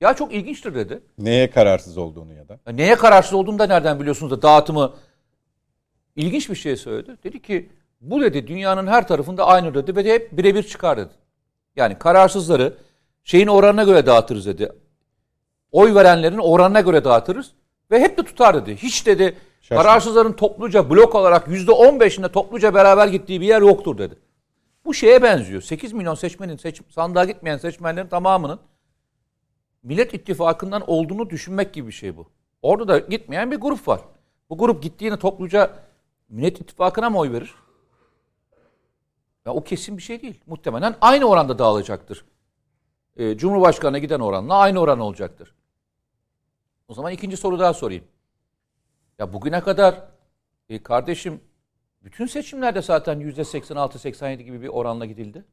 Ya çok ilginçtir dedi. Neye kararsız olduğunu ya da. Neye kararsız olduğunu da nereden biliyorsunuz da dağıtımı ilginç bir şey söyledi. Dedi ki bu dedi dünyanın her tarafında aynı dedi ve de hep birebir çıkar dedi. Yani kararsızları şeyin oranına göre dağıtırız dedi. Oy verenlerin oranına göre dağıtırız ve hep de tutar dedi. Hiç dedi Şaşma. kararsızların topluca blok olarak yüzde on beşinde topluca beraber gittiği bir yer yoktur dedi. Bu şeye benziyor. 8 milyon seçmenin seç, sandığa gitmeyen seçmenlerin tamamının Millet İttifakı'ndan olduğunu düşünmek gibi bir şey bu. Orada da gitmeyen bir grup var. Bu grup gittiğini topluca Millet İttifakı'na mı oy verir? Ya o kesin bir şey değil. Muhtemelen aynı oranda dağılacaktır. Ee, Cumhurbaşkanı'na giden oranla aynı oran olacaktır. O zaman ikinci soru daha sorayım. Ya bugüne kadar e, kardeşim bütün seçimlerde zaten yüzde 86-87 gibi bir oranla gidildi.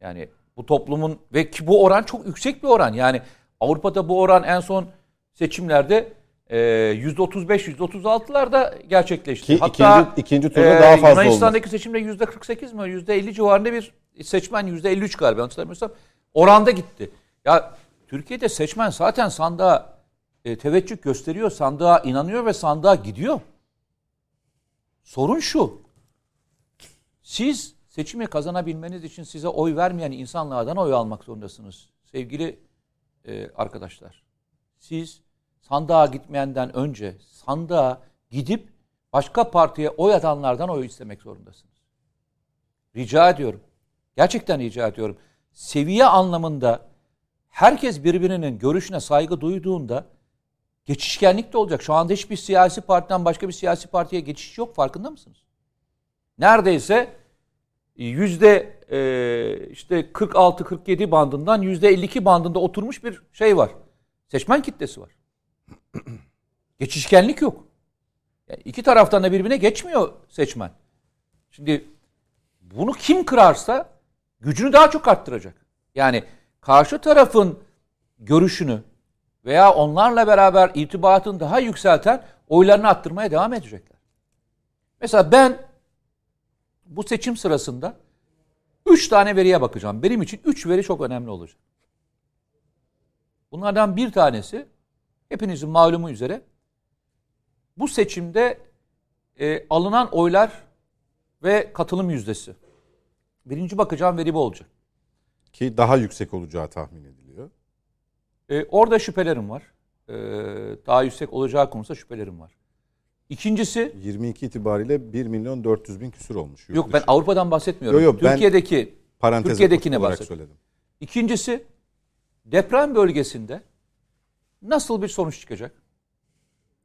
Yani bu toplumun ve ki bu oran çok yüksek bir oran. Yani Avrupa'da bu oran en son seçimlerde e, yüzde 35 yüzde 36'larda gerçekleşti. Ki Hatta ikinci, ikinci turda e, daha fazla oldu. Yunanistan'daki seçimde yüzde 48 mi yüzde 50 civarında bir seçmen yüzde 53 galiba hatırlamıyorsam oranda gitti. Ya Türkiye'de seçmen zaten sandığa e, teveccüh gösteriyor, sandığa inanıyor ve sandığa gidiyor. Sorun şu. Siz seçimi kazanabilmeniz için size oy vermeyen insanlardan oy almak zorundasınız. Sevgili e, arkadaşlar. Siz sandığa gitmeyenden önce sandığa gidip başka partiye oy atanlardan oy istemek zorundasınız. Rica ediyorum. Gerçekten rica ediyorum. Seviye anlamında herkes birbirinin görüşüne saygı duyduğunda geçişkenlik de olacak. Şu anda hiçbir siyasi partiden başka bir siyasi partiye geçiş yok. Farkında mısınız? Neredeyse yüzde e, işte 46-47 bandından yüzde 52 bandında oturmuş bir şey var. Seçmen kitlesi var. Geçişkenlik yok. Yani iki taraftan da birbirine geçmiyor seçmen. Şimdi bunu kim kırarsa gücünü daha çok arttıracak. Yani karşı tarafın görüşünü veya onlarla beraber irtibatını daha yükselten oylarını arttırmaya devam edecekler. Mesela ben bu seçim sırasında üç tane veriye bakacağım. Benim için üç veri çok önemli olacak. Bunlardan bir tanesi hepinizin malumu üzere bu seçimde e, alınan oylar ve katılım yüzdesi. Birinci bakacağım veri bu olacak. Ki daha yüksek olacağı tahmin ediliyor. E, orada şüphelerim var. E, daha yüksek olacağı konusunda şüphelerim var. İkincisi 22 itibariyle 1 milyon 400 bin küsur olmuş. yok ben dışı. Avrupa'dan bahsetmiyorum. Yok, yok, ben Türkiye'deki Türkiye'dekine bahsediyorum. söyledim. İkincisi deprem bölgesinde nasıl bir sonuç çıkacak?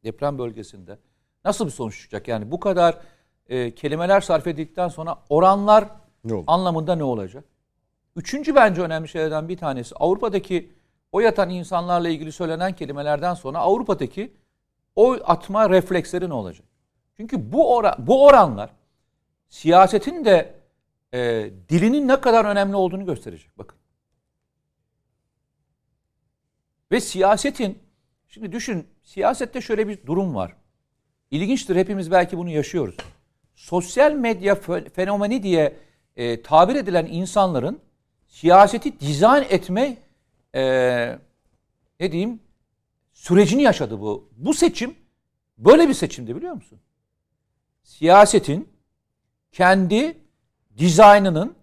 Deprem bölgesinde nasıl bir sonuç çıkacak? Yani bu kadar e, kelimeler sarf edildikten sonra oranlar Ne anlamında ne olacak? Üçüncü bence önemli şeylerden bir tanesi Avrupa'daki oy atan insanlarla ilgili söylenen kelimelerden sonra Avrupa'daki oy atma refleksleri ne olacak? Çünkü bu oran, bu oranlar siyasetin de e, dilinin ne kadar önemli olduğunu gösterecek. Bakın. Ve siyasetin, şimdi düşün, siyasette şöyle bir durum var. İlginçtir, hepimiz belki bunu yaşıyoruz. Sosyal medya fenomeni diye e, tabir edilen insanların siyaseti dizayn etme e, ne diyeyim sürecini yaşadı bu. Bu seçim böyle bir seçimdi biliyor musun? Siyasetin kendi dizaynının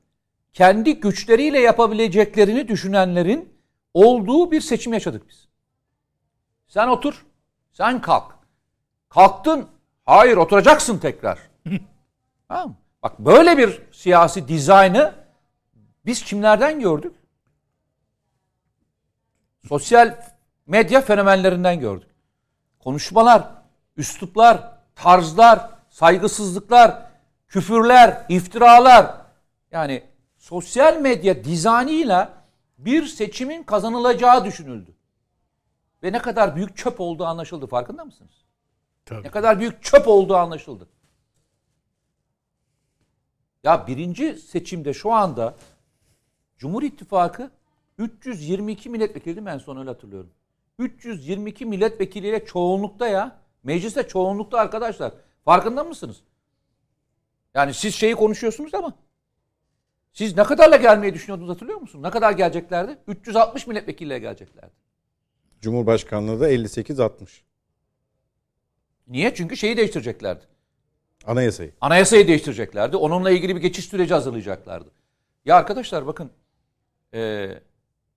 kendi güçleriyle yapabileceklerini düşünenlerin olduğu bir seçim yaşadık biz. Sen otur, sen kalk. Kalktın, hayır oturacaksın tekrar. tamam mı? Bak böyle bir siyasi dizaynı biz kimlerden gördük? Sosyal medya fenomenlerinden gördük. Konuşmalar, üsluplar, tarzlar, saygısızlıklar, küfürler, iftiralar. Yani sosyal medya dizaynıyla bir seçimin kazanılacağı düşünüldü. Ve ne kadar büyük çöp olduğu anlaşıldı. Farkında mısınız? Tabii. Ne kadar büyük çöp olduğu anlaşıldı. Ya birinci seçimde şu anda Cumhur İttifakı 322 milletvekili değil mi? en son öyle hatırlıyorum. 322 milletvekiliyle çoğunlukta ya. Mecliste çoğunlukta arkadaşlar. Farkında mısınız? Yani siz şeyi konuşuyorsunuz ama siz ne kadarla gelmeyi düşünüyordunuz hatırlıyor musunuz? Ne kadar geleceklerdi? 360 milletvekiliyle geleceklerdi. Cumhurbaşkanlığı da 58-60. Niye? Çünkü şeyi değiştireceklerdi. Anayasayı. Anayasayı değiştireceklerdi. Onunla ilgili bir geçiş süreci hazırlayacaklardı. Ya arkadaşlar bakın eee,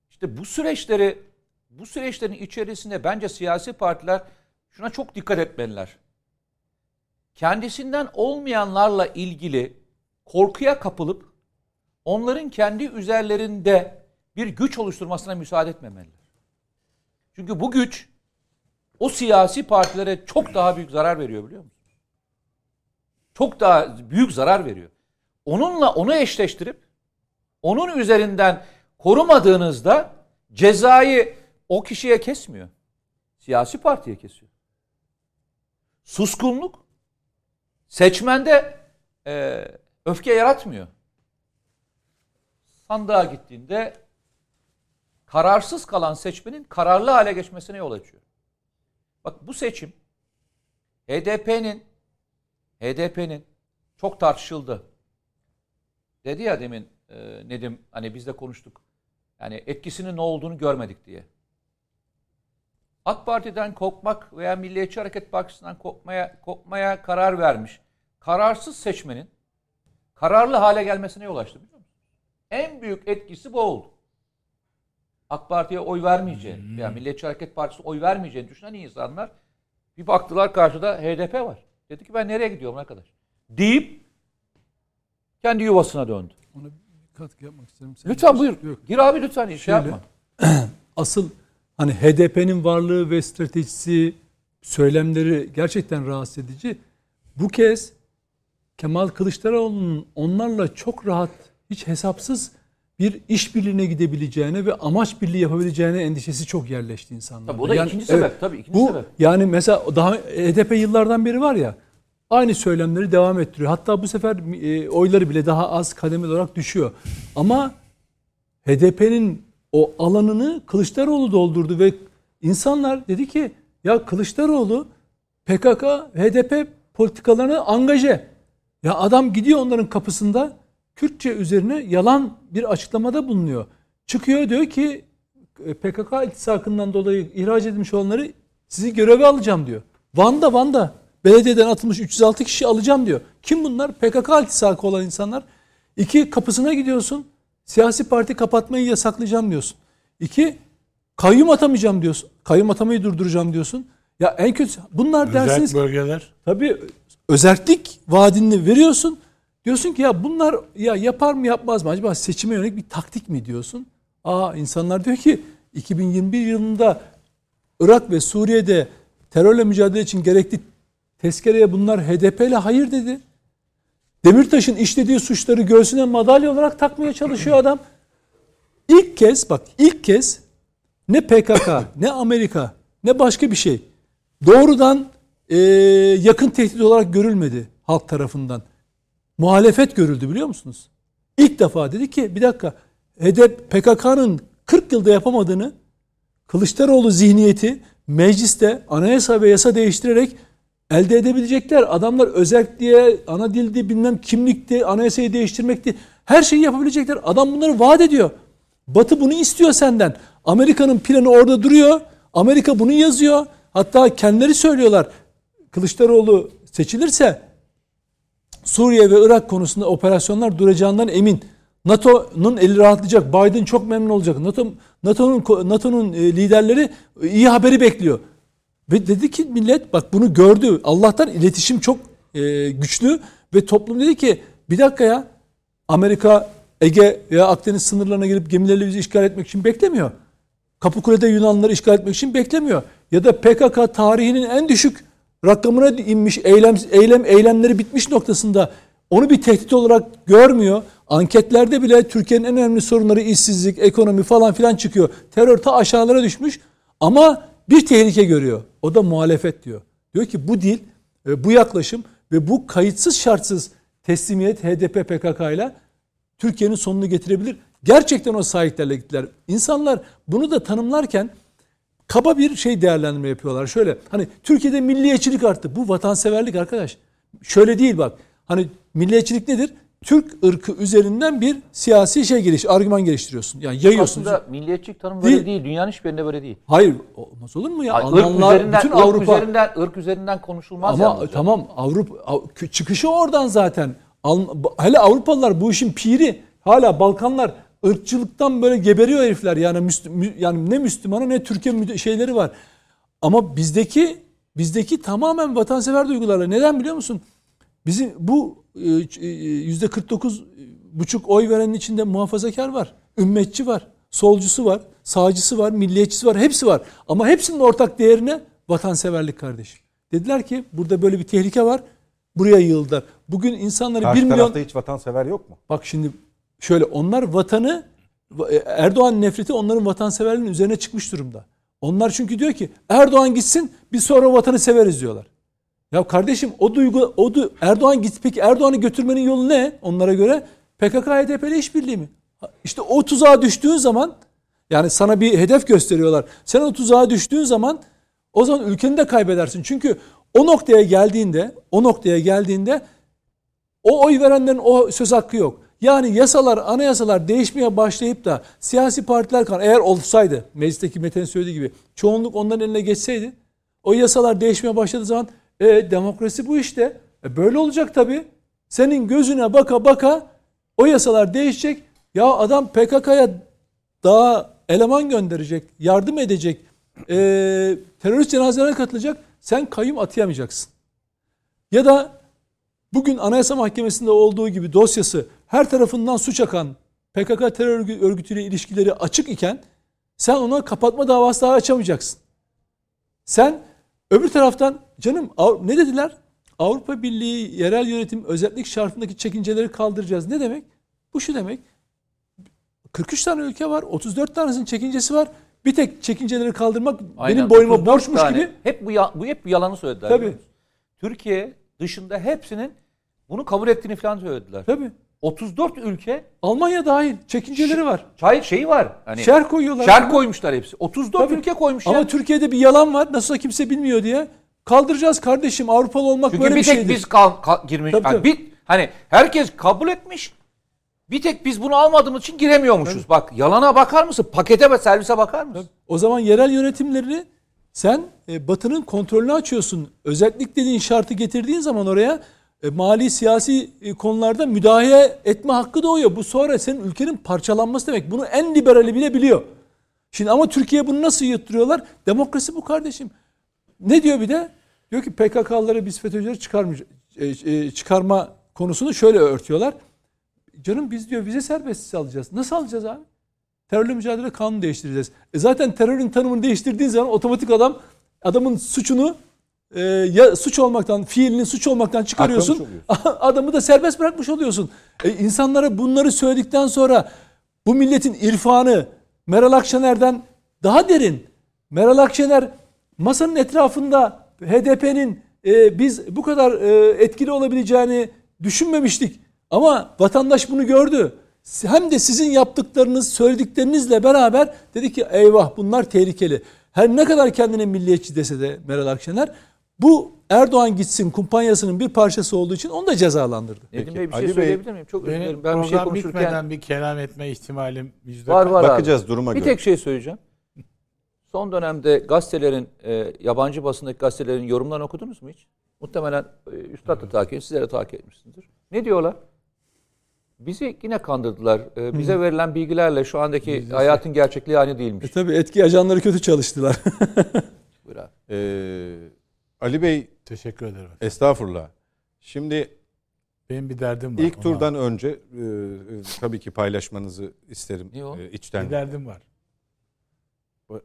işte bu süreçleri bu süreçlerin içerisinde bence siyasi partiler şuna çok dikkat etmeliler. Kendisinden olmayanlarla ilgili korkuya kapılıp onların kendi üzerlerinde bir güç oluşturmasına müsaade etmemeliler. Çünkü bu güç o siyasi partilere çok daha büyük zarar veriyor biliyor musun? çok daha büyük zarar veriyor. Onunla onu eşleştirip onun üzerinden korumadığınızda cezayı o kişiye kesmiyor. Siyasi partiye kesiyor. Suskunluk seçmende e, öfke yaratmıyor. Sandığa gittiğinde kararsız kalan seçmenin kararlı hale geçmesine yol açıyor. Bak bu seçim HDP'nin HDP'nin çok tartışıldı. Dedi ya demin e, Nedim hani biz de konuştuk. Yani etkisinin ne olduğunu görmedik diye. AK Parti'den kopmak veya Milliyetçi Hareket Partisi'nden kopmaya kopmaya karar vermiş. Kararsız seçmenin kararlı hale gelmesine yol açtı? En büyük etkisi bu oldu. AK Parti'ye oy vermeyeceğini veya Milliyetçi Hareket Partisi oy vermeyeceğini düşünen insanlar bir baktılar karşıda HDP var. Dedi ki ben nereye gidiyorum arkadaş? Deyip kendi yuvasına döndü. Ona bir katkı yapmak isterim. Sen Lütfen buyur. Yok. Gir abi lütfen şey Şöyle, yapma. Asıl hani HDP'nin varlığı ve stratejisi, söylemleri gerçekten rahatsız edici. Bu kez Kemal Kılıçdaroğlu'nun onlarla çok rahat, hiç hesapsız bir işbirliğine gidebileceğine ve amaç birliği yapabileceğine endişesi çok yerleşti insanlarda. Tabii o da ikinci sebep, tabii ikinci bu, sebep. Yani mesela daha HDP yıllardan beri var ya aynı söylemleri devam ettiriyor. Hatta bu sefer e, oyları bile daha az kademeli olarak düşüyor. Ama HDP'nin o alanını Kılıçdaroğlu doldurdu ve insanlar dedi ki ya Kılıçdaroğlu PKK, HDP politikalarını angaje. Ya adam gidiyor onların kapısında Kürtçe üzerine yalan bir açıklamada bulunuyor. Çıkıyor diyor ki e, PKK iltisakından dolayı ihraç edilmiş olanları sizi göreve alacağım diyor. Van'da Van'da belediyeden atılmış 306 kişi alacağım diyor. Kim bunlar? PKK iltisakı olan insanlar. İki kapısına gidiyorsun. Siyasi parti kapatmayı yasaklayacağım diyorsun. İki kayyum atamayacağım diyorsun. Kayyum atamayı durduracağım diyorsun. Ya en kötü bunlar dersiniz Özel bölgeler. Tabii özellik vaadini veriyorsun. Diyorsun ki ya bunlar ya yapar mı yapmaz mı? Acaba seçime yönelik bir taktik mi diyorsun? Aa insanlar diyor ki 2021 yılında Irak ve Suriye'de terörle mücadele için gerekli tezkereye bunlar HDP ile hayır dedi. Demirtaş'ın işlediği suçları göğsüne madalya olarak takmaya çalışıyor adam. İlk kez bak ilk kez ne PKK ne Amerika ne başka bir şey doğrudan e, yakın tehdit olarak görülmedi halk tarafından. Muhalefet görüldü biliyor musunuz? ilk defa dedi ki bir dakika HDP PKK'nın 40 yılda yapamadığını Kılıçdaroğlu zihniyeti mecliste anayasa ve yasa değiştirerek elde edebilecekler. Adamlar özellik diye, ana dildi, bilmem kimlikti, anayasayı değiştirmekti. Her şeyi yapabilecekler. Adam bunları vaat ediyor. Batı bunu istiyor senden. Amerika'nın planı orada duruyor. Amerika bunu yazıyor. Hatta kendileri söylüyorlar. Kılıçdaroğlu seçilirse Suriye ve Irak konusunda operasyonlar duracağından emin. NATO'nun eli rahatlayacak. Biden çok memnun olacak. NATO NATO'nun NATO'nun e, liderleri iyi haberi bekliyor. Ve dedi ki millet bak bunu gördü. Allah'tan iletişim çok e, güçlü ve toplum dedi ki bir dakika ya Amerika Ege veya Akdeniz sınırlarına girip gemilerle bizi işgal etmek için beklemiyor. Kapıkule'de Yunanlıları işgal etmek için beklemiyor. Ya da PKK tarihinin en düşük rakamına inmiş eylem eylem eylemleri bitmiş noktasında onu bir tehdit olarak görmüyor. Anketlerde bile Türkiye'nin en önemli sorunları işsizlik, ekonomi falan filan çıkıyor. Terör ta aşağılara düşmüş ama bir tehlike görüyor. O da muhalefet diyor. Diyor ki bu dil, e, bu yaklaşım ve bu kayıtsız şartsız teslimiyet HDP PKK ile Türkiye'nin sonunu getirebilir. Gerçekten o sahiplerle gittiler. İnsanlar bunu da tanımlarken kaba bir şey değerlendirme yapıyorlar. Şöyle hani Türkiye'de milliyetçilik arttı. Bu vatanseverlik arkadaş. Şöyle değil bak. Hani milliyetçilik nedir? Türk ırkı üzerinden bir siyasi şey geliş, argüman geliştiriyorsun. Yani yayıyorsun. Aslında milliyetçilik tanımı böyle Değil. değil. Dünyanın hiçbirinde böyle değil. Hayır, olmaz olur mu ya? Hayır, ırk Almanlar, üzerinden, bütün ırk Avrupa üzerinden, ırk üzerinden konuşulmaz ama yalnızca. tamam Avrupa Av- çıkışı oradan zaten. Hele Avrupalılar bu işin piri. Hala Balkanlar ırkçılıktan böyle geberiyor herifler. Yani yani ne Müslümanı ne Türkiye şeyleri var. Ama bizdeki bizdeki tamamen vatansever duygularla. Neden biliyor musun? Bizim bu e, e, yüzde 49 buçuk oy verenin içinde muhafazakar var, ümmetçi var, solcusu var, sağcısı var, milliyetçisi var, hepsi var. Ama hepsinin ortak değerine vatanseverlik kardeşim. Dediler ki burada böyle bir tehlike var. Buraya yığıldılar. Bugün insanları Karşı 1 milyon tarafta hiç vatansever yok mu? Bak şimdi şöyle onlar vatanı Erdoğan nefreti onların vatanseverliğinin üzerine çıkmış durumda. Onlar çünkü diyor ki Erdoğan gitsin biz sonra vatanı severiz diyorlar. Ya kardeşim o duygu o du Erdoğan git peki Erdoğan'ı götürmenin yolu ne onlara göre? PKK HDP ile işbirliği mi? İşte o tuzağa düştüğün zaman yani sana bir hedef gösteriyorlar. Sen o tuzağa düştüğün zaman o zaman ülkeni de kaybedersin. Çünkü o noktaya geldiğinde o noktaya geldiğinde o oy verenlerin o söz hakkı yok. Yani yasalar, anayasalar değişmeye başlayıp da siyasi partiler kan eğer olsaydı meclisteki Mete'nin söylediği gibi çoğunluk onların eline geçseydi o yasalar değişmeye başladığı zaman e, demokrasi bu işte. E, böyle olacak tabii. Senin gözüne baka baka o yasalar değişecek. Ya adam PKK'ya daha eleman gönderecek, yardım edecek, e, terörist cenazelerine katılacak. Sen kayyum atayamayacaksın. Ya da bugün Anayasa Mahkemesi'nde olduğu gibi dosyası her tarafından suç akan PKK terör örgü- örgütüyle ilişkileri açık iken sen ona kapatma davası daha açamayacaksın. Sen öbür taraftan canım ne dediler? Avrupa Birliği yerel yönetim özellik şartındaki çekinceleri kaldıracağız. Ne demek? Bu şu demek. 43 tane ülke var. 34 tanesinin çekincesi var. Bir tek çekinceleri kaldırmak Aynen, benim boynuma 34 borçmuş tane. gibi. Hep bu, ya- bu hep bu yalanı söylediler. Tabii. Türkiye dışında hepsinin bunu kabul ettiğini falan söylediler. Tabii. 34 ülke Almanya dahil çekinceleri var. çay şeyi var. Hani Şer koyuyorlar. şer koymuşlar hepsi. 34 Tabii. ülke koymuşlar. Ama Türkiye'de bir yalan var. Nasılsa kimse bilmiyor diye. Kaldıracağız kardeşim. Avrupalı olmak Çünkü böyle bir bir tek şeydir. biz kal, kal- girmiş. Tabii, yani tabii. bir, hani herkes kabul etmiş. Bir tek biz bunu almadığımız için giremiyormuşuz. Bak yalana bakar mısın? Pakete ve servise bakar mısın? O zaman yerel yönetimlerini sen e, Batı'nın kontrolünü açıyorsun. Özellik dediğin şartı getirdiğin zaman oraya e, mali siyasi e, konularda müdahale etme hakkı doğuyor. Bu sonra senin ülkenin parçalanması demek. Bunu en liberali bile biliyor. Şimdi ama Türkiye bunu nasıl yutturuyorlar? Demokrasi bu kardeşim. Ne diyor bir de? Diyor ki PKK'ları biz FETÖ'cüleri e, çıkarma konusunu şöyle örtüyorlar. Canım biz diyor vize serbestisi alacağız. Nasıl alacağız abi? Terörle mücadele kanunu değiştireceğiz. E zaten terörün tanımını değiştirdiğin zaman otomatik adam adamın suçunu e, ya suç olmaktan, fiilinin suç olmaktan çıkarıyorsun. Adamı da serbest bırakmış oluyorsun. E, insanlara bunları söyledikten sonra bu milletin irfanı Meral Akşener'den daha derin. Meral Akşener masanın etrafında HDP'nin e, biz bu kadar e, etkili olabileceğini düşünmemiştik. Ama vatandaş bunu gördü. hem de sizin yaptıklarınız, söylediklerinizle beraber dedi ki eyvah bunlar tehlikeli. Her ne kadar kendine milliyetçi dese de Meral Akşener bu Erdoğan gitsin kumpanyasının bir parçası olduğu için onu da cezalandırdı. Nedim Peki, Bey bir şey Ali Bey, söyleyebilir miyim? Çok özür dilerim. Ben bir şey konuşurken bitmeden bir kelam etme ihtimalim yüzde var var abi. Bakacağız duruma Bir göre. tek şey söyleyeceğim. Son dönemde gazetelerin, e, yabancı basındaki gazetelerin yorumlarını okudunuz mu hiç? Muhtemelen e, Üstad da takip, sizler de takip etmişsinizdir. Ne diyorlar? Bizi yine kandırdılar. E, bize verilen bilgilerle şu andaki hayatın gerçekliği aynı değilmiş. E tabi etki ajanları kötü çalıştılar. Buyur abi. Ee, Ali Bey Teşekkür ederim. estağfurullah. Şimdi Benim bir derdim var. ilk ona. turdan önce e, e, tabii ki paylaşmanızı isterim Ne o? e, içten. bir derdim var.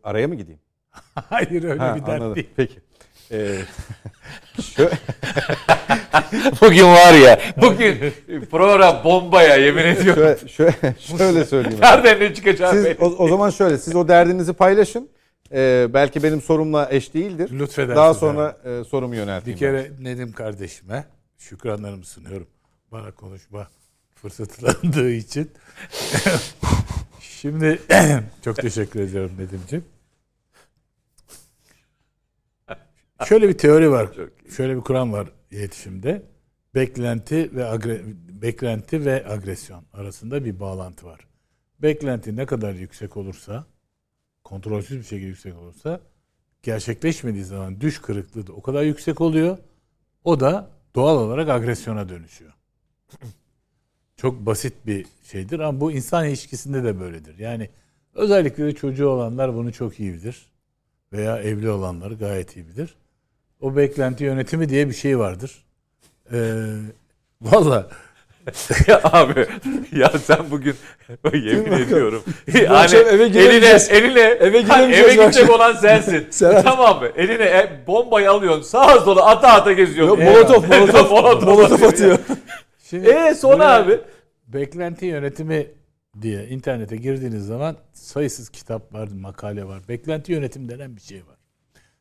Araya mı gideyim? Hayır öyle Ha, bir dert anladım. değil. Peki. Ee, şö- Bugün var ya, bugün program bombaya yemin ediyorum. şöyle, şöyle, şöyle söyleyeyim. Nereden ne çıkacak Siz, o, o zaman şöyle, siz o derdinizi paylaşın. Ee, belki benim sorumla eş değildir. Lütfedersiniz Daha sonra e, sorumu yönelteyim. Bir kere Nedim kardeşime şükranlarımı sunuyorum. Bana konuşma fırsatı tanıdığı için. Şimdi çok teşekkür ediyorum Nedim'ciğim. Şöyle bir teori var. Şöyle bir kuram var iletişimde. Beklenti ve agre, beklenti ve agresyon arasında bir bağlantı var. Beklenti ne kadar yüksek olursa, kontrolsüz bir şekilde yüksek olursa gerçekleşmediği zaman düş kırıklığı da o kadar yüksek oluyor. O da doğal olarak agresyona dönüşüyor. Çok basit bir şeydir ama bu insan ilişkisinde de böyledir. Yani özellikle de çocuğu olanlar bunu çok iyi bilir. Veya evli olanlar gayet iyi bilir. O beklenti yönetimi diye bir şey vardır. Ee, Valla ya abi ya sen bugün yemin ediyorum. hani eve eline eline Eve hani eve gidecek olan sensin. Tamam mı? Eline e, bombayı alıyorsun. Sağa sola ata ata geziyorsun. Yok, molotof, molotof, molotof, molotof atıyor. Şimdi E sonra abi Beklenti yönetimi diye internete girdiğiniz zaman sayısız kitap var, makale var. Beklenti yönetim denen bir şey var.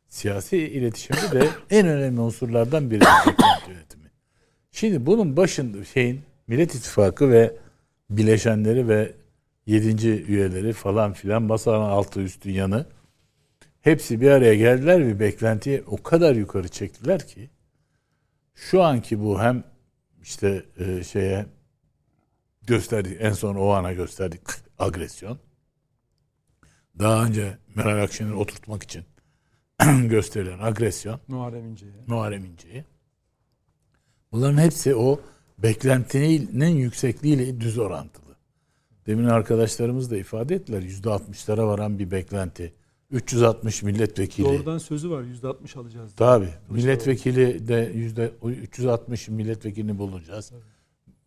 Siyasi iletişimde de en önemli unsurlardan biri beklenti yönetimi. Şimdi bunun başında şeyin Millet İttifakı ve bileşenleri ve yedinci üyeleri falan filan masanın altı üstü yanı hepsi bir araya geldiler ve beklentiyi o kadar yukarı çektiler ki şu anki bu hem işte e, şeye gösterdik en son o ana gösterdik agresyon. Daha önce Meral Akşener'i oturtmak için gösterilen agresyon Muharrem İnce'ye. Muharrem İnce'yi. Bunların hepsi o beklentinin yüksekliğiyle düz orantılı. Demin arkadaşlarımız da ifade ettiler. %60'lara varan bir beklenti. 360 milletvekili. Doğrudan sözü var %60 alacağız. Tabii. Milletvekili de yüzde 360 milletvekilini bulacağız.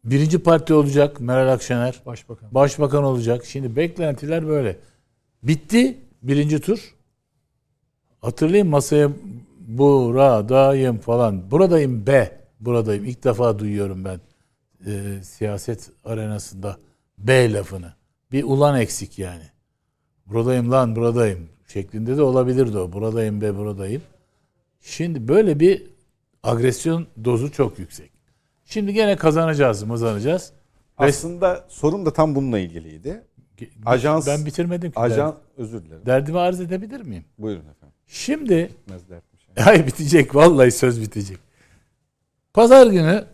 Birinci parti olacak Meral Akşener. Başbakan. Başbakan olacak. Şimdi beklentiler böyle. Bitti birinci tur. Hatırlayın masaya buradayım falan. Buradayım be. Buradayım. İlk defa duyuyorum ben e, siyaset arenasında B lafını. Bir ulan eksik yani. Buradayım lan buradayım şeklinde de olabilirdi o. Buradayım be buradayım. Şimdi böyle bir agresyon dozu çok yüksek. Şimdi gene kazanacağız, mızanacağız. Ve- Aslında sorum da tam bununla ilgiliydi. Ajans- ben bitirmedim ki. Ajan özür dilerim. Derdimi arz edebilir miyim? Buyurun efendim. Şimdi Bitmez dertmiş. ay bitecek vallahi söz bitecek. Pazar günü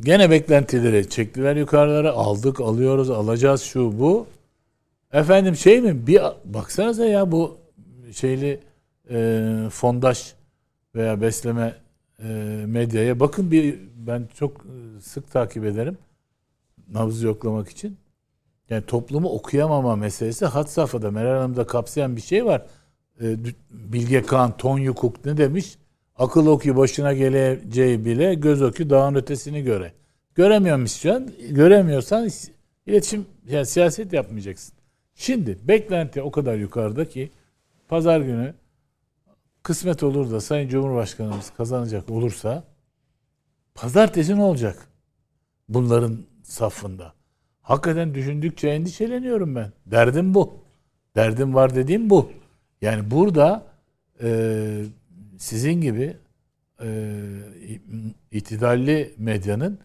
gene beklentileri çektiler yukarılara aldık alıyoruz alacağız şu bu. Efendim şey mi bir baksanıza ya bu şeyli e, fondaş veya besleme e, medyaya bakın bir ben çok sık takip ederim nabız yoklamak için. Yani toplumu okuyamama meselesi had safhada Meral Hanım'da kapsayan bir şey var. E, Bilge Kağan, Ton Yukuk ne demiş? Akıl oku başına geleceği bile göz oku dağın ötesini göre. Göremiyor musun? Göremiyorsan iletişim yani siyaset yapmayacaksın. Şimdi beklenti o kadar yukarıda ki pazar günü kısmet olur da Sayın Cumhurbaşkanımız kazanacak olursa pazartesi ne olacak? Bunların safında. Hakikaten düşündükçe endişeleniyorum ben. Derdim bu. Derdim var dediğim bu. Yani burada e, sizin gibi e, itidalli medyanın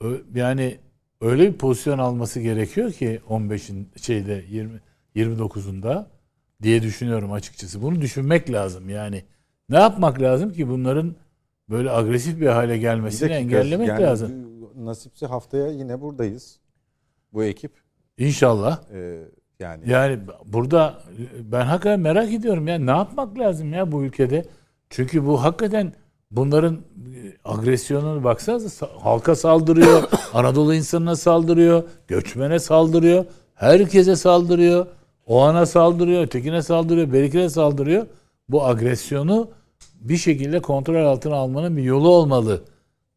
ö- yani öyle bir pozisyon alması gerekiyor ki 15'in şeyde 20 29'unda diye düşünüyorum açıkçası. Bunu düşünmek lazım yani. Ne yapmak lazım ki bunların böyle agresif bir hale Bir gelmesini dakika, engellemek yani lazım. Nasipse haftaya yine buradayız. Bu ekip. İnşallah. Ee, yani Yani burada ben hakikaten merak ediyorum ya ne yapmak lazım ya bu ülkede? Çünkü bu hakikaten bunların e, agresyonunu baksanıza sa- halka saldırıyor, Anadolu insanına saldırıyor, göçmene saldırıyor, herkese saldırıyor, o ana saldırıyor, ötekine saldırıyor, berikine saldırıyor. Bu agresyonu bir şekilde kontrol altına almanın bir yolu olmalı.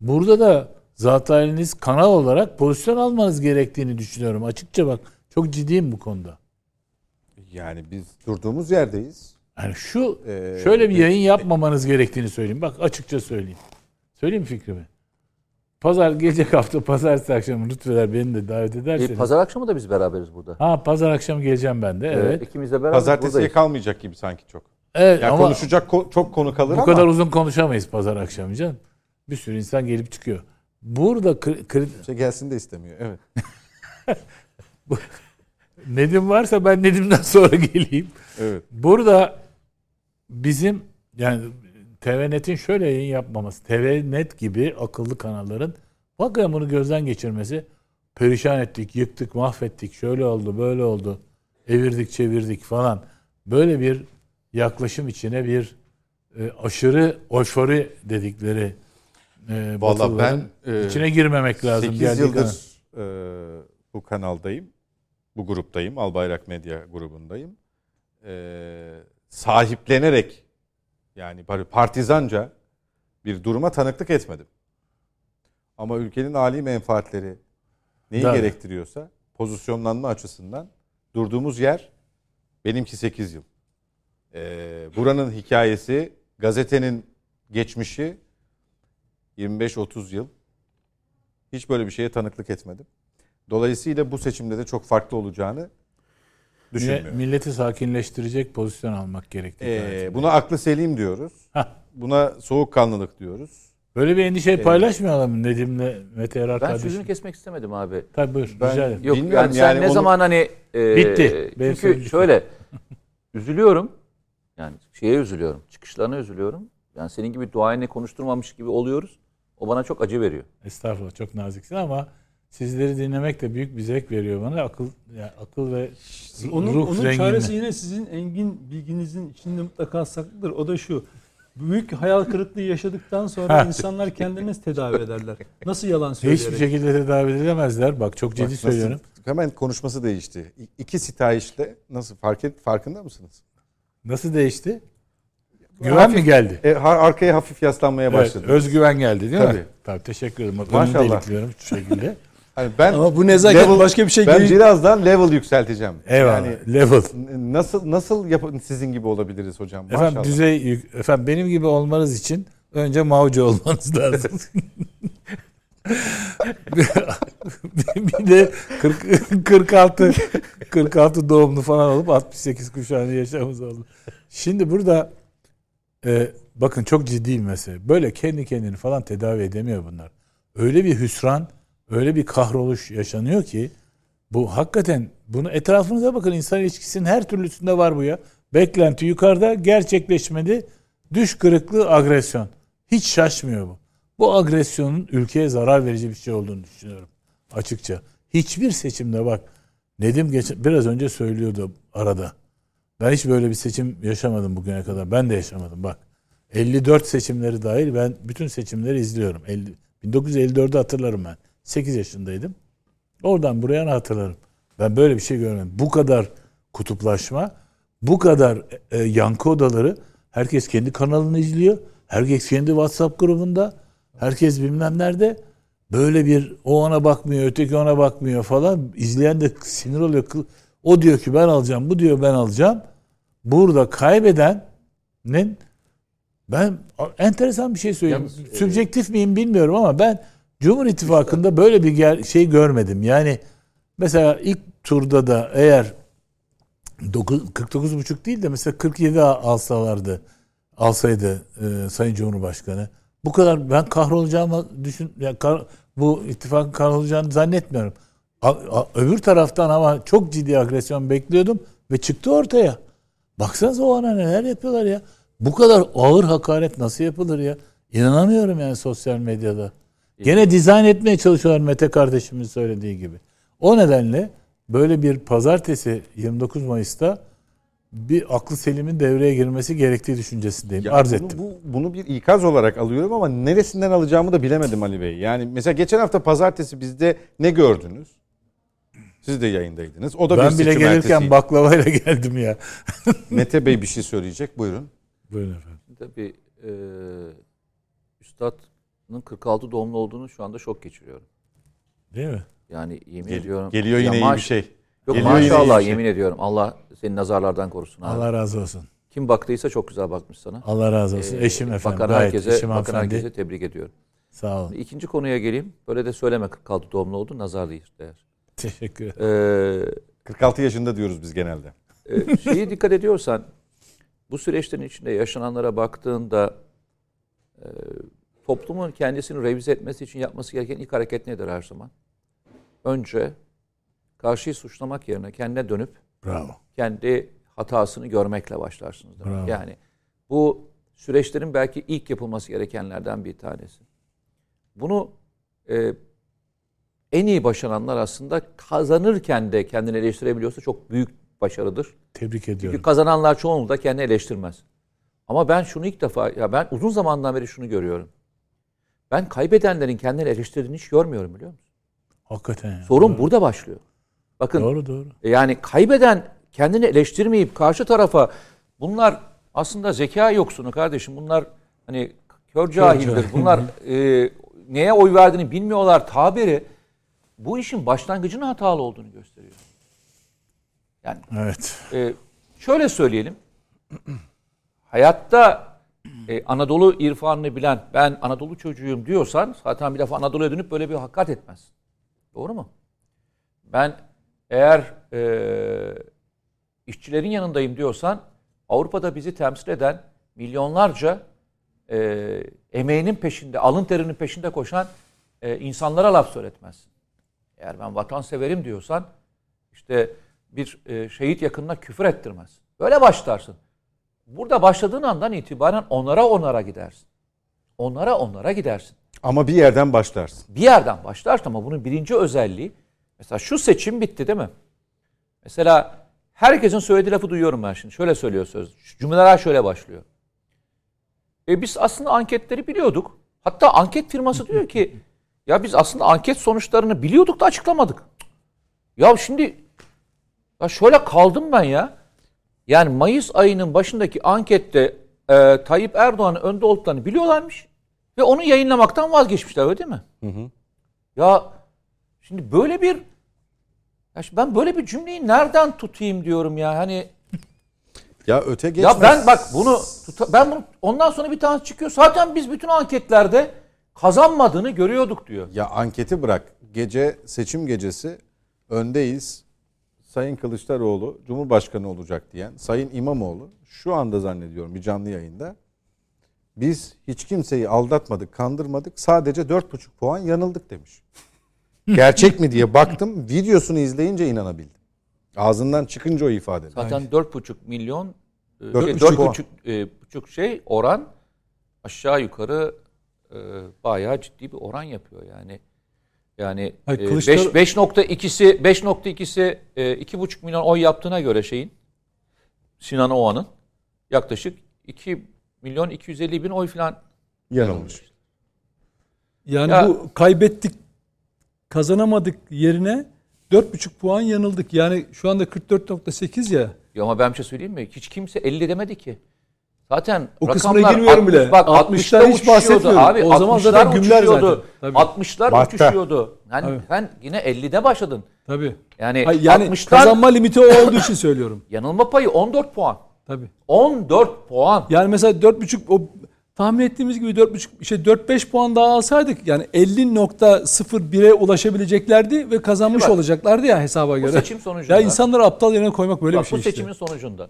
Burada da zat haliniz kanal olarak pozisyon almanız gerektiğini düşünüyorum. Açıkça bak çok ciddiyim bu konuda. yani biz durduğumuz yerdeyiz. Yani şu Ee, şöyle bir yayın yapmamanız gerektiğini söyleyeyim. Bak açıkça söyleyeyim. Söyleyeyim fikrimi. Pazar gelecek hafta pazartesi akşamı lütfeder beni de davet E, ederseniz. pazar akşamı da biz beraberiz burada. Ha pazar akşamı geleceğim ben de. Evet. Evet. ikimiz de beraber Pazartesiye buradayız. kalmayacak gibi sanki çok. Evet Yani ama konuşacak ko- çok konu kalır bu ama kadar uzun konuşamayız pazar akşamı canım. Bir sürü insan gelip çıkıyor. Burada kri- kri- şey gelsin de istemiyor. Evet. Nedim varsa ben Nedim'den sonra geleyim. Evet. Burada bizim yani TVNet'in şöyle yayın yapmaması, TVNet gibi akıllı kanalların bakın bunu gözden geçirmesi perişan ettik, yıktık, mahvettik, şöyle oldu, böyle oldu, evirdik, çevirdik falan. Böyle bir yaklaşım içine bir e, aşırı oşori dedikleri e, Valla ben e, içine girmemek lazım. 8 geldiği yıldır e, bu kanaldayım. Bu gruptayım. Albayrak Medya grubundayım. E, sahiplenerek yani partizanca bir duruma tanıklık etmedim. Ama ülkenin âli menfaatleri neyi Tabii. gerektiriyorsa pozisyonlanma açısından durduğumuz yer benimki 8 yıl. E, buranın hikayesi, gazetenin geçmişi 25-30 yıl. Hiç böyle bir şeye tanıklık etmedim. Dolayısıyla bu seçimde de çok farklı olacağını düşünmüyorum. Milleti sakinleştirecek pozisyon almak gerektiği. Ee, buna aklı selim diyoruz. Buna soğukkanlılık diyoruz. Böyle bir endişeyi paylaşmayalım mı Nedim'le Mete Erar Ben kardeşim? sözünü kesmek istemedim abi. Tabii buyur. Ben- rica ederim. Yok Bilmiyorum yani sen yani ne onu- zaman hani e, Bitti. Benim Çünkü şöyle üzülüyorum. Yani şeye üzülüyorum. Çıkışlarına üzülüyorum. Yani senin gibi duayenle konuşturmamış gibi oluyoruz. O bana çok acı veriyor. Estağfurullah çok naziksin ama sizleri dinlemek de büyük bir zevk veriyor bana. Akıl yani akıl ve Onun, ruh onun zenginliği. çaresi yine sizin engin bilginizin içinde mutlaka saklıdır. O da şu. Büyük hayal kırıklığı yaşadıktan sonra insanlar kendini tedavi ederler. Nasıl yalan Hiçbir söyleyerek? şekilde tedavi edilemezler. Bak çok ciddi Bak nasıl- söylüyorum. Hemen konuşması değişti. İ- İki sitayişle nasıl fark et, farkında mısınız? Nasıl değişti? Güven mi geldi? E, arkaya hafif yaslanmaya Evet, başladı. özgüven geldi değil mi? Tabii. Tabii teşekkür ederim. Bak, Maşallah. Maşallah. şu şekilde. Hani ben Ama bu nezaket başka bir şey Ben değil. birazdan level yükselteceğim. Eyvallah. Yani Level. nasıl nasıl yap- sizin gibi olabiliriz hocam? Efendim Maşallah. düzey efendim benim gibi olmanız için önce mavcu olmanız lazım. bir de 40, 46 46 doğumlu falan olup 68 kuşağını yaşamız oldu. Şimdi burada e, bakın çok ciddi bir mesele. Böyle kendi kendini falan tedavi edemiyor bunlar. Öyle bir hüsran, öyle bir kahroluş yaşanıyor ki bu hakikaten bunu etrafınıza bakın insan ilişkisinin her türlüsünde var bu ya. Beklenti yukarıda gerçekleşmedi. Düş kırıklığı agresyon. Hiç şaşmıyor bu. Bu agresyonun ülkeye zarar verici bir şey olduğunu düşünüyorum açıkça. Hiçbir seçimde bak Nedim geç, biraz önce söylüyordu arada. Ben hiç böyle bir seçim yaşamadım bugüne kadar. Ben de yaşamadım bak. 54 seçimleri dahil ben bütün seçimleri izliyorum. 50, 1954'ü hatırlarım ben. 8 yaşındaydım. Oradan buraya hatırlarım. Ben böyle bir şey görmedim. Bu kadar kutuplaşma, bu kadar e, yankı odaları, herkes kendi kanalını izliyor. Herkes kendi WhatsApp grubunda. Herkes bilmem nerede. Böyle bir o ona bakmıyor, öteki ona bakmıyor falan. İzleyen de sinir oluyor. O diyor ki ben alacağım, bu diyor ben alacağım. Burada kaybedenin ben enteresan bir şey söyleyeyim. E, Sübjektif miyim bilmiyorum ama ben Cumhur İttifakı'nda böyle bir şey görmedim. Yani mesela ilk turda da eğer 49,5 değil de mesela 47 al- alsalardı alsaydı e, Sayın Cumhurbaşkanı Bu kadar ben kahrolacağımı düşün ya kar- bu ittifakın kahrolacağını zannetmiyorum. A- a- öbür taraftan ama çok ciddi agresyon bekliyordum ve çıktı ortaya. Baksanıza o ana neler yapıyorlar ya. Bu kadar ağır hakaret nasıl yapılır ya? İnanamıyorum yani sosyal medyada. Gene dizayn etmeye çalışıyorlar Mete kardeşimin söylediği gibi. O nedenle böyle bir pazartesi 29 Mayıs'ta bir aklı selimin devreye girmesi gerektiği düşüncesindeyim. Ya Arz bunu, ettim. Bu, bunu bir ikaz olarak alıyorum ama neresinden alacağımı da bilemedim Ali Bey. Yani mesela geçen hafta pazartesi bizde ne gördünüz? Siz de yayındaydınız. O da bir ben bile seçim gelirken ertesiydi. baklavayla geldim ya. Mete Bey bir şey söyleyecek. Buyurun. Buyurun efendim. Tabii e, Üstad'ın 46 doğumlu olduğunu şu anda şok geçiriyorum. Değil mi? Yani yemin Gel- ediyorum. geliyor yine iyi bir şey. Yok Geliyor maşallah şey. yemin ediyorum. Allah seni nazarlardan korusun abi. Allah razı olsun. Kim baktıysa çok güzel bakmış sana. Allah razı olsun. Ee, eşim efendim. Bakan Gayet herkese, eşim bakan hanımefendi. herkese tebrik ediyorum. Sağ olun. İkinci konuya geleyim. Böyle de söyleme 46 doğumlu oldu. Nazar değil değer. Teşekkür ederim. Ee, 46 yaşında diyoruz biz genelde. e, şeyi dikkat ediyorsan bu süreçlerin içinde yaşananlara baktığında e, toplumun kendisini revize etmesi için yapması gereken ilk hareket nedir her zaman? Önce karşıyı suçlamak yerine kendine dönüp Bravo. kendi hatasını görmekle başlarsınız. Bravo. Yani bu süreçlerin belki ilk yapılması gerekenlerden bir tanesi. Bunu e, en iyi başaranlar aslında kazanırken de kendini eleştirebiliyorsa çok büyük başarıdır. Tebrik ediyorum. Çünkü kazananlar çoğunlukla kendini eleştirmez. Ama ben şunu ilk defa, ya ben uzun zamandan beri şunu görüyorum. Ben kaybedenlerin kendini eleştirdiğini hiç görmüyorum biliyor musun? Hakikaten ya. Sorun doğru. burada başlıyor. Bakın Doğru doğru. yani kaybeden kendini eleştirmeyip karşı tarafa bunlar aslında zeka yoksunu kardeşim. Bunlar hani kör cahildir. cahil. Bunlar e, neye oy verdiğini bilmiyorlar tabiri bu işin başlangıcının hatalı olduğunu gösteriyor. Yani Evet. e, şöyle söyleyelim. Hayatta e, Anadolu irfanını bilen ben Anadolu çocuğuyum diyorsan zaten bir defa Anadolu'ya dönüp böyle bir hakaret etmez. Doğru mu? Ben eğer e, işçilerin yanındayım diyorsan Avrupa'da bizi temsil eden milyonlarca e, emeğinin peşinde, alın terinin peşinde koşan e, insanlara laf söyletmezsin. Eğer ben vatanseverim diyorsan işte bir e, şehit yakınına küfür ettirmez. Böyle başlarsın. Burada başladığın andan itibaren onlara onlara gidersin. Onlara onlara gidersin. Ama bir yerden başlarsın. Bir yerden başlarsın ama bunun birinci özelliği mesela şu seçim bitti değil mi? Mesela herkesin söylediği lafı duyuyorum ben şimdi. Şöyle söylüyor söz. Cümleler şöyle başlıyor. E biz aslında anketleri biliyorduk. Hatta anket firması diyor ki ya biz aslında anket sonuçlarını biliyorduk da açıklamadık. Ya şimdi ya şöyle kaldım ben ya. Yani Mayıs ayının başındaki ankette e, Tayyip Erdoğan'ın önde olduklarını biliyorlarmış. Ve onu yayınlamaktan vazgeçmişler öyle değil mi? Ya şimdi böyle bir ya şimdi ben böyle bir cümleyi nereden tutayım diyorum ya. Hani Ya öte geçmez. ya ben bak bunu tuta- ben bunu ondan sonra bir tane çıkıyor. Zaten biz bütün anketlerde kazanmadığını görüyorduk diyor. Ya anketi bırak. Gece seçim gecesi öndeyiz. Sayın Kılıçdaroğlu Cumhurbaşkanı olacak diyen Sayın İmamoğlu şu anda zannediyorum bir canlı yayında biz hiç kimseyi aldatmadık, kandırmadık. Sadece 4,5 puan yanıldık demiş. Gerçek mi diye baktım. Videosunu izleyince inanabildim. Ağzından çıkınca o ifade. Zaten 4,5 milyon e, Dört şey, buçuk 4,5 e, buçuk şey oran aşağı yukarı e, bayağı ciddi bir oran yapıyor yani. Yani Hayır, e, Kılıçdar- beş- 5.2'si 5.2'si e, 2,5 milyon oy yaptığına göre şeyin Sinan Oğan'ın yaklaşık 2 milyon 250 bin oy falan Yanılmış. Yani Ya- bu kaybettik, kazanamadık yerine 4,5 puan yanıldık. Yani şu anda 44.8 ya. Ya ama ben bir şey söyleyeyim mi? Hiç kimse 50 demedi ki. Zaten O kısmına rakamlar girmiyorum bile. 60 Bak 60'lar 60'lar hiç bahsetmiyorum. abi. O zaman 60'lar zaten gümler uçuşuyordu. zaten. Tabii. 60'lar Bahta. uçuşuyordu. Yani Tabii. sen yine 50'de başladın. Tabii. Yani, Hayır, yani 60'lar kazanma limiti o olduğu için söylüyorum. yanılma payı 14 puan. Tabii. 14 puan. Yani mesela 4,5 o tahmin ettiğimiz gibi 4,5 şey 4-5 puan daha alsaydık yani 50.01'e ulaşabileceklerdi ve kazanmış Şimdi bak, olacaklardı ya hesaba göre. seçim sonucunda- Ya insanları aptal yerine koymak böyle Bak, bir şey bu işte. seçimin sonucunda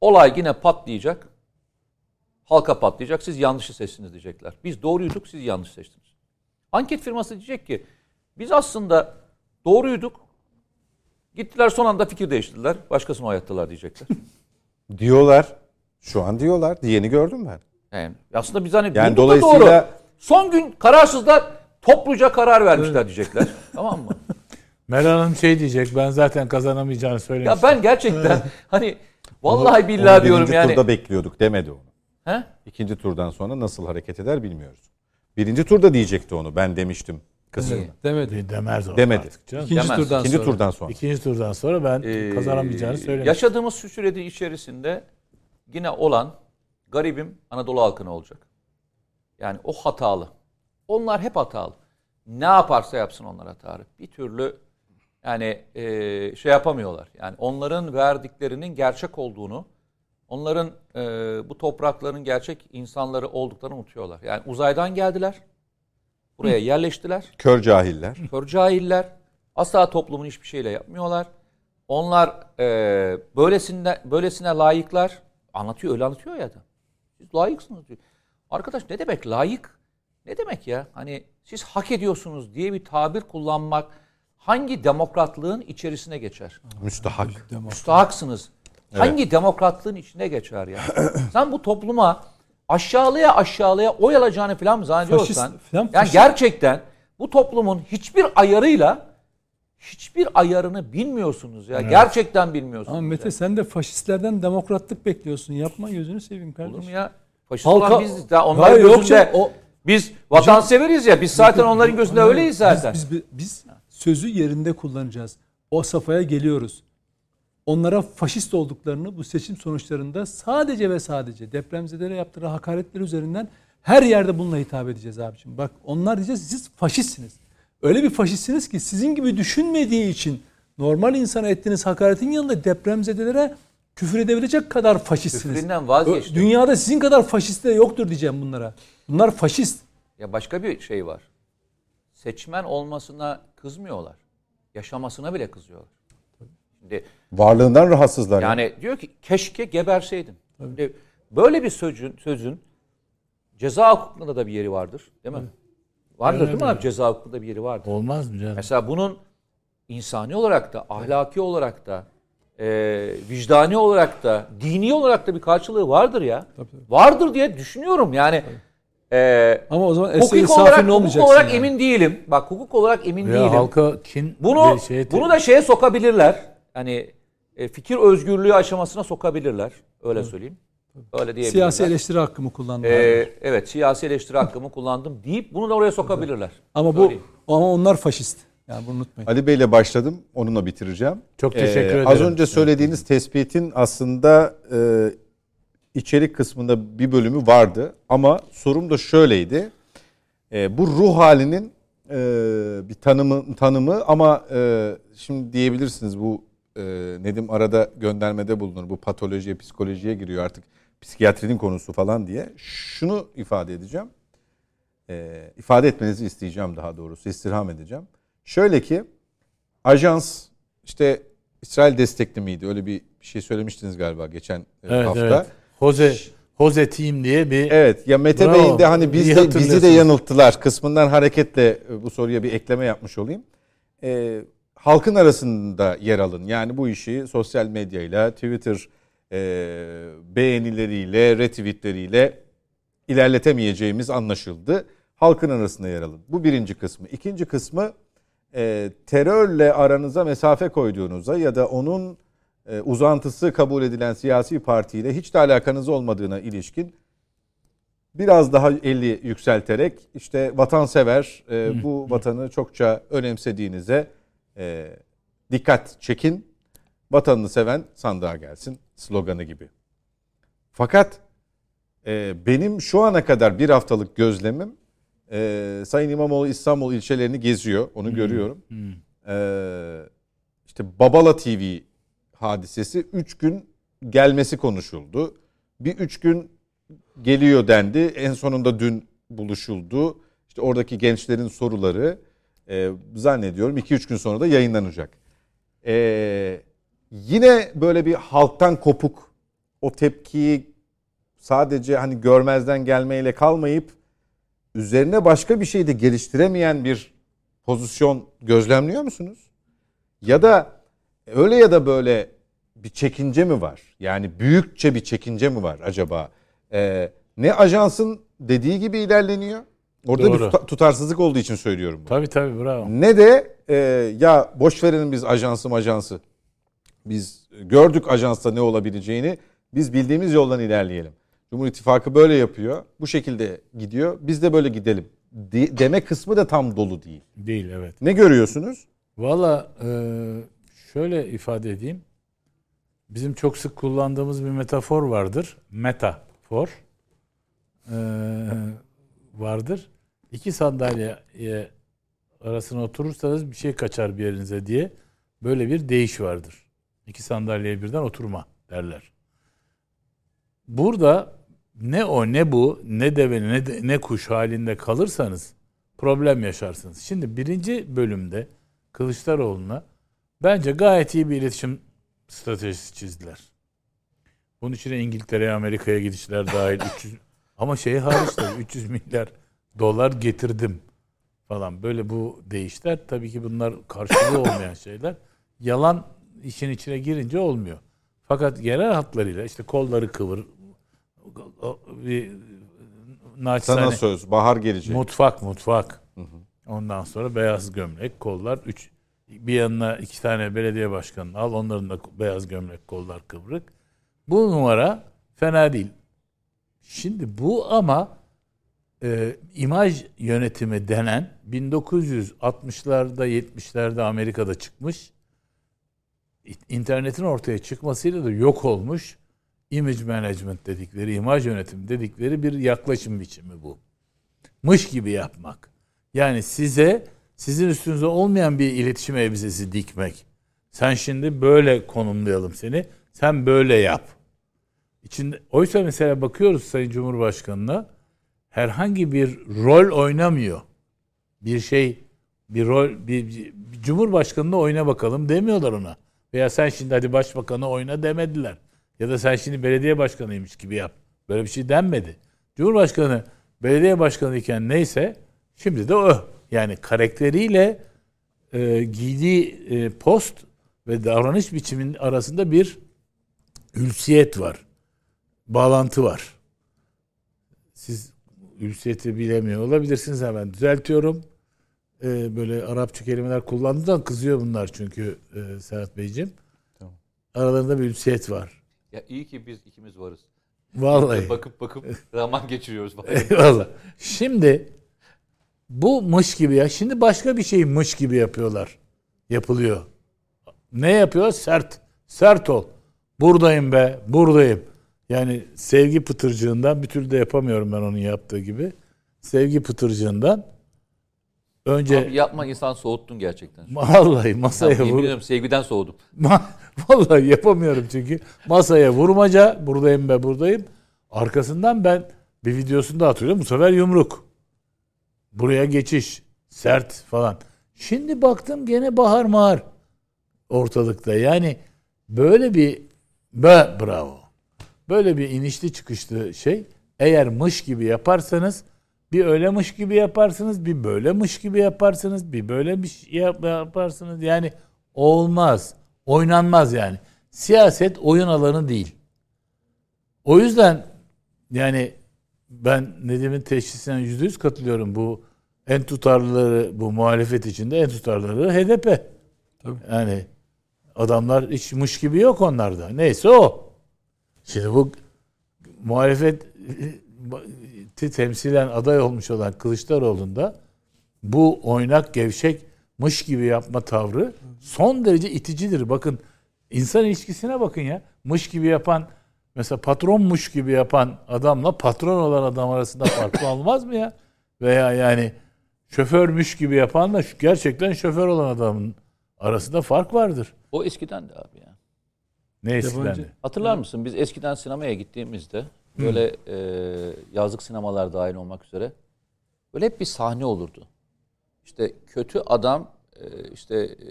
olay yine patlayacak. Halka patlayacak. Siz yanlışı seçtiniz diyecekler. Biz doğruyduk siz yanlış seçtiniz. Anket firması diyecek ki biz aslında doğruyduk. Gittiler son anda fikir değiştirdiler. Başkasına oy attılar diyecekler. Diyorlar. Şu an diyorlar. Diyeni gördüm ben. Yani aslında biz hani Yani dolayısıyla- doğru. Son gün kararsızlar topluca karar vermişler diyecekler. tamam mı? Meral Hanım şey diyecek ben zaten kazanamayacağını Ya söylemiştim. ben gerçekten hani vallahi Onu- billahi onu diyorum birinci yani. turda bekliyorduk demedi onu. He? İkinci turdan sonra nasıl hareket eder bilmiyoruz. Birinci turda diyecekti onu. Ben demiştim kısmını. Demedi. Demez o Demedi. artık canım. İkinci Demez. turdan İkinci sonra. turdan sonra. İkinci turdan sonra ben Ee, kazanamayacağını söylemiştim. Yaşadığımız şu sürede içerisinde yine olan garibim Anadolu halkına olacak. Yani o hatalı. Onlar hep hatalı. Ne yaparsa yapsın onlar hatalı. Bir türlü yani e, şey yapamıyorlar. Yani onların verdiklerinin gerçek olduğunu, onların e, bu toprakların gerçek insanları olduklarını unutuyorlar. Yani uzaydan geldiler, buraya yerleştiler. Kör cahiller. Kör cahiller. Asla toplumun hiçbir şeyle yapmıyorlar. Onlar e, böylesine, böylesine layıklar. Anlatıyor öyle anlatıyor ya da. Siz layıksınız diyor. Arkadaş ne demek layık? Ne demek ya? Hani siz hak ediyorsunuz diye bir tabir kullanmak hangi demokratlığın içerisine geçer? Müstahak. Müstahaksınız. Hangi demokratlığın içine geçer ya? Sen bu topluma aşağılaya aşağılaya oy alacağını falan mı zannediyorsan Faşist- falan yani gerçekten bu toplumun hiçbir ayarıyla hiçbir ayarını bilmiyorsunuz ya. Gerçekten bilmiyorsunuz. Ama Mete ya. sen de faşistlerden demokratlık bekliyorsun. Yapma gözünü seveyim Olur kardeşim. mu ya? Faşist Halka- olan biziz. Daha onların Hayır, yok gözünde canım, o- biz vatanseveriz ya. Biz zaten onların gözünde Hayır, öyleyiz zaten. Biz, biz, biz sözü yerinde kullanacağız. O safhaya geliyoruz. Onlara faşist olduklarını bu seçim sonuçlarında sadece ve sadece depremzedelere yaptığı hakaretler üzerinden her yerde bununla hitap edeceğiz abiciğim. Bak onlar diyeceğiz siz faşistsiniz. Öyle bir faşistsiniz ki sizin gibi düşünmediği için normal insana ettiğiniz hakaretin yanında depremzedelere küfür edebilecek kadar faşistsiniz. Küfründen vazgeçti. Ö- Dünyada sizin kadar faşist de yoktur diyeceğim bunlara. Bunlar faşist. Ya başka bir şey var. Seçmen olmasına kızmıyorlar. Yaşamasına bile kızıyorlar. Şimdi Varlığından rahatsızlar. ya. yani diyor ki keşke geberseydin. Şimdi böyle bir sözün sözün ceza hukukunda da bir yeri vardır, değil mi? Vardır Evet, değil mi abi? Ceza hukukunda bir yeri vardır. Olmaz mı canım? Mesela bunun insani olarak da, ahlaki olarak da, e, vicdani olarak da, dini olarak da bir karşılığı vardır ya. Vardır diye düşünüyorum yani. E, Ama o zaman hukuk olarak, safin hukuk olarak yani. emin değilim. Bak hukuk olarak emin Ya değilim. halka kin Bunu şey- bunu da şeye sokabilirler. Hani e, fikir özgürlüğü aşamasına sokabilirler. Öyle söyleyeyim. Öyle diyebilirler. Siyasi eleştiri hakkımı kullandım. Ee, evet siyasi eleştiri hakkımı kullandım deyip bunu da oraya sokabilirler. ama bu söyleyeyim. ama onlar faşist. Yani bunu unutmayın. Ali Bey'le başladım. Onunla bitireceğim. Çok teşekkür ederim. Az önce söylediğiniz tespitin aslında e, içerik kısmında bir bölümü vardı. Ama sorum da şöyleydi. E, bu ruh halinin e, bir tanımı tanımı ama e, şimdi diyebilirsiniz bu e, Nedim arada göndermede bulunur. Bu patolojiye, psikolojiye giriyor artık psikiyatrinin konusu falan diye. Şunu ifade edeceğim. E, ifade etmenizi isteyeceğim daha doğrusu. istirham edeceğim. Şöyle ki ajans işte İsrail destekli miydi? Öyle bir şey söylemiştiniz galiba geçen e, Evet hafta. evet. Jose Jose Team diye bir Evet ya Mete Bravo. Bey'in de hani biz de, bizi de yanılttılar kısmından hareketle e, bu soruya bir ekleme yapmış olayım. Ee, halkın arasında yer alın. Yani bu işi sosyal medyayla, Twitter e, beğenileriyle, retweetleriyle ilerletemeyeceğimiz anlaşıldı. Halkın arasında yer alın. Bu birinci kısmı. İkinci kısmı e, terörle aranıza mesafe koyduğunuza ya da onun e, uzantısı kabul edilen siyasi partiyle hiç de alakanız olmadığına ilişkin biraz daha eli yükselterek işte vatansever e, bu vatanı çokça önemsediğinize e, dikkat çekin. Vatanını seven sandığa gelsin sloganı gibi. Fakat e, benim şu ana kadar bir haftalık gözlemim e, Sayın İmamoğlu İstanbul ilçelerini geziyor. Onu görüyorum. E, işte Babala TV hadisesi 3 gün gelmesi konuşuldu. Bir 3 gün geliyor dendi. En sonunda dün buluşuldu. İşte oradaki gençlerin soruları e, zannediyorum 2-3 gün sonra da yayınlanacak. E, yine böyle bir halktan kopuk o tepkiyi sadece hani görmezden gelmeyle kalmayıp üzerine başka bir şey de geliştiremeyen bir pozisyon gözlemliyor musunuz? Ya da öyle ya da böyle bir çekince mi var? Yani büyükçe bir çekince mi var acaba? Ee, ne ajansın dediği gibi ilerleniyor. Orada bir Doğru. tuta- tutarsızlık olduğu için söylüyorum bunu. Tabii tabii bravo. Ne de e, ya boş verelim biz ajansı ajansı. Biz gördük ajansta ne olabileceğini. Biz bildiğimiz yoldan ilerleyelim. Cumhur İttifakı böyle yapıyor. Bu şekilde gidiyor. Biz de böyle gidelim. De- deme kısmı da tam dolu değil. Değil evet. Ne görüyorsunuz? Valla e, şöyle ifade edeyim. Bizim çok sık kullandığımız bir metafor vardır. Metafor. E, vardır. İki sandalye e, arasına oturursanız bir şey kaçar bir yerinize diye böyle bir deyiş vardır. İki sandalyeye birden oturma derler. Burada ne o ne bu ne deve ne, de- ne kuş halinde kalırsanız problem yaşarsınız. Şimdi birinci bölümde Kılıçdaroğlu'na bence gayet iyi bir iletişim stratejisi çizdiler. Bunun içine İngiltere'ye, Amerika'ya gidişler dahil 300 ama şey hariç tabii 300 milyar dolar getirdim falan. Böyle bu değişler tabii ki bunlar karşılığı olmayan şeyler. Yalan işin içine girince olmuyor. Fakat genel hatlarıyla işte kolları kıvır bir naçizane Sana söz. Bahar gelecek. Mutfak mutfak. Ondan sonra beyaz gömlek, kollar. Üç, bir yanına iki tane belediye başkanını al. Onların da beyaz gömlek, kollar kıvrık. Bu numara fena değil. Şimdi bu ama e, imaj yönetimi denen 1960'larda 70'lerde Amerika'da çıkmış internetin ortaya çıkmasıyla da yok olmuş image management dedikleri, imaj yönetimi dedikleri bir yaklaşım biçimi bu. Mış gibi yapmak. Yani size sizin üstünüze olmayan bir iletişim elbisesi dikmek. Sen şimdi böyle konumlayalım seni. Sen böyle yap. İçinde, oysa mesela bakıyoruz Sayın Cumhurbaşkanı'na herhangi bir rol oynamıyor. Bir şey bir rol bir, bir, Cumhurbaşkanı'na oyna bakalım demiyorlar ona. Veya sen şimdi hadi başbakanı oyna demediler. Ya da sen şimdi belediye başkanıymış gibi yap. Böyle bir şey denmedi. Cumhurbaşkanı belediye başkanı iken neyse şimdi de o. Yani karakteriyle e, giydiği e, post ve davranış biçiminin arasında bir ülsiyet var. Bağlantı var. Siz ülsiyeti bilemiyor olabilirsiniz hemen düzeltiyorum. E, böyle Arapça kelimeler kullandığından kızıyor bunlar çünkü e, Serhat Beyciğim. Tamam. Aralarında bir ülsiyet var. Ya iyi ki biz ikimiz varız. Vallahi. Bakıp bakıp zaman geçiriyoruz. Eyvallah. Şimdi bu mış gibi ya. Şimdi başka bir şey mış gibi yapıyorlar. Yapılıyor. Ne yapıyor? Sert. Sert ol. Buradayım be. Buradayım. Yani sevgi pıtırcığından bir türlü de yapamıyorum ben onun yaptığı gibi. Sevgi pıtırcığından önce Abi yapma insan soğuttun gerçekten. vallahi masaya Yemin vur. ediyorum sevgiden soğudum. Vallahi yapamıyorum çünkü. Masaya vurmaca, buradayım be buradayım. Arkasından ben bir videosunda hatırlıyorum. Bu sefer yumruk. Buraya geçiş. Sert falan. Şimdi baktım gene bahar mağar ortalıkta. Yani böyle bir be bravo. Böyle bir inişli çıkışlı şey eğer mış gibi yaparsanız bir öyle mış gibi yaparsınız, bir böyle mış gibi yaparsınız, bir böyle bir şey yap- yaparsınız. Yani olmaz. Oynanmaz yani. Siyaset oyun alanı değil. O yüzden yani ben Nedim'in teşhisine yüzde yüz katılıyorum. Bu en tutarlıları bu muhalefet içinde en tutarlıları HDP. Tabii. Yani adamlar hiç mış gibi yok onlarda. Neyse o. Şimdi bu muhalefet temsilen aday olmuş olan Kılıçdaroğlu'nda bu oynak gevşek mış gibi yapma tavrı son derece iticidir. Bakın insan ilişkisine bakın ya. Mış gibi yapan mesela patronmuş gibi yapan adamla patron olan adam arasında farklı olmaz mı ya? Veya yani şoförmüş gibi yapanla gerçekten şoför olan adamın arasında fark vardır. O eskiden de abi. Ne eskiden Yabancı. Hatırlar mısın biz eskiden sinemaya gittiğimizde böyle e, yazlık sinemalar dahil olmak üzere böyle hep bir sahne olurdu. İşte kötü adam e, işte e,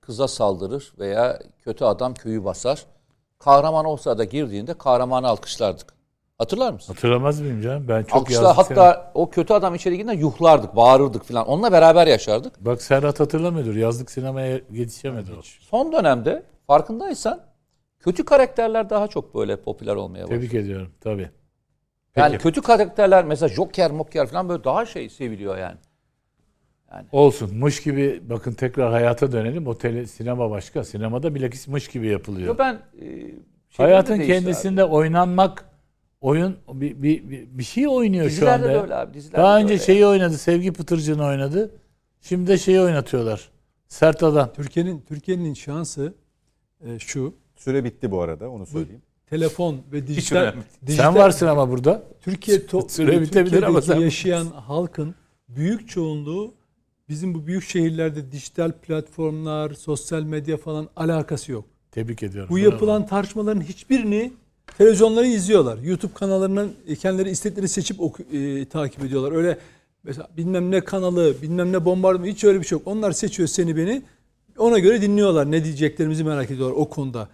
kıza saldırır veya kötü adam köyü basar. Kahraman olsa da girdiğinde kahramanı alkışlardık. Hatırlar mısın? Hatırlamaz mıyım canım? Ben çok Alkışlar yazdık hatta o kötü adam içeri girdiğinde yuhlardık, bağırırdık falan. Onunla beraber yaşardık. Bak Serhat hatırlamıyordur. Yazlık sinemaya yetişemedi o. Son dönemde farkındaysan kötü karakterler daha çok böyle popüler olmaya başladı. Tebrik ediyorum tabii. Yani Peki. kötü karakterler mesela Joker, Moker falan böyle daha şey seviliyor yani. Olsun. Mış gibi bakın tekrar hayata dönelim. O tele, sinema başka. Sinemada bilakis mış gibi yapılıyor. Yo ben e, Hayatın de kendisinde oynanmak oyun bir, bir, bir, bir şey oynuyor abi. şu Dizilerde anda. de öyle abi. Dizilerde Daha önce şeyi oynadı. Sevgi Pıtırcı'nı oynadı. Şimdi de şeyi oynatıyorlar. Sert adam. Türkiye'nin Türkiye'nin şansı e, şu. Süre bitti bu arada onu söyleyeyim. Telefon ve dijital, dijital Sen varsın ama burada. Türkiye to- Süre bitebilir ama sen- yaşayan halkın büyük çoğunluğu bizim bu büyük şehirlerde dijital platformlar, sosyal medya falan alakası yok. Tebrik ediyorum. Bu Bravo. yapılan tartışmaların hiçbirini televizyonları izliyorlar. YouTube kanallarından kendileri istedikleri seçip oku- e, takip ediyorlar. Öyle mesela bilmem ne kanalı, bilmem ne bombardıman hiç öyle bir şey yok. Onlar seçiyor seni beni. Ona göre dinliyorlar. Ne diyeceklerimizi merak ediyorlar o konuda.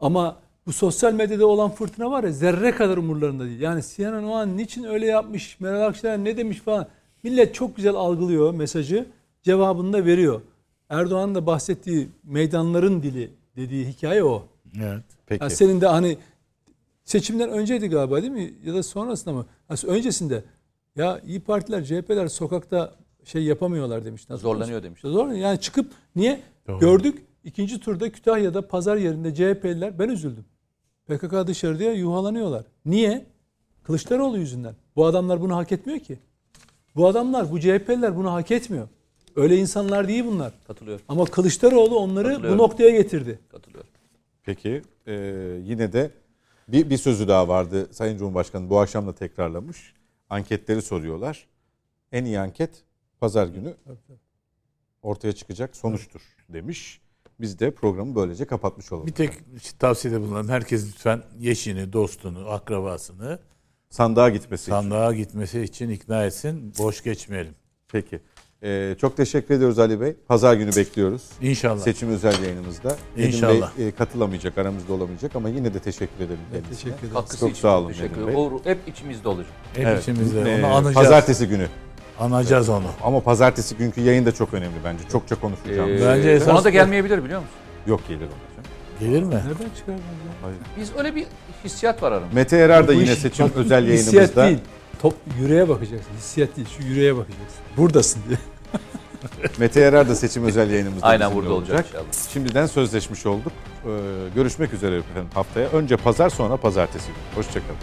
Ama bu sosyal medyada olan fırtına var ya zerre kadar umurlarında değil. Yani CNN o an niçin öyle yapmış, Meral Akşener ne demiş falan. Millet çok güzel algılıyor mesajı. Cevabını da veriyor. Erdoğan'ın da bahsettiği meydanların dili dediği hikaye o. Evet. Peki. Yani senin de hani seçimden önceydi galiba değil mi? Ya da sonrasında mı? Ha, öncesinde ya İyi Partiler, CHP'ler sokakta şey yapamıyorlar demişti. Zorlanıyor demişti. Zor. Yani çıkıp niye? Doğru. Gördük ikinci turda Kütahya'da pazar yerinde CHP'liler ben üzüldüm. PKK dışarıda yuhalanıyorlar. Niye? Kılıçdaroğlu yüzünden. Bu adamlar bunu hak etmiyor ki. Bu adamlar, bu CHP'liler bunu hak etmiyor. Öyle insanlar değil bunlar. Katılıyorum. Ama Kılıçdaroğlu onları bu noktaya getirdi. Katılıyorum. Peki e, yine de bir, bir sözü daha vardı Sayın Cumhurbaşkanı bu akşam da tekrarlamış. Anketleri soruyorlar. En iyi anket pazar günü ortaya çıkacak sonuçtur demiş. Biz de programı böylece kapatmış olalım. Bir tek tavsiyede bulunalım. Herkes lütfen yeşini, dostunu, akrabasını Sandığa gitmesi için. sandığa gitmesi için ikna etsin. Boş geçmeyelim. Peki. E, çok teşekkür ediyoruz Ali Bey. Pazar günü bekliyoruz. İnşallah. Seçim özel yayınımızda. Nedim İnşallah. Bey e, katılamayacak, aramızda olamayacak ama yine de teşekkür edelim kendisine. Teşekkür ederim. Katkısı Çok için sağ olun Teşekkür Nedim ederim. Hep içimizde olacak. Hep Evet. içimizde. E, Onu anacağız. pazartesi günü. Anacağız onu. Ama pazartesi günkü yayın da çok önemli bence. Çokça konuşacağımız. Ee, Bence esas- ona da gelmeyebilir biliyor musun? Yok gelir ona. Gelir mi? Nereden çıkardın ya? Biz öyle bir hissiyat var aramızda. Mete Erar da Bu yine iş- seçim bak, özel Hissiyat yayınımızda. değil. Top yüreğe bakacaksın. Hissiyat değil. Şu yüreğe bakacaksın. Buradasın diye. Mete Erar da seçim özel yayınımızda Aynen bizimle burada olacak inşallah. Şimdiden sözleşmiş olduk. Ee, görüşmek üzere efendim haftaya. Önce pazar sonra pazartesi günü. Hoşçakalın.